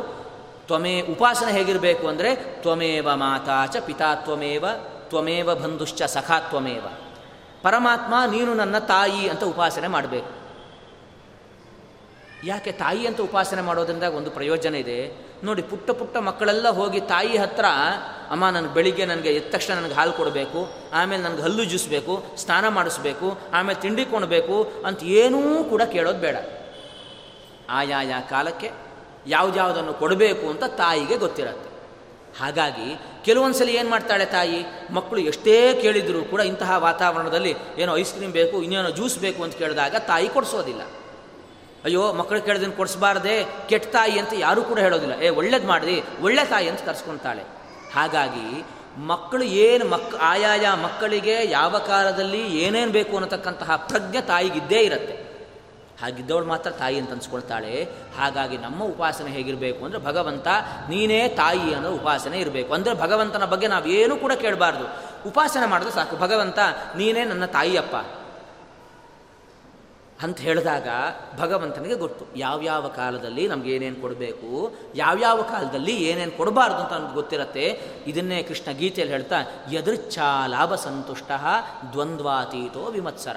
A: ತ್ವಮೇ ಉಪಾಸನೆ ಹೇಗಿರಬೇಕು ಅಂದರೆ ತ್ವಮೇವ ಮಾತಾಚ ಚ ಪಿತಾ ತ್ವಮೇವ ತ್ವಮೇವ ಬಂಧುಶ್ಚ ಸಖಾತ್ವಮೇವ ಪರಮಾತ್ಮ, ನೀನು ನನ್ನ ತಾಯಿ ಅಂತ ಉಪಾಸನೆ ಮಾಡಬೇಕು. ಯಾಕೆ ತಾಯಿ ಅಂತ ಉಪಾಸನೆ ಮಾಡೋದ್ರಿಂದ ಒಂದು ಪ್ರಯೋಜನ ಇದೆ. ನೋಡಿ, ಪುಟ್ಟ ಪುಟ್ಟ ಮಕ್ಕಳೆಲ್ಲ ಹೋಗಿ ತಾಯಿ ಹತ್ರ, ಅಮ್ಮ ನನಗೆ ಬೆಳಿಗ್ಗೆ ನನಗೆ ಎದ್ದ ತಕ್ಷಣ ನನಗೆ ಹಾಲು ಕೊಡಬೇಕು, ಆಮೇಲೆ ನನಗೆ ಹಲ್ಲು ಜೂಸಬೇಕು, ಸ್ನಾನ ಮಾಡಿಸ್ಬೇಕು, ಆಮೇಲೆ ತಿಂಡಿ ಕೊಡಬೇಕು ಅಂತ ಏನೂ ಕೂಡ ಕೇಳೋದು ಬೇಡ. ಆಯಾಯ ಕಾಲಕ್ಕೆ ಯಾವುದ್ಯಾವುದನ್ನು ಕೊಡಬೇಕು ಅಂತ ತಾಯಿಗೆ ಗೊತ್ತಿರತ್ತೆ. ಹಾಗಾಗಿ ಕೆಲವೊಂದು ಸಲ ಏನು ಮಾಡ್ತಾಳೆ ತಾಯಿ? ಮಕ್ಕಳು ಎಷ್ಟೇ ಕೇಳಿದರೂ ಕೂಡ ಇಂತಹ ವಾತಾವರಣದಲ್ಲಿ ಏನೋ ಐಸ್ ಕ್ರೀಮ್ ಬೇಕು, ಇನ್ನೇನೋ ಜ್ಯೂಸ್ ಬೇಕು ಅಂತ ಕೇಳಿದಾಗ ತಾಯಿ ಕೊಡಿಸೋದಿಲ್ಲ. ಅಯ್ಯೋ ಮಕ್ಕಳು ಕೇಳಿದನ್ನು ಕೊಡಿಸಬಾರ್ದೆ, ಕೆಟ್ಟ ತಾಯಿ ಅಂತ ಯಾರೂ ಕೂಡ ಹೇಳೋದಿಲ್ಲ. ಏ, ಒಳ್ಳೇದು ಮಾಡಿದಿ, ಒಳ್ಳೆ ತಾಯಿ ಅಂತ ಕರ್ಸ್ಕೊತಾಳೆ. ಹಾಗಾಗಿ ಮಕ್ಕಳು ಏನು ಮಕ್, ಆಯಾಯ ಮಕ್ಕಳಿಗೆ ಯಾವ ಕಾಲದಲ್ಲಿ ಏನೇನು ಬೇಕು ಅನ್ನತಕ್ಕಂತಹ ಪ್ರಜ್ಞೆ ತಾಯಿಗಿದ್ದೇ ಇರುತ್ತೆ. ಹಾಗಿದ್ದವಳು ಮಾತ್ರ ತಾಯಿ ಅಂತ ಅನ್ಸ್ಕೊಳ್ತಾಳೆ. ಹಾಗಾಗಿ ನಮ್ಮ ಉಪಾಸನೆ ಹೇಗಿರಬೇಕು ಅಂದರೆ ಭಗವಂತ ನೀನೇ ತಾಯಿ ಅನ್ನೋ ಉಪಾಸನೆ ಇರಬೇಕು. ಅಂದರೆ ಭಗವಂತನ ಬಗ್ಗೆ ನಾವೇನು ಕೂಡ ಕೇಳಬಾರ್ದು. ಉಪಾಸನೆ ಮಾಡಿದ್ರೆ ಸಾಕು. ಭಗವಂತ, ನೀನೇ ನನ್ನ ತಾಯಿಯಪ್ಪ. ಅಂತ ಹೇಳಿದಾಗ ಭಗವಂತನಿಗೆ ಗೊತ್ತು. ಯಾವ್ಯಾವ ಕಾಲದಲ್ಲಿ ನಮ್ಗೆ ಏನೇನು ಕೊಡಬೇಕು, ಯಾವ್ಯಾವ ಕಾಲದಲ್ಲಿ ಏನೇನು ಕೊಡಬಾರ್ದು ಅಂತ ನಮ್ಗೆ ಗೊತ್ತಿರತ್ತೆ. ಇದನ್ನೇ ಕೃಷ್ಣ ಗೀತೆಯಲ್ಲಿ ಹೇಳ್ತಾ, ಯದೃಚ್ಛಾ ಲಾಭ ಸಂತುಷ್ಟ ದ್ವಂದ್ವಾತೀತೋ ವಿಮತ್ಸರ.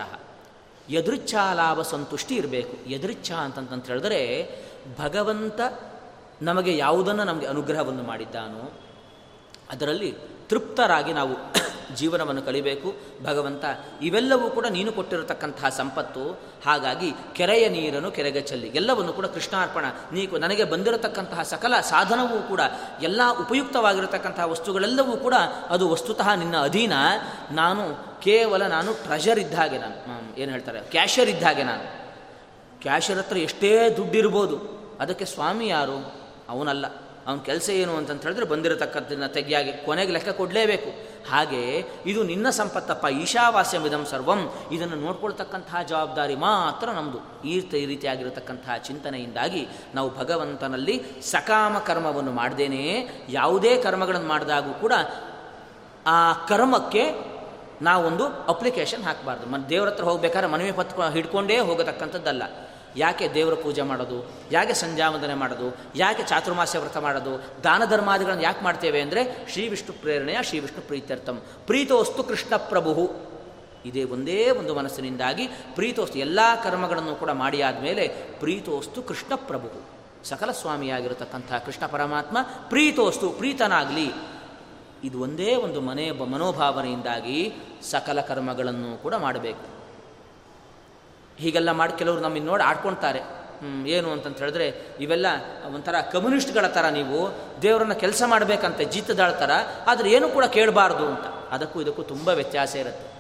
A: ಎದೃಚ್ಛಾ ಲಾಭ ಸಂತುಷ್ಟಿ ಇರಬೇಕು ಎದೃಚ್ಛಾ ಅಂತಂತ ಹೇಳಿದ್ರೆ, ಭಗವಂತ ನಮಗೆ ಯಾವುದನ್ನು ನಮಗೆ ಅನುಗ್ರಹವನ್ನು ಮಾಡಿದ್ದಾನೋ, ಅದರಲ್ಲಿ ತೃಪ್ತರಾಗಿ ನಾವು ಜೀವನವನ್ನು ಕಲಿಬೇಕು. ಭಗವಂತ, ಇವೆಲ್ಲವೂ ಕೂಡ ನೀನು ಕೊಟ್ಟಿರತಕ್ಕಂತಹ ಸಂಪತ್ತು. ಹಾಗಾಗಿ ಕೆರೆಯ ನೀರನ್ನು ಕೆರೆಗೆ ಚೆಲ್ಲಿ, ಎಲ್ಲವನ್ನು ಕೂಡ ಕೃಷ್ಣಾರ್ಪಣ ನೀ ನನಗೆ ಬಂದಿರತಕ್ಕಂತಹ ಸಕಲ ಸಾಧನವೂ ಕೂಡ, ಎಲ್ಲ ಉಪಯುಕ್ತವಾಗಿರತಕ್ಕಂತಹ ವಸ್ತುಗಳೆಲ್ಲವೂ ಕೂಡ ಅದು ವಸ್ತುತಃ ನಿನ್ನ ಅಧೀನ. ನಾನು ಕೇವಲ ನಾನು ಟ್ರೆಷರ್ ಇದ್ದ ಹಾಗೆ ನಾನು ಏನು ಹೇಳ್ತಾರೆ? ಕ್ಯಾಶರ್ ಇದ್ದ ಹಾಗೆ ನಾನು. ಕ್ಯಾಶರ್ ಹತ್ರ ಎಷ್ಟೇ ದುಡ್ಡಿರ್ಬೋದು, ಅದಕ್ಕೆ ಸ್ವಾಮಿ ಯಾರು? ಅವನಲ್ಲ. ಅವನ ಕೆಲಸ ಏನು ಅಂತಂತ ಹೇಳಿದ್ರೆ ಬಂದಿರತಕ್ಕದ್ದನ್ನು ತೆಗಿಯಾಗಿ ಕೊನೆಗೆ ಲೆಕ್ಕ ಕೊಡಲೇಬೇಕು. ಹಾಗೆ ಇದು ನಿನ್ನ ಸಂಪತ್ತಪ್ಪ ಈಶಾವಾಸ್ಯಮಿದಂ ಸರ್ವಂ. ಇದನ್ನು ನೋಡ್ಕೊಳ್ತಕ್ಕಂತಹ ಜವಾಬ್ದಾರಿ ಮಾತ್ರ ನಮ್ಮದು ಈ ರೀತಿಯಾಗಿರತಕ್ಕಂತಹ ಚಿಂತನೆಯಿಂದಾಗಿ ನಾವು ಭಗವಂತನಲ್ಲಿ ಸಕಾಮ ಕರ್ಮವನ್ನು ಮಾಡ್ದೇನೆ. ಯಾವುದೇ ಕರ್ಮಗಳನ್ನು ಮಾಡಿದಾಗೂ ಕೂಡ ಆ ಕರ್ಮಕ್ಕೆ ನಾವೊಂದು ಅಪ್ಲಿಕೇಶನ್ ಹಾಕಬಾರ್ದು. ಮ ದೇವ್ರ ಹತ್ರ ಹೋಗಬೇಕಾದ್ರೆ ಮನವಿ ಪತ್ರ ಹಿಡ್ಕೊಂಡೇ ಹೋಗತಕ್ಕಂಥದ್ದಲ್ಲ. ಯಾಕೆ ದೇವರ ಪೂಜೆ ಮಾಡೋದು? ಯಾಕೆ ಸಂಧ್ಯಾವಂದನೆ ಮಾಡೋದು? ಯಾಕೆ ಚಾತುರ್ಮಾಸ್ಯ ವ್ರತ ಮಾಡೋದು? ದಾನ ಧರ್ಮಾದಿಗಳನ್ನು ಯಾಕೆ ಮಾಡ್ತೇವೆ ಅಂದರೆ ಶ್ರೀ ವಿಷ್ಣು ಪ್ರೇರಣೆಯ ಶ್ರೀ ವಿಷ್ಣು ಪ್ರೀತ್ಯರ್ಥಂ. ಪ್ರೀತೋಸ್ತು ಕೃಷ್ಣ ಪ್ರಭು ಇದೇ ಒಂದೇ ಒಂದು ಮನಸ್ಸಿನಿಂದಾಗಿ ಪ್ರೀತೋಸ್ತು ಎಲ್ಲ ಕರ್ಮಗಳನ್ನು ಕೂಡ ಮಾಡಿ ಆದಮೇಲೆ ಪ್ರೀತೋಸ್ತು ಕೃಷ್ಣ ಪ್ರಭು ಸಕಲ ಸ್ವಾಮಿಯಾಗಿರತಕ್ಕಂಥ ಕೃಷ್ಣ ಪರಮಾತ್ಮ ಪ್ರೀತೋಸ್ತು, ಪ್ರೀತನಾಗಲಿ. ಇದು ಒಂದೇ ಒಂದು ಮನೆ ಮನೋಭಾವನೆಯಿಂದಾಗಿ ಸಕಲ ಕರ್ಮಗಳನ್ನು ಕೂಡ ಮಾಡಬೇಕು. ಹೀಗೆಲ್ಲ ಮಾಡಿ ಕೆಲವರು ನಮ್ಮಿಂದ ನೋಡಿ ಆಡ್ಕೊಳ್ತಾರೆ. ಏನು ಅಂತಂತ ಹೇಳಿದ್ರೆ, ಇವೆಲ್ಲ ಒಂಥರ ಕಮ್ಯುನಿಸ್ಟ್ಗಳ ಥರ ನೀವು ದೇವರನ್ನ ಕೆಲಸ ಮಾಡಬೇಕಂತೆ ಜಿತ್ತದಾಳ ಥರ ಆದರೆ ಏನು ಕೂಡ ಕೇಳಬಾರ್ದು ಅಂತ. ಅದಕ್ಕೂ ಇದಕ್ಕೂ ತುಂಬ ವ್ಯತ್ಯಾಸ ಇರುತ್ತೆ.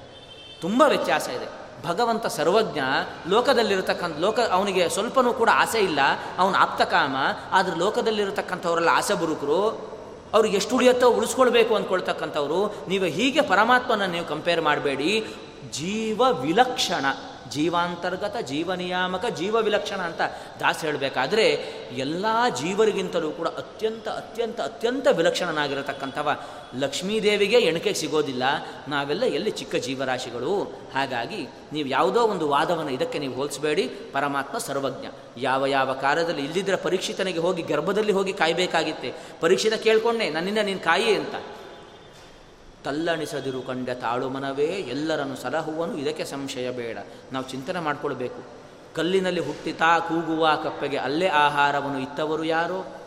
A: ತುಂಬ ವ್ಯತ್ಯಾಸ ಇದೆ. ಭಗವಂತ ಸರ್ವಜ್ಞ, ಲೋಕದಲ್ಲಿರತಕ್ಕಂಥ, ಲೋಕ, ಅವನಿಗೆ ಸ್ವಲ್ಪನೂ ಕೂಡ ಆಸೆ ಇಲ್ಲ, ಅವನ ಆಪ್ತಕಾಮ, ಆದರೆ ಲೋಕದಲ್ಲಿರತಕ್ಕಂಥವರೆಲ್ಲ ಆಸೆ ಬರುಕರು ಅವ್ರಿಗೆ ಎಷ್ಟು ಉಳಿಯುತ್ತೋ ಉಳಿಸ್ಕೊಳ್ಬೇಕು ಅಂದ್ಕೊಳ್ತಕ್ಕಂಥವ್ರು ನೀವು ಹೀಗೆ ಪರಮಾತ್ಮನ ನೀವು ಕಂಪೇರ್ ಮಾಡಬೇಡಿ. ಜೀವ ವಿಲಕ್ಷಣ. ಜೀವಾಂತರ್ಗತ ಜೀವನಿಯಾಮಕ ಜೀವ ವಿಲಕ್ಷಣ ಅಂತ ದಾಸ ಹೇಳಬೇಕಾದ್ರೆ ಎಲ್ಲ ಜೀವರಿಗಿಂತಲೂ ಕೂಡ ಅತ್ಯಂತ ಅತ್ಯಂತ ಅತ್ಯಂತ ವಿಲಕ್ಷಣನಾಗಿರತಕ್ಕಂಥವ ಲಕ್ಷ್ಮೀದೇವಿಗೆ ಎಣಿಕೆ ಸಿಗೋದಿಲ್ಲ. ನಾವೆಲ್ಲ ಎಲ್ಲಿ ಚಿಕ್ಕ ಜೀವರಾಶಿಗಳು. ಹಾಗಾಗಿ ನೀವು ಯಾವುದೋ ಒಂದು ವಾದವನ್ನು ಇದಕ್ಕೆ ನೀವು ಹೋಲಿಸಬೇಡಿ. ಪರಮಾತ್ಮ ಸರ್ವಜ್ಞ. ಯಾವ ಯಾವ ಕಾಲದಲ್ಲಿ ಇಲ್ಲಿದ್ದರೆ ಪರೀಕ್ಷಿತನಿಗೆ ಹೋಗಿ ಗರ್ಭದಲ್ಲಿ ಹೋಗಿ ಕಾಯಬೇಕಾಗಿತ್ತೆ. ಪರೀಕ್ಷಿತ ಕೇಳ್ಕೊಂಡೆ, ನನ್ನಿಂದ ನೀನು ಕಾಯಿ ಅಂತ. ತಲ್ಲಣಿಸದಿರು ಕಂಡ ತಾಳು ಮನವೇ ಎಲ್ಲರನ್ನು ಸಲಹುವನು. ಇದಕ್ಕೆ ಸಂಶಯ ಬೇಡ. ನಾವು ಚಿಂತನೆ ಮಾಡಿಕೊಳ್ಬೇಕು. ಕಲ್ಲಿನಲ್ಲಿ ಹುಟ್ಟಿತಾ ಕೂಗುವ ಕಪ್ಪೆಗೆ ಅಲ್ಲೇ ಆಹಾರವನ್ನು ಇತ್ತವರು ಯಾರು?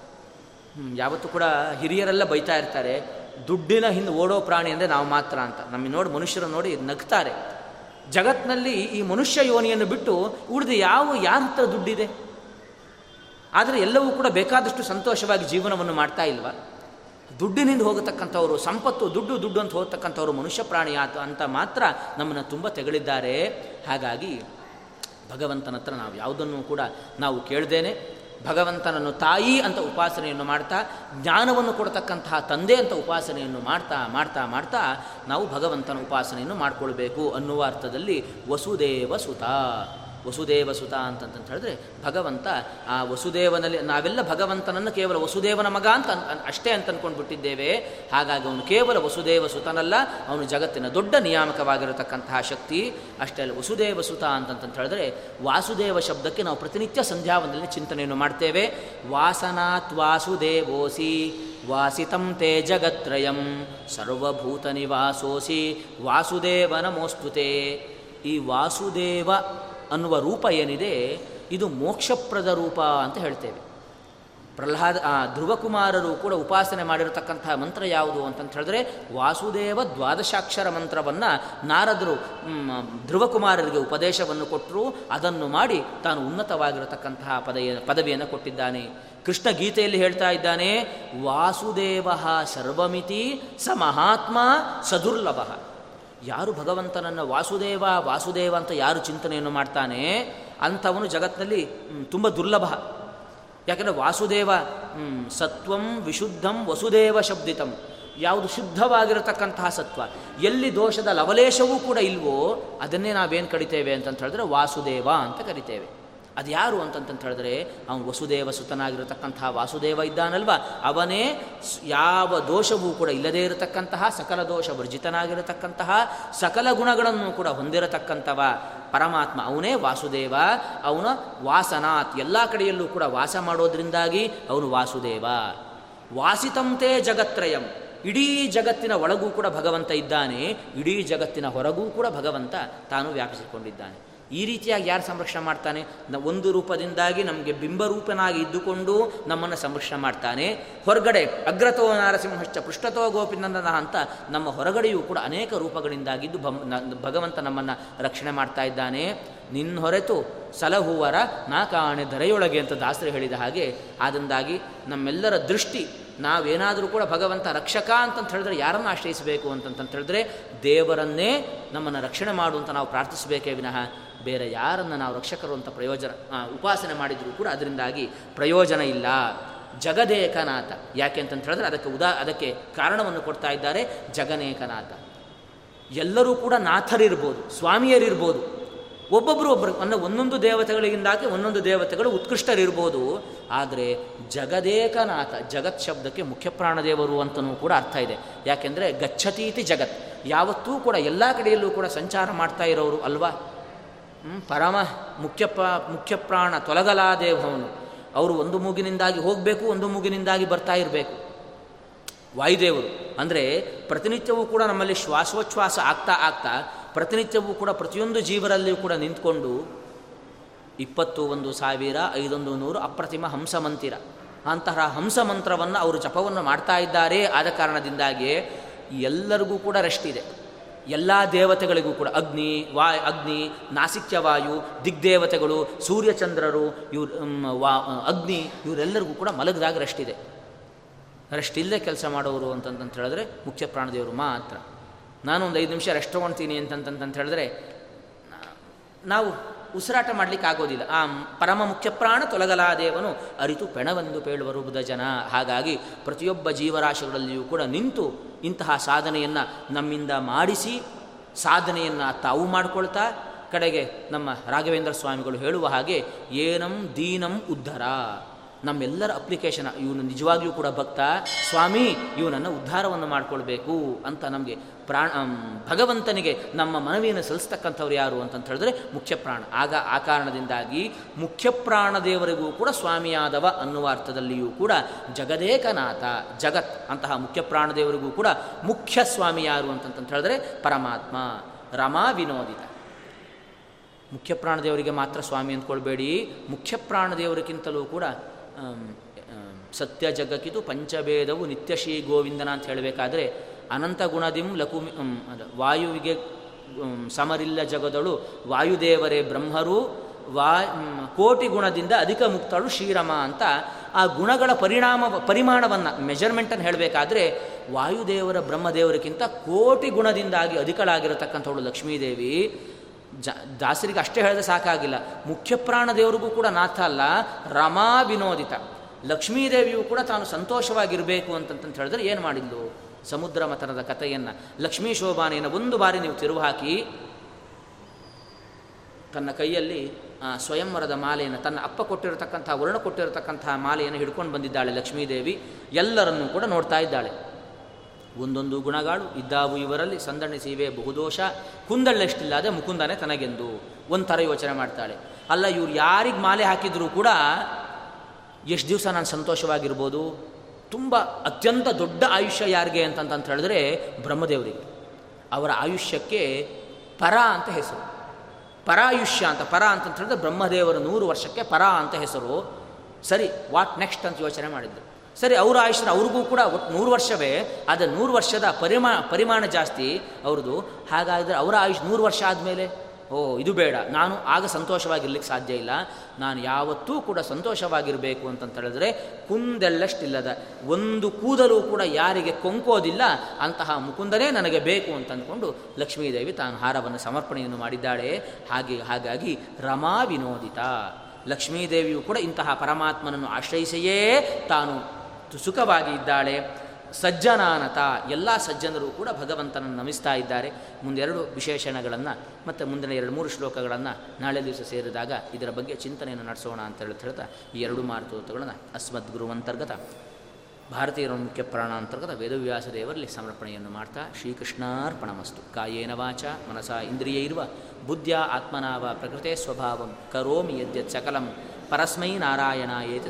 A: ಯಾವತ್ತೂ ಕೂಡ ಹಿರಿಯರೆಲ್ಲ ಬೈತಾ ಇರ್ತಾರೆ, ದುಡ್ಡಿನ ಹಿಂದೆ ಓಡೋ ಪ್ರಾಣಿ ಅಂದರೆ ನಾವು ಮಾತ್ರ ಅಂತ. ನಮ್ಮ ನೋಡಿ ಮನುಷ್ಯರು ನೋಡಿ ನಗ್ತಾರೆ. ಜಗತ್ನಲ್ಲಿ ಈ ಮನುಷ್ಯ ಯೋನಿಯನ್ನು ಬಿಟ್ಟು ಉಳಿದು ಯಾವ ಯಾರ ಹತ್ರ ದುಡ್ಡಿದೆ? ಆದರೆ ಎಲ್ಲವೂ ಕೂಡ ಬೇಕಾದಷ್ಟು ಸಂತೋಷವಾಗಿ ಜೀವನವನ್ನು ಮಾಡ್ತಾ ಇಲ್ವಾ? ದುಡ್ಡಿನಿಂದ ಹೋಗತಕ್ಕಂಥವರು, ಸಂಪತ್ತು, ದುಡ್ಡು ದುಡ್ಡು ಅಂತ ಹೋಗತಕ್ಕಂಥವ್ರು ಮನುಷ್ಯ ಪ್ರಾಣಿ ಆತ ಅಂತ ಮಾತ್ರ ನಮ್ಮನ್ನು ತುಂಬ ತೆಗಳಿದ್ದಾರೆ. ಹಾಗಾಗಿ ಭಗವಂತನ ಹತ್ರ ನಾವು ಯಾವುದನ್ನು ಕೂಡ ನಾವು ಕೇಳ್ದೇನೆ, ಭಗವಂತನನ್ನು ತಾಯಿ ಅಂತ ಉಪಾಸನೆಯನ್ನು ಮಾಡ್ತಾ, ಜ್ಞಾನವನ್ನು ಕೊಡತಕ್ಕಂತಹ ತಂದೆ ಅಂತ ಉಪಾಸನೆಯನ್ನು ಮಾಡ್ತಾ ಮಾಡ್ತಾ ಮಾಡ್ತಾ ನಾವು ಭಗವಂತನ ಉಪಾಸನೆಯನ್ನು ಮಾಡಿಕೊಳ್ಬೇಕು ಅನ್ನುವ ಅರ್ಥದಲ್ಲಿ ವಸುದೇವ ಸುತ. ವಸುದೇವ ಸುತ ಅಂತಂತ ಹೇಳಿದ್ರೆ ಭಗವಂತ, ಆ ವಸುದೇವನಲ್ಲಿ ನಾವೆಲ್ಲ ಭಗವಂತನನ್ನು ಕೇವಲ ವಸುದೇವನ ಮಗ ಅಂತ ಅಷ್ಟೇ ಅಂತ ಅಂದ್ಕೊಂಡು ಬಿಟ್ಟಿದ್ದೇವೆ ಹಾಗಾಗಿ ಅವನು ಕೇವಲ ವಸುದೇವ ಸುತನಲ್ಲ ಅವನು ಜಗತ್ತಿನ ದೊಡ್ಡ ನಿಯಾಮಕವಾಗಿರತಕ್ಕಂತಹ ಶಕ್ತಿ. ಅಷ್ಟೇ ಅಲ್ಲ ವಸುದೇವ ಸುತ ಅಂತಂತ ಹೇಳಿದ್ರೆ ವಾಸುದೇವ ಶಬ್ದಕ್ಕೆ ನಾವು ಪ್ರತಿನಿತ್ಯ ಸಂಧ್ಯಾವನದಲ್ಲಿ ಚಿಂತನೆಯನ್ನು ಮಾಡ್ತೇವೆ. ವಾಸನಾತ್ ವಾಸುದೇವೋಸಿ, ವಾಸಿತಂ ತೇ ಜಗತ್ರಯಂ ಸರ್ವಭೂತ ನಿವಾಸೋಸಿ ವಾಸುದೇವ ನಮೋಸ್ತುತೆ. ಈ ವಾಸುದೇವ ಅನ್ನುವ ರೂಪ ಏನಿದೆ, ಇದು ಮೋಕ್ಷಪ್ರದ ರೂಪ ಅಂತ ಹೇಳ್ತೇವೆ. ಪ್ರಹ್ಲಾದ ಧ್ರುವಕುಮಾರರು ಕೂಡ ಉಪಾಸನೆ ಮಾಡಿರತಕ್ಕಂತಹ ಮಂತ್ರ ಯಾವುದು ಅಂತಂತ ಹೇಳಿದ್ರೆ, ವಾಸುದೇವ ದ್ವಾದಶಾಕ್ಷರ ಮಂತ್ರವನ್ನು ನಾರದರು ಧ್ರುವಕುಮಾರರಿಗೆ ಉಪದೇಶವನ್ನು ಕೊಟ್ಟರು ಅದನ್ನು ಮಾಡಿ ತಾನು ಉನ್ನತವಾಗಿರತಕ್ಕಂತಹ ಪದ ಪದವಿಯನ್ನು ಕೊಟ್ಟಿದ್ದಾನೆ. ಕೃಷ್ಣ ಗೀತೆಯಲ್ಲಿ ಹೇಳ್ತಾ ಇದ್ದಾನೆ, ವಾಸುದೇವ ಸರ್ವಮಿತಿ ಸ ಮಹಾತ್ಮ ಸದುರ್ಲಭ. ಯಾರು ಭಗವಂತನನ್ನು ವಾಸುದೇವ ವಾಸುದೇವ ಅಂತ ಯಾರು ಚಿಂತನೆಯನ್ನು ಮಾಡ್ತಾನೆ, ಅಂಥವನು ಜಗತ್ತಿನಲ್ಲಿ ತುಂಬ ದುರ್ಲಭ. ಯಾಕಂದರೆ ವಾಸುದೇವ ಸತ್ವಂ ವಿಶುದ್ಧಂ ವಸುದೇವ ಶಬ್ದಿತಂ. ಯಾವುದು ಶುದ್ಧವಾಗಿರತಕ್ಕಂತಹ ಸತ್ವ. ಎಲ್ಲಿ ದೋಷದ ಲವಲೇಶವೂ ಕೂಡ ಇಲ್ವೋ, ಅದನ್ನೇ ನಾವೇನು ಕರಿತೇವೆ ಅಂತಂತ ಹೇಳಿದ್ರೆ ವಾಸುದೇವ ಅಂತ ಕರಿತೇವೆ. ಅದು ಯಾರು ಅಂತಂತ ಹೇಳಿದ್ರೆ, ಅವನು ವಸುದೇವ ಸುತನಾಗಿರತಕ್ಕಂತಹ ವಾಸುದೇವ ಇದ್ದಾನಲ್ವ? ಅವನೇ ಯಾವ ದೋಷವೂ ಕೂಡ ಇಲ್ಲದೇ ಇರತಕ್ಕಂತಹ, ಸಕಲ ದೋಷ ವರ್ಜಿತನಾಗಿರತಕ್ಕಂತಹ, ಸಕಲ ಗುಣಗಳನ್ನು ಕೂಡ ಹೊಂದಿರತಕ್ಕಂಥವ ಪರಮಾತ್ಮ ಅವನೇ ವಾಸುದೇವ. ಅವನ ವಾಸನಾತ್, ಎಲ್ಲ ಕಡೆಯಲ್ಲೂ ಕೂಡ ವಾಸ ಮಾಡೋದ್ರಿಂದಾಗಿ ಅವನು ವಾಸುದೇವ. ವಾಸಿತಂತೆ ಜಗತ್ರಯಂ. ಇಡೀ ಜಗತ್ತಿನ ಒಳಗೂ ಕೂಡ ಭಗವಂತ ಇದ್ದಾನೆ, ಇಡೀ ಜಗತ್ತಿನ ಹೊರಗೂ ಕೂಡ ಭಗವಂತ ತಾನು ವ್ಯಾಪಿಸಿಕೊಂಡಿದ್ದಾನೆ. ಈ ರೀತಿಯಾಗಿ ಯಾರು ಸಂರಕ್ಷಣೆ ಮಾಡ್ತಾನೆ? ಒಂದು ರೂಪದಿಂದಾಗಿ ನಮಗೆ ಬಿಂಬರೂಪನಾಗಿ ಇದ್ದುಕೊಂಡು ನಮ್ಮನ್ನು ಸಂರಕ್ಷಣೆ ಮಾಡ್ತಾನೆ. ಹೊರಗಡೆ ಅಗ್ರತೋ ನಾರಸಿಂಹಶ್ಚ ಪೃಷ್ಠತೋ ಗೋಪಿನಂದನ ಅಂತ ನಮ್ಮ ಹೊರಗಡೆಯೂ ಕೂಡ ಅನೇಕ ರೂಪಗಳಿಂದಾಗಿದ್ದು ಭಗವಂತ ನಮ್ಮನ್ನು ರಕ್ಷಣೆ ಮಾಡ್ತಾ ಇದ್ದಾನೆ. ನಿನ್ನ ಹೊರೆತು ಸಲಹುವರ ನಾ ಕಾಣೆ ದರೆಯೊಳಗೆ ಅಂತ ದಾಸರು ಹೇಳಿದ ಹಾಗೆ ಆದಂದಾಗಿ ನಮ್ಮೆಲ್ಲರ ದೃಷ್ಟಿ ನಾವೇನಾದರೂ ಕೂಡ ಭಗವಂತ ರಕ್ಷಕ ಅಂತಂತ ಹೇಳಿದ್ರೆ ಯಾರನ್ನು ಆಶ್ರಯಿಸಬೇಕು ಅಂತಂತ ಹೇಳಿದ್ರೆ ದೇವರನ್ನೇ ನಮ್ಮನ್ನು ರಕ್ಷಣೆ ಮಾಡುವಂತ ನಾವು ಪ್ರಾರ್ಥಿಸಬೇಕೇ ವಿನಃ. ಬೇರೆ ಯಾರನ್ನು ನಾವು ರಕ್ಷಕರು ಅಂತ ಪ್ರಯೋಜನ ಉಪಾಸನೆ ಮಾಡಿದರೂ ಕೂಡ ಅದರಿಂದಾಗಿ ಪ್ರಯೋಜನ ಇಲ್ಲ. ಜಗದೇಕನಾಥ. ಯಾಕೆ ಅಂತಂತ ಹೇಳಿದ್ರೆ ಅದಕ್ಕೆ ಉದಾ, ಅದಕ್ಕೆ ಕಾರಣವನ್ನು ಕೊಡ್ತಾ ಇದ್ದಾರೆ ಜಗನೇಕನಾಥ. ಎಲ್ಲರೂ ಕೂಡ ನಾಥರಿರ್ಬೋದು, ಸ್ವಾಮಿಯರಿರ್ಬೋದು. ಒಬ್ಬೊಬ್ಬರು ಒಬ್ಬರು ಅಂದರೆ ಒಂದೊಂದು ದೇವತೆಗಳಿಗಿಂದಾಗಿ ಒಂದೊಂದು ದೇವತೆಗಳು ಉತ್ಕೃಷ್ಟರಿರ್ಬೋದು. ಆದರೆ ಜಗದೇಕನಾಥ, ಜಗತ್ ಶಬ್ದಕ್ಕೆ ಮುಖ್ಯ ಪ್ರಾಣದೇವರು ಅಂತಲೂ ಕೂಡ ಅರ್ಥ ಇದೆ. ಯಾಕೆಂದರೆ ಗಚ್ಚತೀತಿ ಜಗತ್. ಯಾವತ್ತೂ ಕೂಡ ಎಲ್ಲ ಕಡೆಯಲ್ಲೂ ಕೂಡ ಸಂಚಾರ ಮಾಡ್ತಾ ಇರೋರು ಅಲ್ವಾ? ಪರಮ ಮುಖ್ಯ ಮುಖ್ಯ ಪ್ರಾಣ ತೊಲಗಲಾದೇವನು ಅವರು ಒಂದು ಮೂಗಿನಿಂದಾಗಿ ಹೋಗಬೇಕು, ಒಂದು ಮೂಗಿನಿಂದಾಗಿ ಬರ್ತಾ ಇರಬೇಕು. ವಾಯುದೇವರು. ಅಂದರೆ ಪ್ರತಿನಿತ್ಯವೂ ಕೂಡ ನಮ್ಮಲ್ಲಿ ಶ್ವಾಸೋಚ್ಛ್ವಾಸ ಆಗ್ತಾ ಆಗ್ತಾ ಪ್ರತಿನಿತ್ಯವೂ ಕೂಡ ಪ್ರತಿಯೊಂದು ಜೀವರಲ್ಲಿಯೂ ಕೂಡ ನಿಂತ್ಕೊಂಡು ಇಪ್ಪತ್ತು ಒಂದು ಸಾವಿರ ಐದೊಂದು ನೂರು ಅಪ್ರತಿಮ ಹಂಸಮಂತಿರ. ಅಂತಹ ಹಂಸ ಮಂತ್ರವನ್ನು ಅವರು ಜಪವನ್ನು ಮಾಡ್ತಾ ಇದ್ದಾರೆ ಆದ ಕಾರಣದಿಂದಾಗಿ ಎಲ್ಲರಿಗೂ ಕೂಡ ರೆಸ್ಟ್ ಇದೆ. ಎಲ್ಲ ದೇವತೆಗಳಿಗೂ ಕೂಡ ಅಗ್ನಿ ವಾಯ್ ಅಗ್ನಿ, ನಾಸಿಕ್ಯವಾಯು, ದಿಗ್ದೇವತೆಗಳು, ಸೂರ್ಯಚಂದ್ರರು, ಇವ್ರು ವಾ, ಅಗ್ನಿ, ಇವರೆಲ್ಲರಿಗೂ ಕೂಡ ಮಲಗದಾಗ ರಷ್ಟಿದೆ ರೆಸ್ಟ್ ಇಲ್ಲದೆ ಕೆಲಸ ಮಾಡೋರು ಅಂತಂತ ಹೇಳಿದ್ರೆ ಮುಖ್ಯ ಪ್ರಾಣದೇವರು ಮಾತ್ರ. ನಾನು ಒಂದು ಐದು ನಿಮಿಷ ರೆಸ್ಟ್ ತೊಗೊಳ್ತೀನಿ ಅಂತಂತಂತ ಹೇಳಿದ್ರೆ ನಾವು ಉಸಿರಾಟ ಮಾಡಲಿಕ್ಕೆ ಆಗೋದಿಲ್ಲ. ಆ ಪರಮ ಮುಖ್ಯ ಪ್ರಾಣ ತೊಲಗಲಾದೇವನು ಅರಿತು ಪೆಣವೆಂದು ಪೇಳುವರು ಬುಧ ಜನ ಹಾಗಾಗಿ ಪ್ರತಿಯೊಬ್ಬ ಜೀವರಾಶಿಗಳಲ್ಲಿಯೂ ಕೂಡ ನಿಂತು ಇಂತಹ ಸಾಧನೆಯನ್ನು ನಮ್ಮಿಂದ ಮಾಡಿಸಿ ಸಾಧನೆಯನ್ನು ತಾವು ಮಾಡಿಕೊಳ್ತಾ ಕಡೆಗೆ ನಮ್ಮ ರಾಘವೇಂದ್ರ ಸ್ವಾಮಿಗಳು ಹೇಳುವ ಹಾಗೆ, ಏನಂ ದೀನಂ ಉದ್ಧರ. ನಮ್ಮೆಲ್ಲರ ಅಪ್ಲಿಕೇಶನ್ ಇವನು ನಿಜವಾಗಿಯೂ ಕೂಡ ಭಕ್ತ. ಸ್ವಾಮಿ ಇವನನ್ನು ಉದ್ಧಾರವನ್ನು ಮಾಡಿಕೊಳ್ಬೇಕು ಅಂತ ನಮಗೆ ಪ್ರಾಣ ಭಗವಂತನಿಗೆ ನಮ್ಮ ಮನವಿಯನ್ನು ಸಲ್ಲಿಸ್ತಕ್ಕಂಥವ್ರು ಯಾರು ಅಂತಂತ ಹೇಳಿದ್ರೆ ಮುಖ್ಯಪ್ರಾಣ ಆಗ ಆ ಕಾರಣದಿಂದಾಗಿ ಮುಖ್ಯಪ್ರಾಣ ದೇವರಿಗೂ ಕೂಡ ಸ್ವಾಮಿಯಾದವ ಅನ್ನುವ ಅರ್ಥದಲ್ಲಿಯೂ ಕೂಡ ಜಗದೇಕನಾಥ, ಜಗತ್ ಅಂತಹ ಮುಖ್ಯಪ್ರಾಣ ದೇವರಿಗೂ ಕೂಡ ಮುಖ್ಯ ಸ್ವಾಮಿ ಯಾರು ಅಂತಂತ ಹೇಳಿದ್ರೆ ಪರಮಾತ್ಮ. ರಮಾ ವಿನೋದಿತ. ಮುಖ್ಯ ಪ್ರಾಣದೇವರಿಗೆ ಮಾತ್ರ ಸ್ವಾಮಿ ಅಂದ್ಕೊಳ್ಬೇಡಿ. ಮುಖ್ಯ ಪ್ರಾಣದೇವರಿಗಿಂತಲೂ ಕೂಡ ಸತ್ಯ ಜಗಕ್ಕಿದು ಪಂಚಭೇದವು ನಿತ್ಯಶ್ರೀ ಗೋವಿಂದನ ಅಂತ ಹೇಳಬೇಕಾದ್ರೆ ಅನಂತ ಗುಣದಿಂ ಲಕುಮಿ ವಾಯುವಿಗೆ ಸಮರಿಲ್ಲ ಜಗದಳು, ವಾಯುದೇವರೇ ಬ್ರಹ್ಮರು, ವಾ ಕೋಟಿ ಗುಣದಿಂದ ಅಧಿಕ ಮುಕ್ತಳು ಶ್ರೀರಮ ಅಂತ ಆ ಗುಣಗಳ ಪರಿಣಾಮ, ಪರಿಮಾಣವನ್ನು ಮೆಜರ್ಮೆಂಟನ್ನು ಹೇಳಬೇಕಾದ್ರೆ ವಾಯುದೇವರ ಬ್ರಹ್ಮದೇವರಿಗಿಂತ ಕೋಟಿ ಗುಣದಿಂದಾಗಿ ಅಧಿಕಳಾಗಿರತಕ್ಕಂಥವಳು ಲಕ್ಷ್ಮೀದೇವಿ. ಜ, ದಾಸರಿಗೆ ಅಷ್ಟೇ ಹೇಳಿದ್ರೆ ಸಾಕಾಗಿಲ್ಲ. ಮುಖ್ಯ ಪ್ರಾಣ ದೇವರಿಗೂ ಕೂಡ ನಾಥ ಅಲ್ಲ ರಮಾ ವಿನೋದಿತ ಲಕ್ಷ್ಮೀದೇವಿಯು ಕೂಡ ತಾನು ಸಂತೋಷವಾಗಿರಬೇಕು ಅಂತಂತ ಹೇಳಿದ್ರೆ ಏನು ಮಾಡಿದ್ಲು? ಸಮುದ್ರ ಮಥನದ ಕಥೆಯನ್ನು, ಲಕ್ಷ್ಮೀ ಶೋಭಾನೆಯನ್ನು ಒಂದು ಬಾರಿ ನೀವು ತಿರುವು ಹಾಕಿ, ತನ್ನ ಕೈಯಲ್ಲಿ ಸ್ವಯಂವರದ ಮಾಲೆಯನ್ನು, ತನ್ನ ಅಪ್ಪ ಕೊಟ್ಟಿರತಕ್ಕಂಥ ವರ್ಣ ಕೊಟ್ಟಿರತಕ್ಕಂಥ ಮಾಲೆಯನ್ನು ಹಿಡ್ಕೊಂಡು ಬಂದಿದ್ದಾಳೆ ಲಕ್ಷ್ಮೀದೇವಿ. ಎಲ್ಲರನ್ನೂ ಕೂಡ ನೋಡ್ತಾ ಇದ್ದಾಳೆ. ಒಂದೊಂದು ಗುಣಗಳು ಇದ್ದಾವು ಇವರಲ್ಲಿ, ಸಂದಣಿ ಸೀವೆ ಬಹುದೋಷ ಕುಂದಳ್ಳೆಷ್ಟಿಲ್ಲದೆ ಮುಕುಂದನೆ ತನಗೆಂದು, ಒಂಥರ ಯೋಚನೆ ಮಾಡ್ತಾಳೆ. ಅಲ್ಲ, ಇವ್ರು ಯಾರಿಗೆ ಮಾಲೆ ಹಾಕಿದರೂ ಕೂಡ ಎಷ್ಟು ದಿವಸ ನಾನು ಸಂತೋಷವಾಗಿರ್ಬೋದು? ತುಂಬ ಅತ್ಯಂತ ದೊಡ್ಡ ಆಯುಷ್ಯ ಯಾರಿಗೆ ಅಂತಂತ ಹೇಳಿದ್ರೆ ಬ್ರಹ್ಮದೇವರಿಗೆ. ಅವರ ಆಯುಷ್ಯಕ್ಕೆ ಪರ ಅಂತ ಹೆಸರು. ಪರಾಯುಷ್ಯ ಅಂತ, ಪರ ಅಂತ ಹೇಳಿದ್ರೆ ಬ್ರಹ್ಮದೇವರ ನೂರು ವರ್ಷಕ್ಕೆ ಪರ ಅಂತ ಹೆಸರು. ಸರಿ, ವಾಟ್ ನೆಕ್ಸ್ಟ್ ಅಂತ ಯೋಚನೆ ಮಾಡಿದ್ದು ಸರಿ, ಅವರ ಆಯುಷ್ಯ ಅವ್ರಿಗೂ ಕೂಡ ಒಟ್ಟು ನೂರು ವರ್ಷವೇ, ಆದರೆ ನೂರು ವರ್ಷದ ಪರಿಮಾ, ಪರಿಮಾಣ ಜಾಸ್ತಿ. ಅವ್ರದ್ದು ಹಾಗಾದರೆ ಅವರ ಆಯುಷ್ ನೂರು ವರ್ಷ ಆದಮೇಲೆ? ಓ ಇದು ಬೇಡ. ನಾನು ಆಗ ಸಂತೋಷವಾಗಿರ್ಲಿಕ್ಕೆ ಸಾಧ್ಯ ಇಲ್ಲ. ನಾನು ಯಾವತ್ತೂ ಕೂಡ ಸಂತೋಷವಾಗಿರಬೇಕು ಅಂತಂತ ಹೇಳಿದ್ರೆ, ಕುಂದೆಲ್ಲಷ್ಟಿಲ್ಲದ. ಒಂದು ಕೂದಲು ಕೂಡ ಯಾರಿಗೆ ಕೊಂಕೋದಿಲ್ಲ, ಅಂತಹ ಮುಕುಂದನೇ ನನಗೆ ಬೇಕು ಅಂತ ಅಂದ್ಕೊಂಡು ಲಕ್ಷ್ಮೀದೇವಿ ತಾನು ಹಾರವನ್ನು ಸಮರ್ಪಣೆಯನ್ನು ಮಾಡಿದ್ದಾಳೆ. ಹಾಗೆ, ಹಾಗಾಗಿ ರಮಾ ವಿನೋದಿತ. ಲಕ್ಷ್ಮೀದೇವಿಯು ಕೂಡ ಇಂತಹ ಪರಮಾತ್ಮನನ್ನು ಆಶ್ರಯಿಸಿಯೇ ತಾನು ಸುಖವಾಗಿ ಇದ್ದಾಳೆ. ಸಜ್ಜನಾನತ, ಎಲ್ಲ ಸಜ್ಜನರು ಕೂಡ ಭಗವಂತನನ್ನು ನಮಿಸ್ತಾ ಇದ್ದಾರೆ. ಮುಂದೆರಡು ವಿಶೇಷಣಗಳನ್ನು ಮತ್ತು ಮುಂದಿನ ಎರಡು ಮೂರು ಶ್ಲೋಕಗಳನ್ನು ನಾಳೆ ದಿವಸ ಸೇರಿದಾಗ ಇದರ ಬಗ್ಗೆ ಚಿಂತನೆಯನ್ನು ನಡೆಸೋಣ ಅಂತ ಹೇಳಿ ಹೇಳ್ತಾ ಈ ಎರಡು ಮಾರುತೋತಗಳನ್ನು ಅಸ್ಮದ್ ಗುರುವಂತರ್ಗತ ಭಾರತೀಯರ ಮುಖ್ಯ ಪ್ರಾಣ ಅಂತರ್ಗತ ವೇದವ್ಯಾಸ ದೇವರಲ್ಲಿ ಸಮರ್ಪಣೆಯನ್ನು ಮಾಡ್ತಾ ಶ್ರೀಕೃಷ್ಣಾರ್ಪಣಮಸ್ತು. ಕಾಯೇನ ವಾಚ, ಮನಸ ಇಂದ್ರಿಯ ಇರುವ, ಬುದ್ಧಿಯ ಆತ್ಮನಾವ ಪ್ರಕೃತೆ ಸ್ವಭಾವಂ, ಕರೋಮಿ ಯದ್ಯತ್ ಸಕಲಂ, ಪರಸ್ಮೈ ನಾರಾಯಣ ಏತಿ